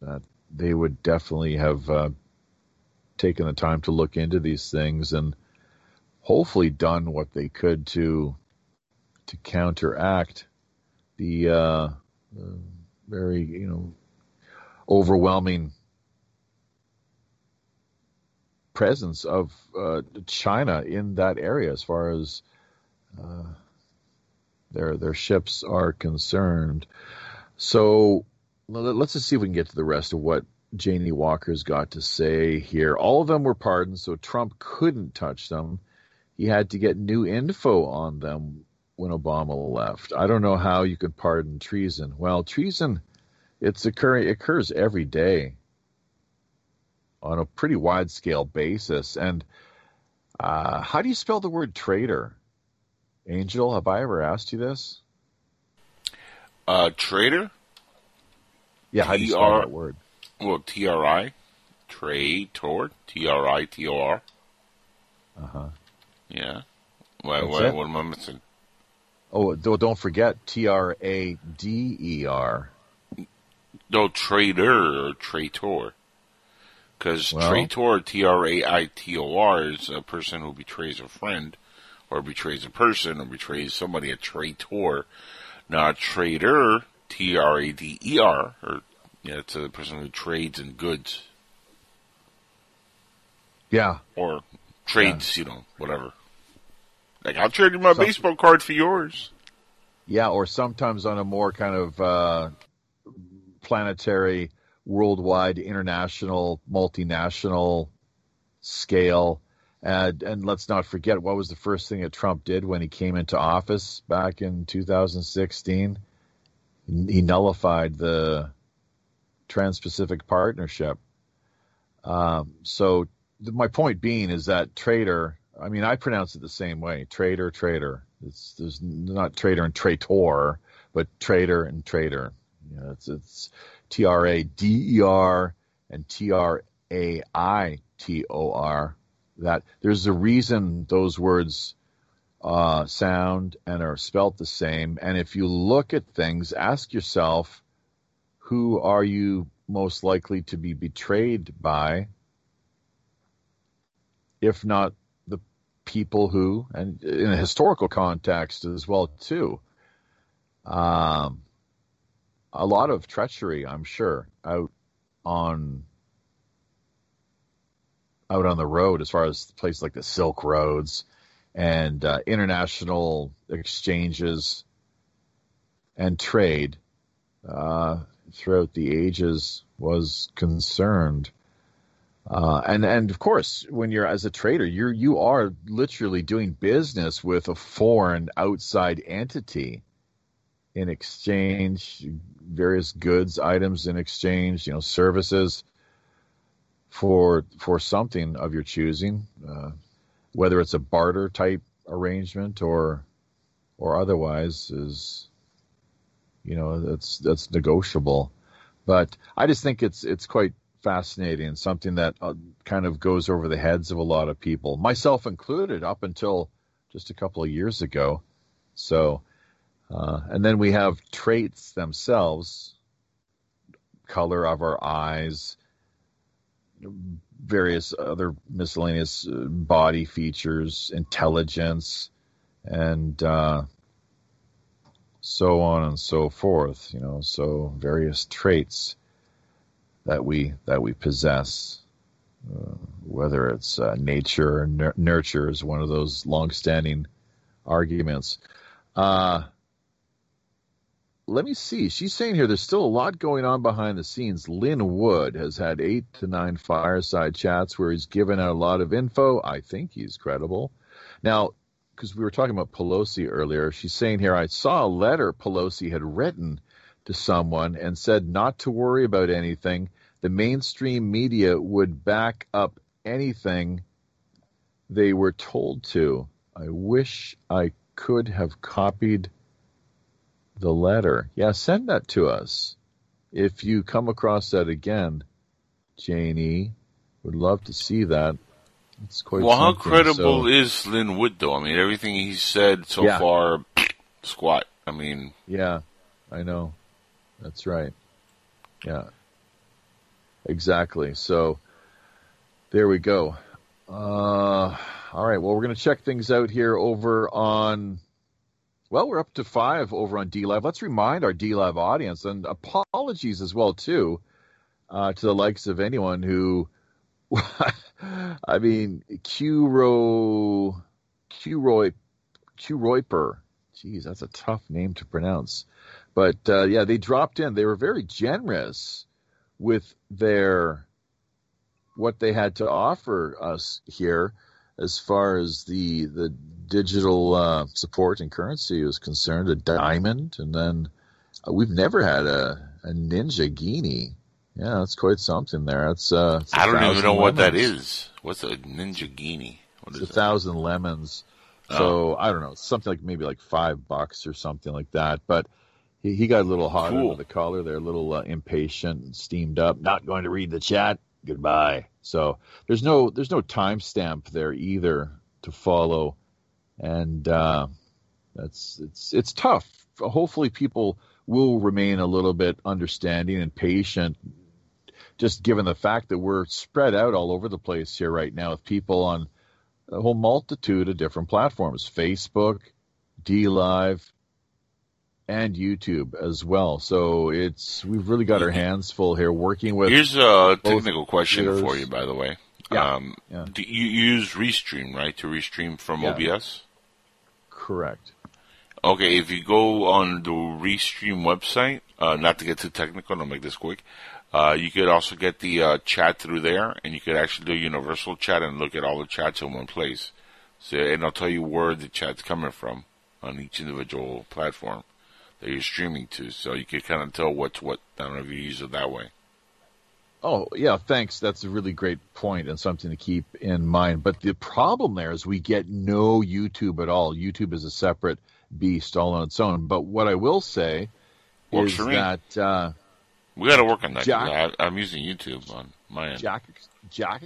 that they would definitely have uh, taken the time to look into these things and hopefully done what they could to to counteract the, uh, very you know overwhelming presence of uh, China in that area as far as uh, their their ships are concerned. So let's just see if we can get to the rest of what Janie Walker's got to say here. All of them were pardoned, so Trump couldn't touch them. He had to get new info on them when Obama left. I don't know how you could pardon treason. Well, treason it's occurring it occurs every day on a pretty wide scale basis. And uh, how do you spell the word traitor? Angel, have I ever asked you this? Uh, traitor? Yeah, how do you spell that word? Well, T R I, traitor, T R I T O R. Uh huh. Yeah. What, what, what am I missing? Oh, don't forget T R A D E R. No, trader or traitor. Because well, traitor, T R A I T O R, is a person who betrays a friend, or betrays a person, or betrays somebody, a traitor. Not trader, T R A D E R, or yeah, it's a person who trades in goods. Yeah. Or trades, yeah. you know, whatever. Like I'll trade you my Some, baseball card for yours. Yeah, or sometimes on a more kind of uh, planetary, worldwide, international, multinational scale. And, and let's not forget what was the first thing that Trump did when he came into office back in 2016. He nullified the Trans-Pacific Partnership. Um, so my point being is that traitor I mean, I pronounce it the same way. Trader, trader. It's there's not trader and traitor, but trader and trader. You know, it's it's T R A D E R and T R A I T O R. That there's a reason those words uh, sound and are spelt the same. And if you look at things, ask yourself, who are you most likely to be betrayed by? If not the people who, and in a historical context as well too, um, a lot of treachery, I'm sure, out on out on the road as far as places like the Silk Roads and uh, international exchanges and trade uh, throughout the ages was concerned. Uh, and and of course, when you're as a trader, you're you are literally doing business with a foreign outside entity in exchange various goods, items in exchange, you know, services for for something of your choosing, uh, whether it's a barter type arrangement or or otherwise is you know that's that's negotiable. But I just think it's it's quite fascinating, something that uh, kind of goes over the heads of a lot of people, myself included, up until just a couple of years ago. So, uh, and then we have traits themselves, color of our eyes, various other miscellaneous uh, body features, intelligence, and uh, so on and so forth. You know, so various traits that we that we possess, uh, whether it's uh, nature or n- nurture, is one of those long-standing arguments. Uh, let me see. She's saying here there's still a lot going on behind the scenes. Lin Wood has had eight to nine fireside chats where he's given out a lot of info. I think he's credible. Now, because we were talking about Pelosi earlier, she's saying here I saw a letter Pelosi had written to someone and said not to worry about anything. The mainstream media would back up anything they were told to. I wish I could have copied the letter. Yeah, send that to us. If you come across that again, Janie, would love to see that. It's quite well, how credible so, is Lin Wood, though? I mean, everything he said so yeah. far, squat. I mean, yeah, I know. That's right. Yeah, exactly. So there we go. Uh, all right. Well, we're going to check things out here over on. Well, we're up to five over on DLive. Let's remind our DLive audience and apologies as well too uh, to the likes of anyone who. I mean, Q Ro, Q Roy, Royper. Geez, that's a tough name to pronounce. But uh, yeah, they dropped in. They were very generous with their what they had to offer us here as far as the the digital uh, support and currency was concerned. A diamond, and then uh, we've never had a, a Ninjaghini. Yeah, that's quite something there. That's uh, I don't even know lemons. what that is. What's a Ninjaghini? What it's a that? thousand lemons. Oh. So I don't know, something like maybe like five bucks or something like that. But he, he got a little hot cool. under the collar there, a little uh, impatient and steamed up. Not going to read the chat. Goodbye. So there's no there's no timestamp there either to follow, and uh, that's it's it's tough. Hopefully, people will remain a little bit understanding and patient, just given the fact that we're spread out all over the place here right now with people on a whole multitude of different platforms: Facebook, DLive, and YouTube as well. So it's we've really got our hands full here working with. Here's a technical question for you, by the way. Yeah. Um, yeah. Do you use Restream right to restream from yeah. OBS? Correct. Okay, if you go on the Restream website, uh, not to get too technical, I'll make this quick. Uh, you could also get the uh, chat through there, and you could actually do universal chat and look at all the chats in one place. So, and I'll tell you where the chat's coming from on each individual platform that you're streaming to, so you can kind of tell what's what. I don't know if you use it that way. Oh yeah, thanks. That's a really great point and something to keep in mind. But the problem there is we get no YouTube at all. YouTube is a separate beast all on its own. But what I will say Works is that uh, we got to work on that. Jack, I, am using YouTube on my end. Jack, Jack,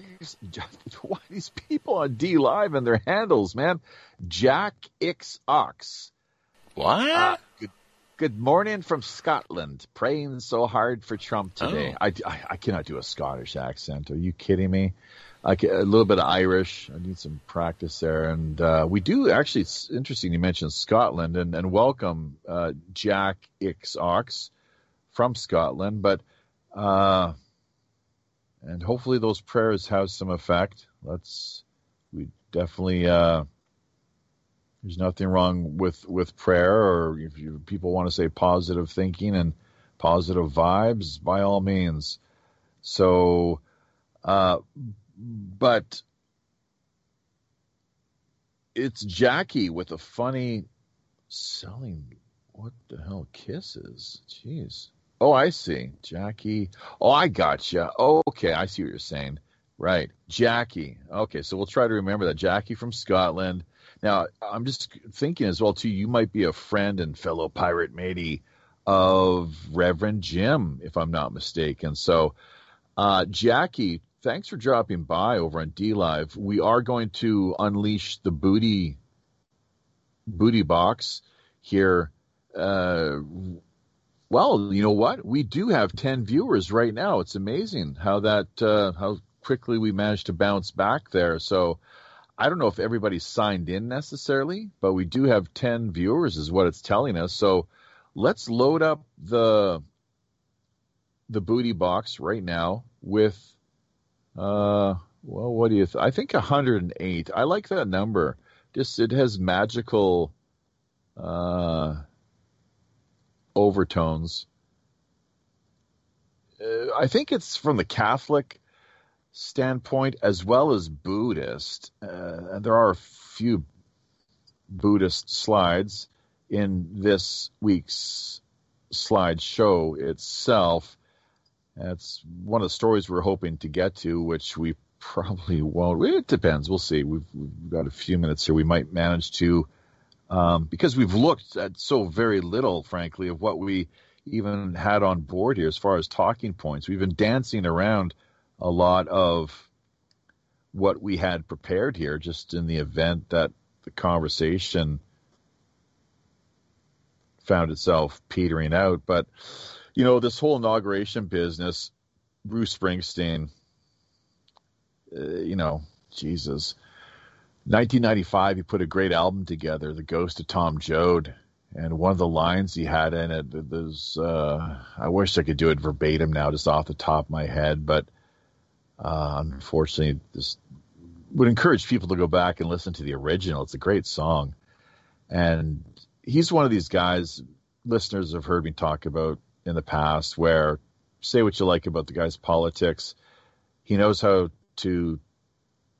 Jack, why these people on DLive and their handles, man? Jack X Ox. What? Uh, good, morning from Scotland. Praying so hard for Trump today. Oh. I, I, I, cannot do a Scottish accent. Are you kidding me? I can, a little bit of Irish. I need some practice there. And uh, we do actually. It's interesting you mentioned Scotland and and welcome uh, Jack X Ox from Scotland. But uh, and hopefully those prayers have some effect. Let's we definitely uh, there's nothing wrong with with prayer, or if you, people want to say positive thinking and positive vibes, by all means. So, uh, but it's Jackie with a funny selling. What the hell kisses? Jeez. Oh, I see. Jackie. Oh, I gotcha. Oh, okay. I see what you're saying. Right. Jackie. Okay. So we'll try to remember that. Jackie from Scotland. Now, I'm just thinking as well too. You might be a friend and fellow pirate matey of Reverend Jim, if I'm not mistaken. So, uh, Jackie, thanks for dropping by over on DLive. We are going to unleash the booty booty box here. Uh, well, you know what? We do have ten viewers right now. It's amazing how that uh, how quickly we managed to bounce back there. So I don't know if everybody's signed in necessarily, but we do have 10 viewers is what it's telling us. So let's load up the the booty box right now with uh well what do you th- I think 108. I like that number. Just it has magical uh overtones. Uh, I think it's from the Catholic standpoint as well as Buddhist. Uh, there are a few Buddhist slides in this week's slideshow itself. That's one of the stories we're hoping to get to, which we probably won't. It depends. We'll see. We've, we've got a few minutes here. We might manage to, um, because we've looked at so very little, frankly, of what we even had on board here as far as talking points. We've been dancing around a lot of what we had prepared here, just in the event that the conversation found itself petering out. But, you know, this whole inauguration business, Bruce Springsteen, uh, you know, Jesus. 1995, he put a great album together, The Ghost of Tom Joad. And one of the lines he had in it, there's, uh, I wish I could do it verbatim now, just off the top of my head, but uh, unfortunately, this would encourage people to go back and listen to the original. It's a great song. And he's one of these guys listeners have heard me talk about in the past where say what you like about the guy's politics. He knows how to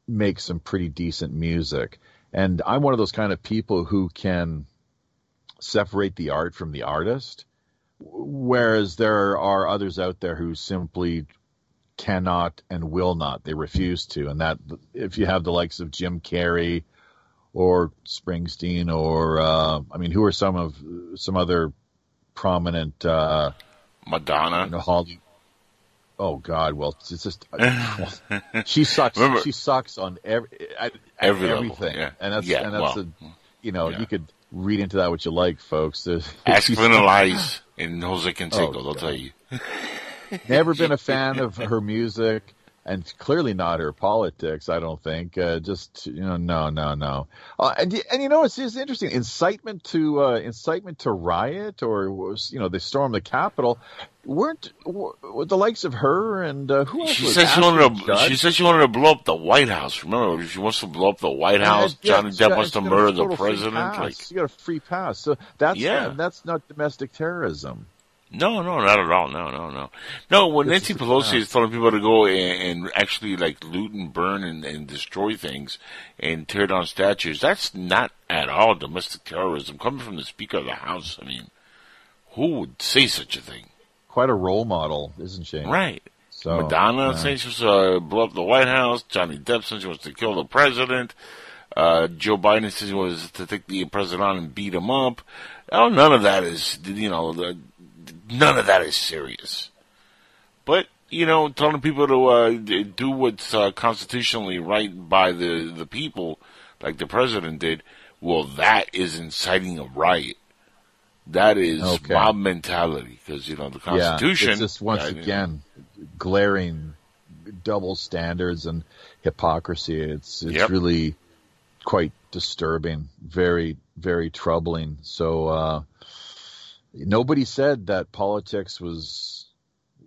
make some pretty decent music. And I'm one of those kind of people who can separate the art from the artist. Whereas there are others out there who simply cannot and will not. They refuse to. And that, if you have the likes of Jim Carrey or Springsteen or, uh, I mean, who are some of some other prominent, uh, Madonna, you know, Hollywood. Oh God! Well, it's just she sucks. Remember, she sucks on every every everything, yeah. and that's yeah, and that's well, a, you know yeah. you could read into that what you like, folks. Ask Vanilla Ice and Jose Canseco; oh, they'll tell you. Never been a fan of her music, and clearly not her politics. I don't think. Uh, just you know, no, no, no. Uh, and and you know, it's just interesting. Incitement to uh, incitement to riot, or was you know they stormed the Capitol. Weren't were the likes of her and uh, who else? She said she wanted to. She said she wanted to blow up the White House. Remember, she wants to blow up the White House. Yeah, Johnny Depp wants to murder the president. Like you got a free pass. So that's yeah. that's not domestic terrorism. No, no, not at all. No, no, no. No, when Nancy Pelosi is telling people to go and, and actually like loot and burn and, and destroy things and tear down statues, that's not at all domestic terrorism coming from the Speaker of the House. I mean, who would say such a thing? Quite a role model, isn't she? Right. So, Madonna yeah. says she wants to blow up the White House. Johnny Depp says she wants to kill the president. Uh, Joe Biden says he wants to take the president on and beat him up. Oh, none of that is, you know, the, none of that is serious. But you know, telling people to uh, do what's uh, constitutionally right by the the people, like the president did, well, that is inciting a riot. That is okay. mob mentality because you know the Constitution. Yeah, it's just once again glaring double standards and hypocrisy. It's it's yep. really quite disturbing, very very troubling. So. Uh, nobody said that politics was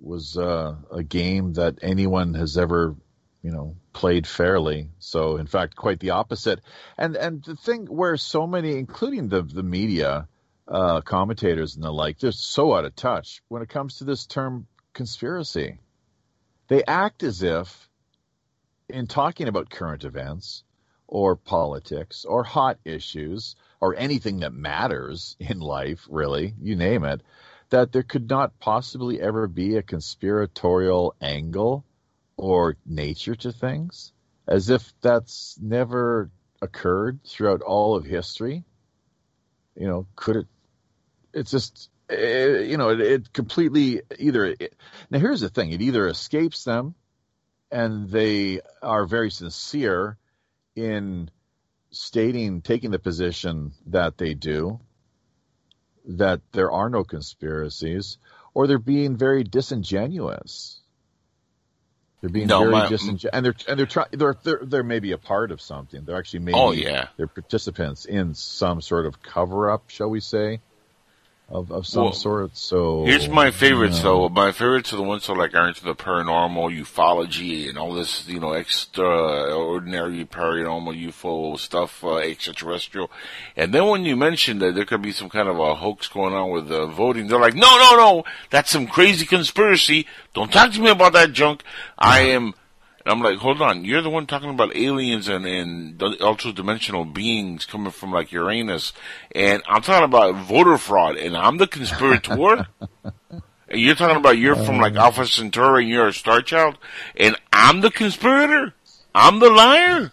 was uh, a game that anyone has ever you know played fairly. So in fact quite the opposite. And and the thing where so many including the the media uh, commentators and the like they're so out of touch when it comes to this term conspiracy. They act as if in talking about current events or politics or hot issues or anything that matters in life, really, you name it, that there could not possibly ever be a conspiratorial angle or nature to things, as if that's never occurred throughout all of history. You know, could it? It's just, it, eh, you know, it, it completely either. It, now, here's the thing: it either escapes them, and they are very sincere in stating, taking the position that they do, that there are no conspiracies, or they're being very disingenuous. They're being no, very disingenuous, and they're and they're trying. They're, they're they're maybe a part of something. They're actually oh, maybe oh yeah they're participants in some sort of cover up, shall we say? Of, of some well, sort. So here's my favorites you know. though. My favorites are the ones that are like are into the paranormal, ufology, and all this, you know, extraordinary paranormal UFO stuff, uh, extraterrestrial. And then when you mention that there could be some kind of a hoax going on with the voting, they're like, no, no, no, that's some crazy conspiracy. Don't talk to me about that junk. I am And I'm like, hold on, you're the one talking about aliens and, and ultra dimensional beings coming from like Uranus. And I'm talking about voter fraud and I'm the conspirator. and you're talking about you're from like Alpha Centauri and you're a star child. And I'm the conspirator. I'm the liar.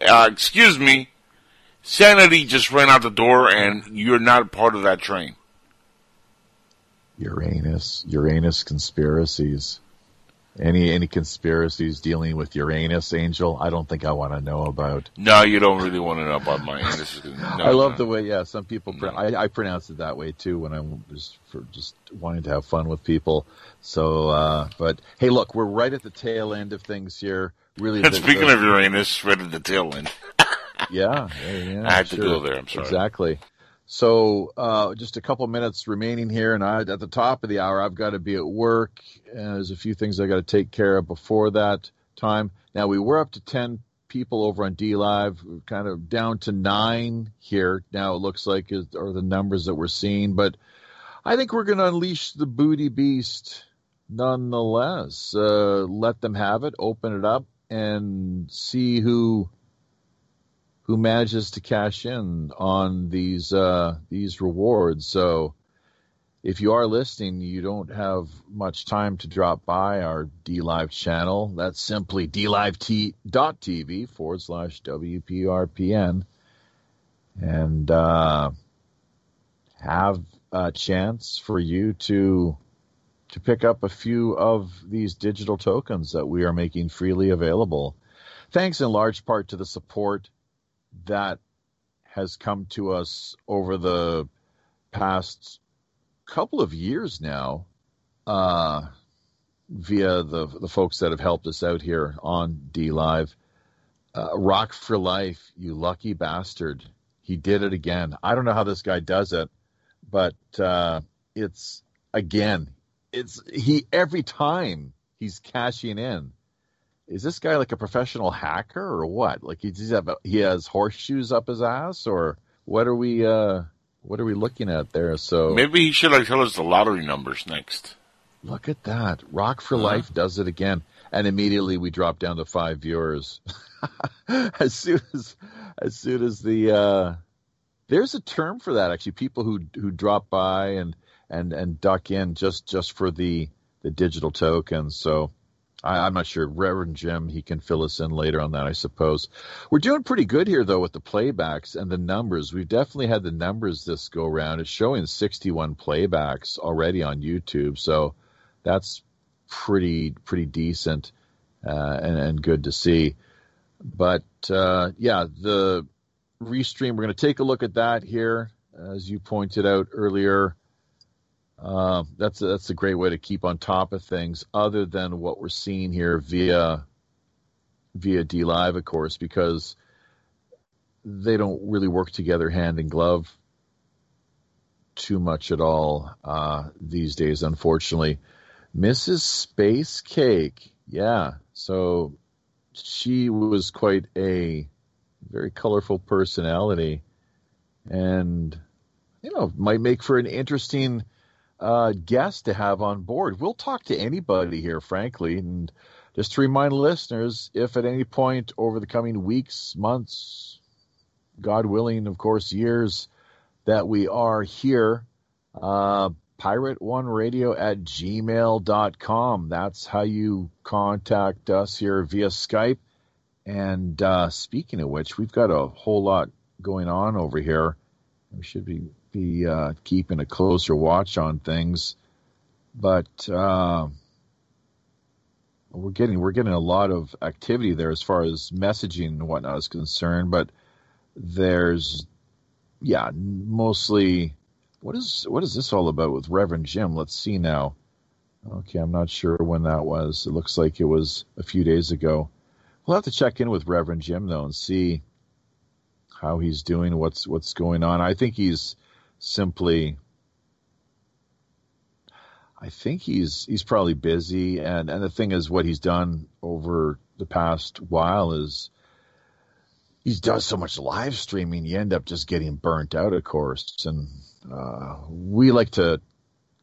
Uh, excuse me. Sanity just ran out the door and you're not part of that train. Uranus, Uranus conspiracies. Any any conspiracies dealing with Uranus, Angel? I don't think I want to know about. No, you don't really want to know about my Uranus. No, I love no. the way, yeah, some people. No. I, I pronounce it that way too when I'm just for just wanting to have fun with people. So, uh, but hey, look, we're right at the tail end of things here. Really, the- speaking the- of Uranus, right at the tail end. yeah, yeah, yeah, I had to go there. I'm sorry. Exactly. So, uh, just a couple minutes remaining here, and I, at the top of the hour, I've got to be at work. There's a few things I got to take care of before that time. Now, we were up to 10 people over on DLive, kind of down to nine here. Now, it looks like is are the numbers that we're seeing, but I think we're going to unleash the booty beast nonetheless. Uh, let them have it, open it up, and see who who manages to cash in on these uh, these rewards. So if you are listening, you don't have much time to drop by our DLive channel. That's simply dlive.tv forward slash WPRPN and uh, have a chance for you to to pick up a few of these digital tokens that we are making freely available. Thanks in large part to the support that has come to us over the past couple of years now uh, via the the folks that have helped us out here on DLive. Uh, Rock for life, you lucky bastard! He did it again. I don't know how this guy does it, but uh, it's again, it's he every time he's cashing in is this guy like a professional hacker or what? Like he does have he has horseshoes up his ass or what are we uh what are we looking at there? So Maybe he should like tell us the lottery numbers next. look at that. Rock for Uh-huh. Life does it again. And immediately we drop down to five viewers. as soon as as soon as the uh there's a term for that actually. People who who drop by and and and duck in just just for the the digital tokens. So I, I'm not sure. Reverend Jim, he can fill us in later on that, I suppose. We're doing pretty good here though with the playbacks and the numbers. We've definitely had the numbers this go round. It's showing 61 playbacks already on YouTube, so that's pretty pretty decent uh, and and good to see. But uh, yeah, the restream. We're going to take a look at that here, as you pointed out earlier. Uh, that's a, that's a great way to keep on top of things, other than what we're seeing here via via DLive, of course, because they don't really work together hand in glove too much at all uh, these days, unfortunately. Mrs. Space Cake, yeah. So she was quite a very colorful personality, and you know might make for an interesting uh, guest to have on board. We'll talk to anybody here, frankly, and just to remind listeners, if at any point over the coming weeks, months, God willing, of course, years, that we are here, uh, pirate one radio at gmail.com. That's how you contact us here via Skype. And uh, speaking of which, we've got a whole lot going on over here. We should be be uh, keeping a closer watch on things, but uh, we're getting we're getting a lot of activity there as far as messaging and whatnot is concerned. But there's yeah, mostly what is what is this all about with Reverend Jim? Let's see now. Okay, I'm not sure when that was. It looks like it was a few days ago. We'll have to check in with Reverend Jim though and see how he's doing, what's what's going on. I think he's simply I think he's he's probably busy and and the thing is what he's done over the past while is he does so much live streaming you end up just getting burnt out of course and uh, we like to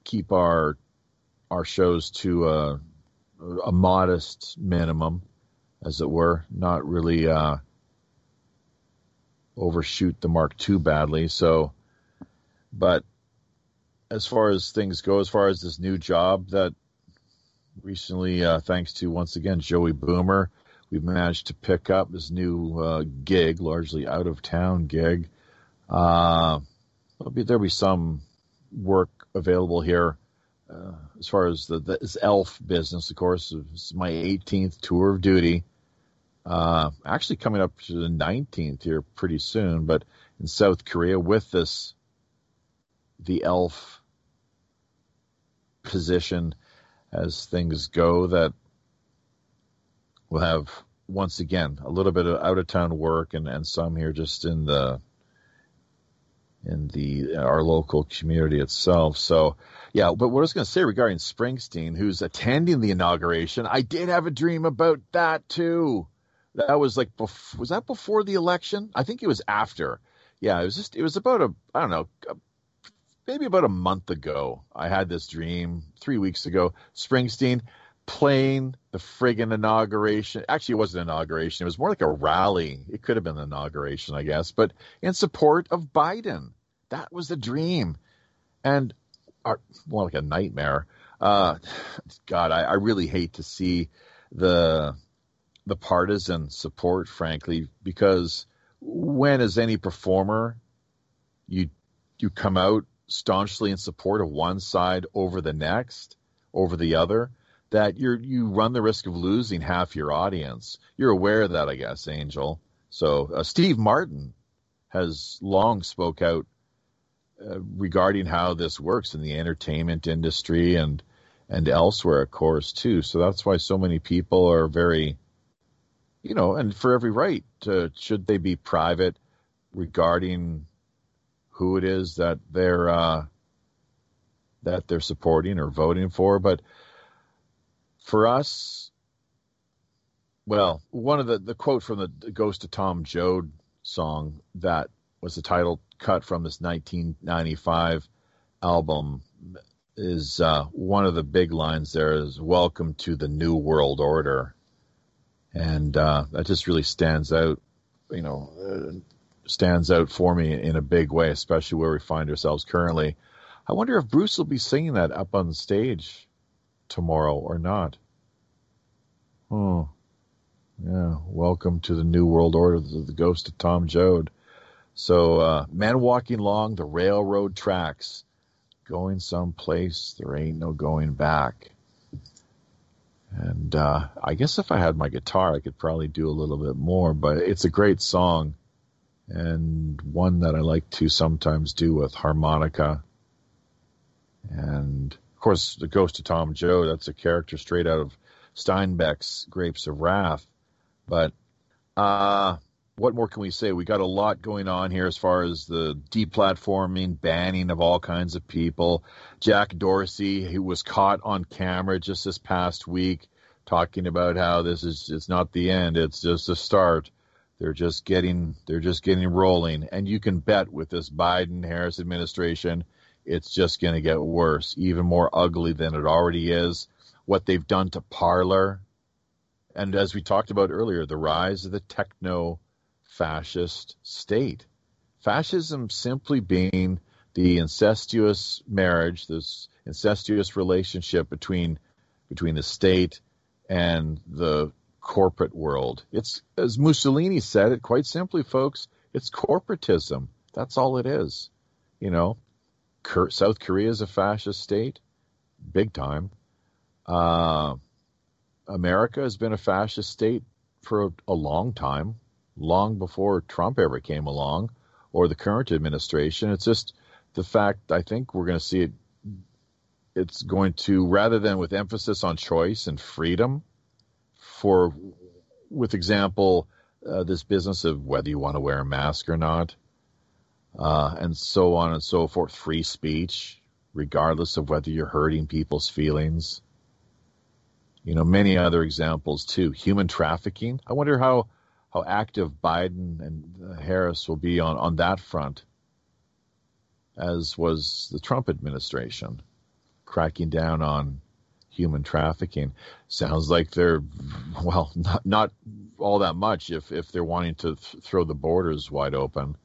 keep our our shows to a, a modest minimum, as it were, not really uh, overshoot the mark too badly. So, but as far as things go, as far as this new job that recently, uh, thanks to once again Joey Boomer, we've managed to pick up this new uh, gig, largely out of town gig. Uh, there'll be there'll be some work available here. Uh, as far as the this elf business, of course, it's my 18th tour of duty. Uh, actually coming up to the 19th here pretty soon, but in South Korea with this, the elf position as things go that we'll have once again a little bit of out of town work and, and some here just in the in the our local community itself. So yeah, but what I was going to say regarding Springsteen, who's attending the inauguration, I did have a dream about that too. That was like, was that before the election? I think it was after. Yeah, it was just, it was about a, I don't know, maybe about a month ago. I had this dream three weeks ago. Springsteen playing the friggin' inauguration. Actually, it wasn't an inauguration. It was more like a rally. It could have been an inauguration, I guess, but in support of Biden. That was the dream. And uh, more like a nightmare. Uh, God, I, I really hate to see the the partisan support, frankly, because when as any performer you you come out staunchly in support of one side over the next, over the other, that you're you run the risk of losing half your audience. You're aware of that, I guess, Angel. So uh, Steve Martin has long spoke out uh, regarding how this works in the entertainment industry and and elsewhere, of course, too. So that's why so many people are very you know, and for every right, should they be private regarding who it is that they're uh, that they're supporting or voting for. But for us, well, one of the the quote from the Ghost of Tom Joad song that was the title cut from this 1995 album is uh, one of the big lines there is "Welcome to the New World Order." and uh, that just really stands out. You know, uh, stands out for me in a big way, especially where we find ourselves currently. I wonder if Bruce will be singing that up on stage tomorrow or not. Oh, yeah. Welcome to the New World Order, the ghost of Tom Joad. So, uh, men walking along the railroad tracks, going someplace there ain't no going back. And uh, I guess if I had my guitar, I could probably do a little bit more. But it's a great song, and one that I like to sometimes do with harmonica. And of course, the Ghost of Tom Joad, that's a character straight out of Steinbeck's Grapes of Wrath. But uh, what more can we say? We got a lot going on here as far as the deplatforming, banning of all kinds of people. Jack Dorsey, who was caught on camera just this past week, talking about how this is it's not the end, it's just a start. They're just getting they're just getting rolling, and you can bet with this Biden Harris administration, it's just going to get worse, even more ugly than it already is. What they've done to Parler, and as we talked about earlier, the rise of the techno fascist state. Fascism simply being the incestuous marriage, this incestuous relationship between between the state and the corporate world. It's as Mussolini said it quite simply, folks. It's corporatism. That's all it is. You know, South Korea is a fascist state, big time. Uh, America has been a fascist state for a, a long time long before Trump ever came along or the current administration. It's just the fact I think we're going to see it. It's going to, rather than with emphasis on choice and freedom, for, with example, uh, this business of whether you want to wear a mask or not, uh, and so on and so forth, free speech, regardless of whether you're hurting people's feelings. You know, many other examples too. Human trafficking. I wonder how how active Biden and Harris will be on, on that front, as was the Trump administration, cracking down on human trafficking. Sounds like they're well, not not all that much if if they're wanting to th- throw the borders wide open,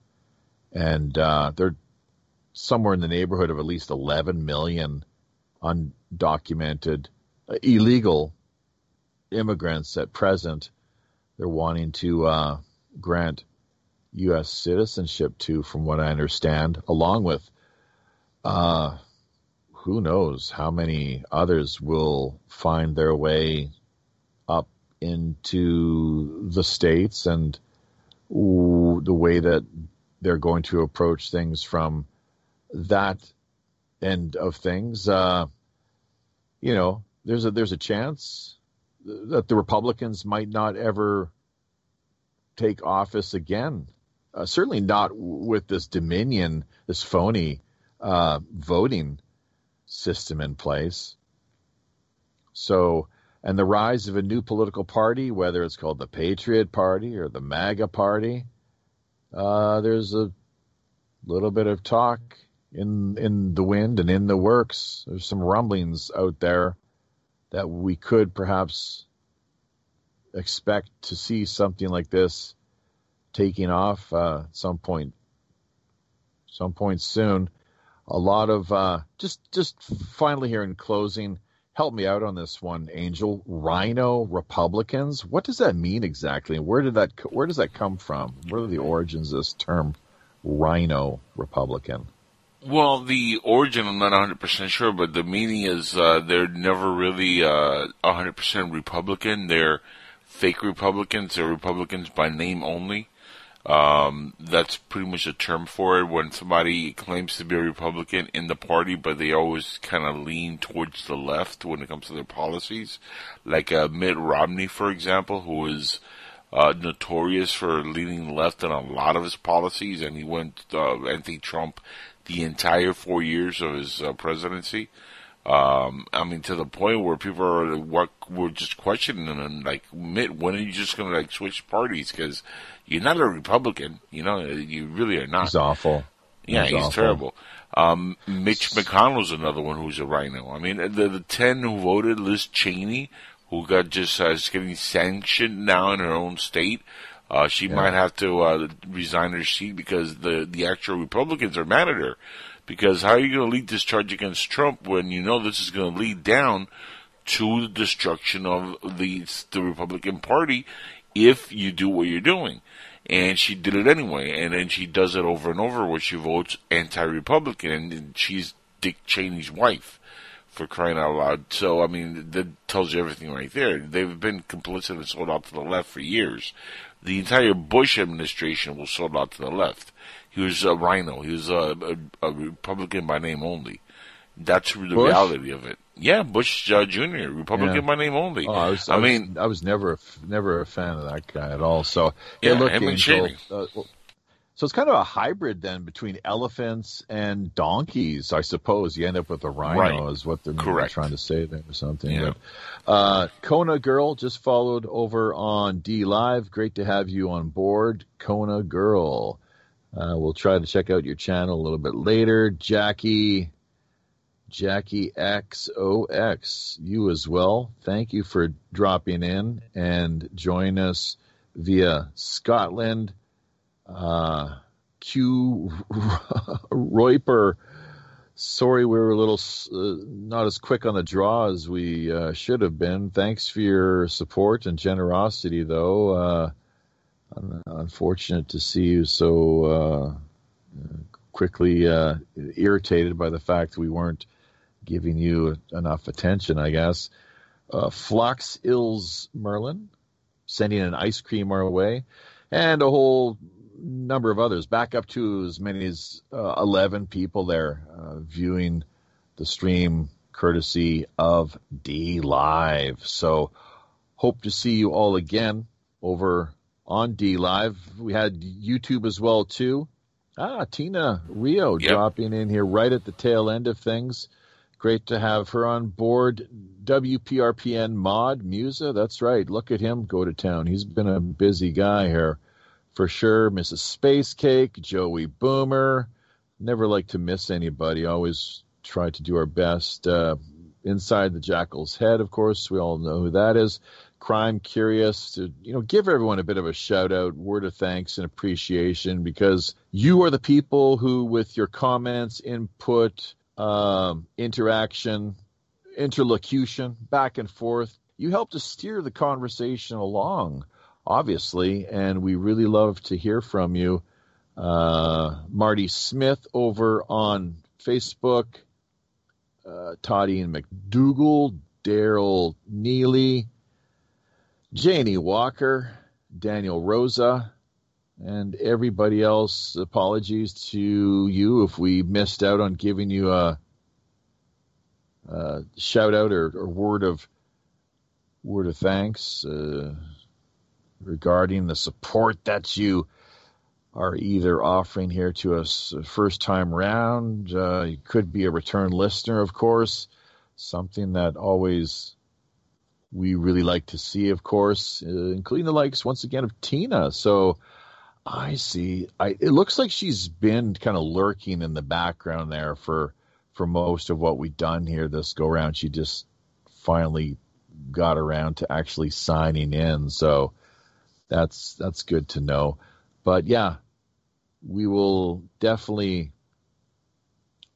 and uh, they're somewhere in the neighborhood of at least 11 million undocumented uh, illegal immigrants at present. They're wanting to uh, grant U.S. citizenship to, from what I understand, along with uh, who knows how many others will find their way up into the states and the way that they're going to approach things from that end of things. Uh, you know, there's a there's a chance that the Republicans might not ever take office again. Uh, certainly not with this Dominion, this phony uh, voting system in place. So, and the rise of a new political party, whether it's called the Patriot Party or the MAGA Party, uh, there's a little bit of talk in in the wind and in the works. There's some rumblings out there that we could perhaps expect to see something like this taking off uh, some point, some point soon a lot of uh, just just finally here in closing. Help me out on this one, Angel. Rhino Republicans. What does that mean exactly? Where did that where does that come from? What are the origins of this term, Rhino Republican? Well, the origin I'm not 100% sure, but the meaning is uh, they're never really uh, 100% Republican. They're fake Republicans. They're Republicans by name only. Um, that's pretty much a term for it when somebody claims to be a Republican in the party, but they always kind of lean towards the left when it comes to their policies. Like uh, Mitt Romney, for example, who is uh, notorious for leaning left on a lot of his policies, and he went uh, anti-Trump the entire four years of his uh, presidency. Um, I mean, to the point where people are what were just questioning him, like Mitt, when are you just going to like switch parties? Because you're not a Republican, you know, you really are not. He's awful. Yeah, he's, he's awful. terrible. Um, Mitch McConnell's another one who's a rhino. I mean, the the ten who voted, Liz Cheney, who got just uh, getting sanctioned now in her own state. Uh, she yeah. might have to uh, resign her seat because the the actual Republicans are mad at her because how are you going to lead this charge against Trump when you know this is going to lead down to the destruction of the the Republican Party if you do what you're doing? And she did it anyway, and then she does it over and over where she votes anti-Republican, and she's Dick Cheney's wife for crying out loud. So, I mean, that tells you everything right there. They've been complicit and sold out to the left for years. The entire Bush administration was sold out to the left. He was a rhino. He was a, a, a Republican by name only. That's the Bush? reality of it. Yeah, Bush uh, Jr. Republican yeah. by name only. Oh, I, was, I, I mean, was, I was never never a fan of that guy at all. So yeah, hey, look, Angel, uh, so it's kind of a hybrid then between elephants and donkeys, I suppose. You end up with a rhino, right. is what they're Correct. trying to say there or something. Yeah. But, uh, Kona Girl just followed over on DLive. Great to have you on board, Kona Girl. Uh, we'll try to check out your channel a little bit later. Jackie, Jackie XOX, you as well. Thank you for dropping in and join us via Scotland. Uh, Q Roiper. Sorry, we were a little uh, not as quick on the draw as we uh, should have been. Thanks for your support and generosity, though. Uh, unfortunate to see you so uh, quickly uh, irritated by the fact that we weren't giving you enough attention, I guess. Uh, Flux Ills Merlin sending an ice cream our way, and a whole number of others, back up to as many as uh, 11 people there uh, viewing the stream courtesy of DLive. So, hope to see you all again over on DLive. We had YouTube as well too. Ah, Tina Rio yep. dropping in here right at the tail end of things. Great to have her on board. WPRPN mod Musa, that's right. Look at him go to town. He's been a busy guy here for sure. Mrs. Space Cake, Joey Boomer. Never like to miss anybody. Always try to do our best. Uh, Inside the Jackal's Head, of course, we all know who that is. Crime Curious to you know give everyone a bit of a shout out, word of thanks and appreciation because you are the people who, with your comments, input, um, interaction, interlocution, back and forth, you help to steer the conversation along, obviously, and we really love to hear from you. Uh, Marty Smith over on Facebook, uh, Todd Ian McDougall, Daryl Neely, Janie Walker, Daniel Rosa, and everybody else. Apologies to you if we missed out on giving you a, a shout out or, or, word of word of thanks uh, regarding the support that you are either offering here to us first time round. Uh, you could be a return listener, of course, something that always we really like to see, of course, uh, including the likes once again of Tina. So I see. I, it looks like she's been kind of lurking in the background there for for most of what we've done here this go round. She just finally got around to actually signing in. So that's that's good to know. But yeah, we will definitely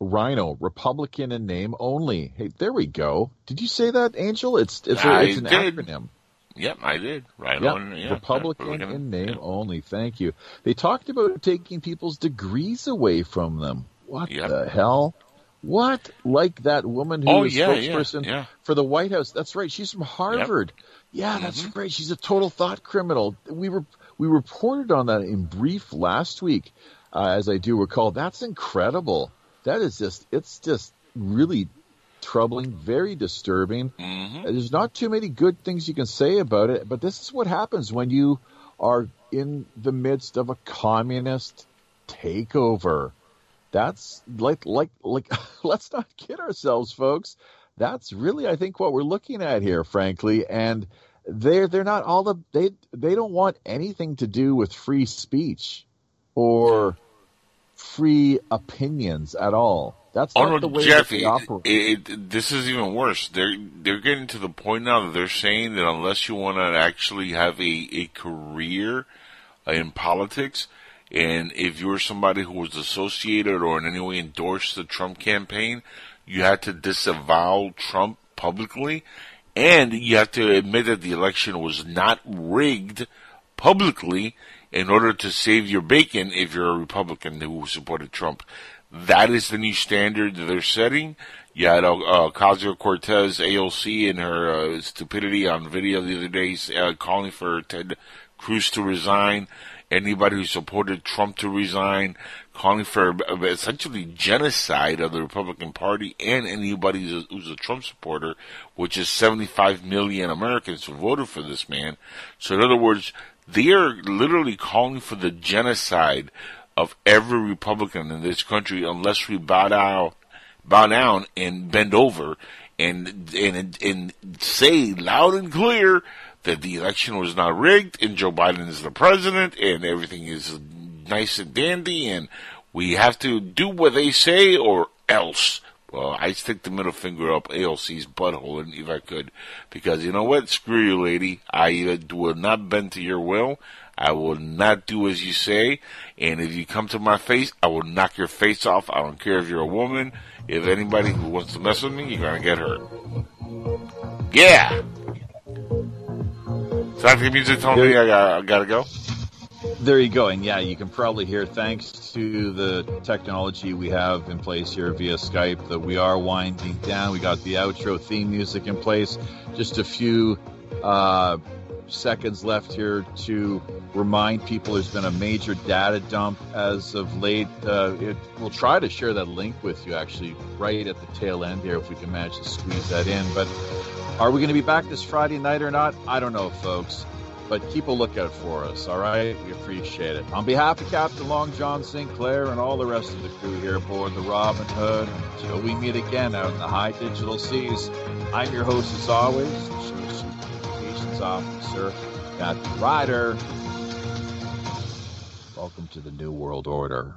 RINO, Republican in name only. Hey, there we go. Did you say that, Angel? It's it's, a, it's an did. acronym. Yep, I did. RINO, yep. yeah, Republican, in name only. Thank you. They talked about taking people's degrees away from them. What yep. the hell? What? Like that woman who oh, was yeah, spokesperson yeah, for the White House. That's right. She's from Harvard. Yep. Yeah, that's mm-hmm. right. She's a total thought criminal. We were we reported on that in brief last week, uh, as I do recall. That's incredible. That is just it's just really troubling, very disturbing. Mm-hmm. There's not too many good things you can say about it, but this is what happens when you are in the midst of a communist takeover. That's like like like let's not kid ourselves, folks. That's really I think what we're looking at here, frankly, and they're they're not all the they they don't want anything to do with free speech or free opinions at all. That's not oh, no, the way Jeff, they operate. It, it, this is even worse. They're they're getting to the point now that they're saying that unless you want to actually have a, a career uh, in politics, and if you're somebody who was associated or in any way endorsed the Trump campaign, you had to disavow Trump publicly, and you have to admit that the election was not rigged publicly in order to save your bacon if you're a Republican who supported Trump. That is the new standard they're setting. You had uh, Ocasio Cortez, AOC, in her uh, stupidity on video the other day, uh, calling for Ted Cruz to resign. Anybody who supported Trump to resign, calling for essentially genocide of the Republican Party and anybody who's a Trump supporter, which is 75 million Americans who voted for this man. So in other words, they are literally calling for the genocide of every Republican in this country unless we bow down, bow down and bend over and, and, and say loud and clear that the election was not rigged and Joe Biden is the president and everything is nice and dandy and we have to do what they say or else. Well, I stick the middle finger up AOC's butthole and if I could, because you know what? Screw you, lady. I will not bend to your will. I will not do as you say. And if you come to my face, I will knock your face off. I don't care if you're a woman. If anybody who wants to mess with me, you're gonna get hurt. Yeah. Sonic music told me I, got, I gotta go. There you go. And yeah, you can probably hear, thanks to the technology we have in place here via Skype, that we are winding down. We got the outro theme music in place. Just a few uh, seconds left here to remind people there's been a major data dump as of late. Uh, it, we'll try to share that link with you actually right at the tail end here if we can manage to squeeze that in. But are we going to be back this Friday night or not? I don't know, folks but keep a lookout for us, all right? We appreciate it. On behalf of Captain Long John Sinclair and all the rest of the crew here aboard the Robin Hood, until we meet again out in the high digital seas, I'm your host as always, Communications Officer, Captain Ryder. Welcome to the New World Order.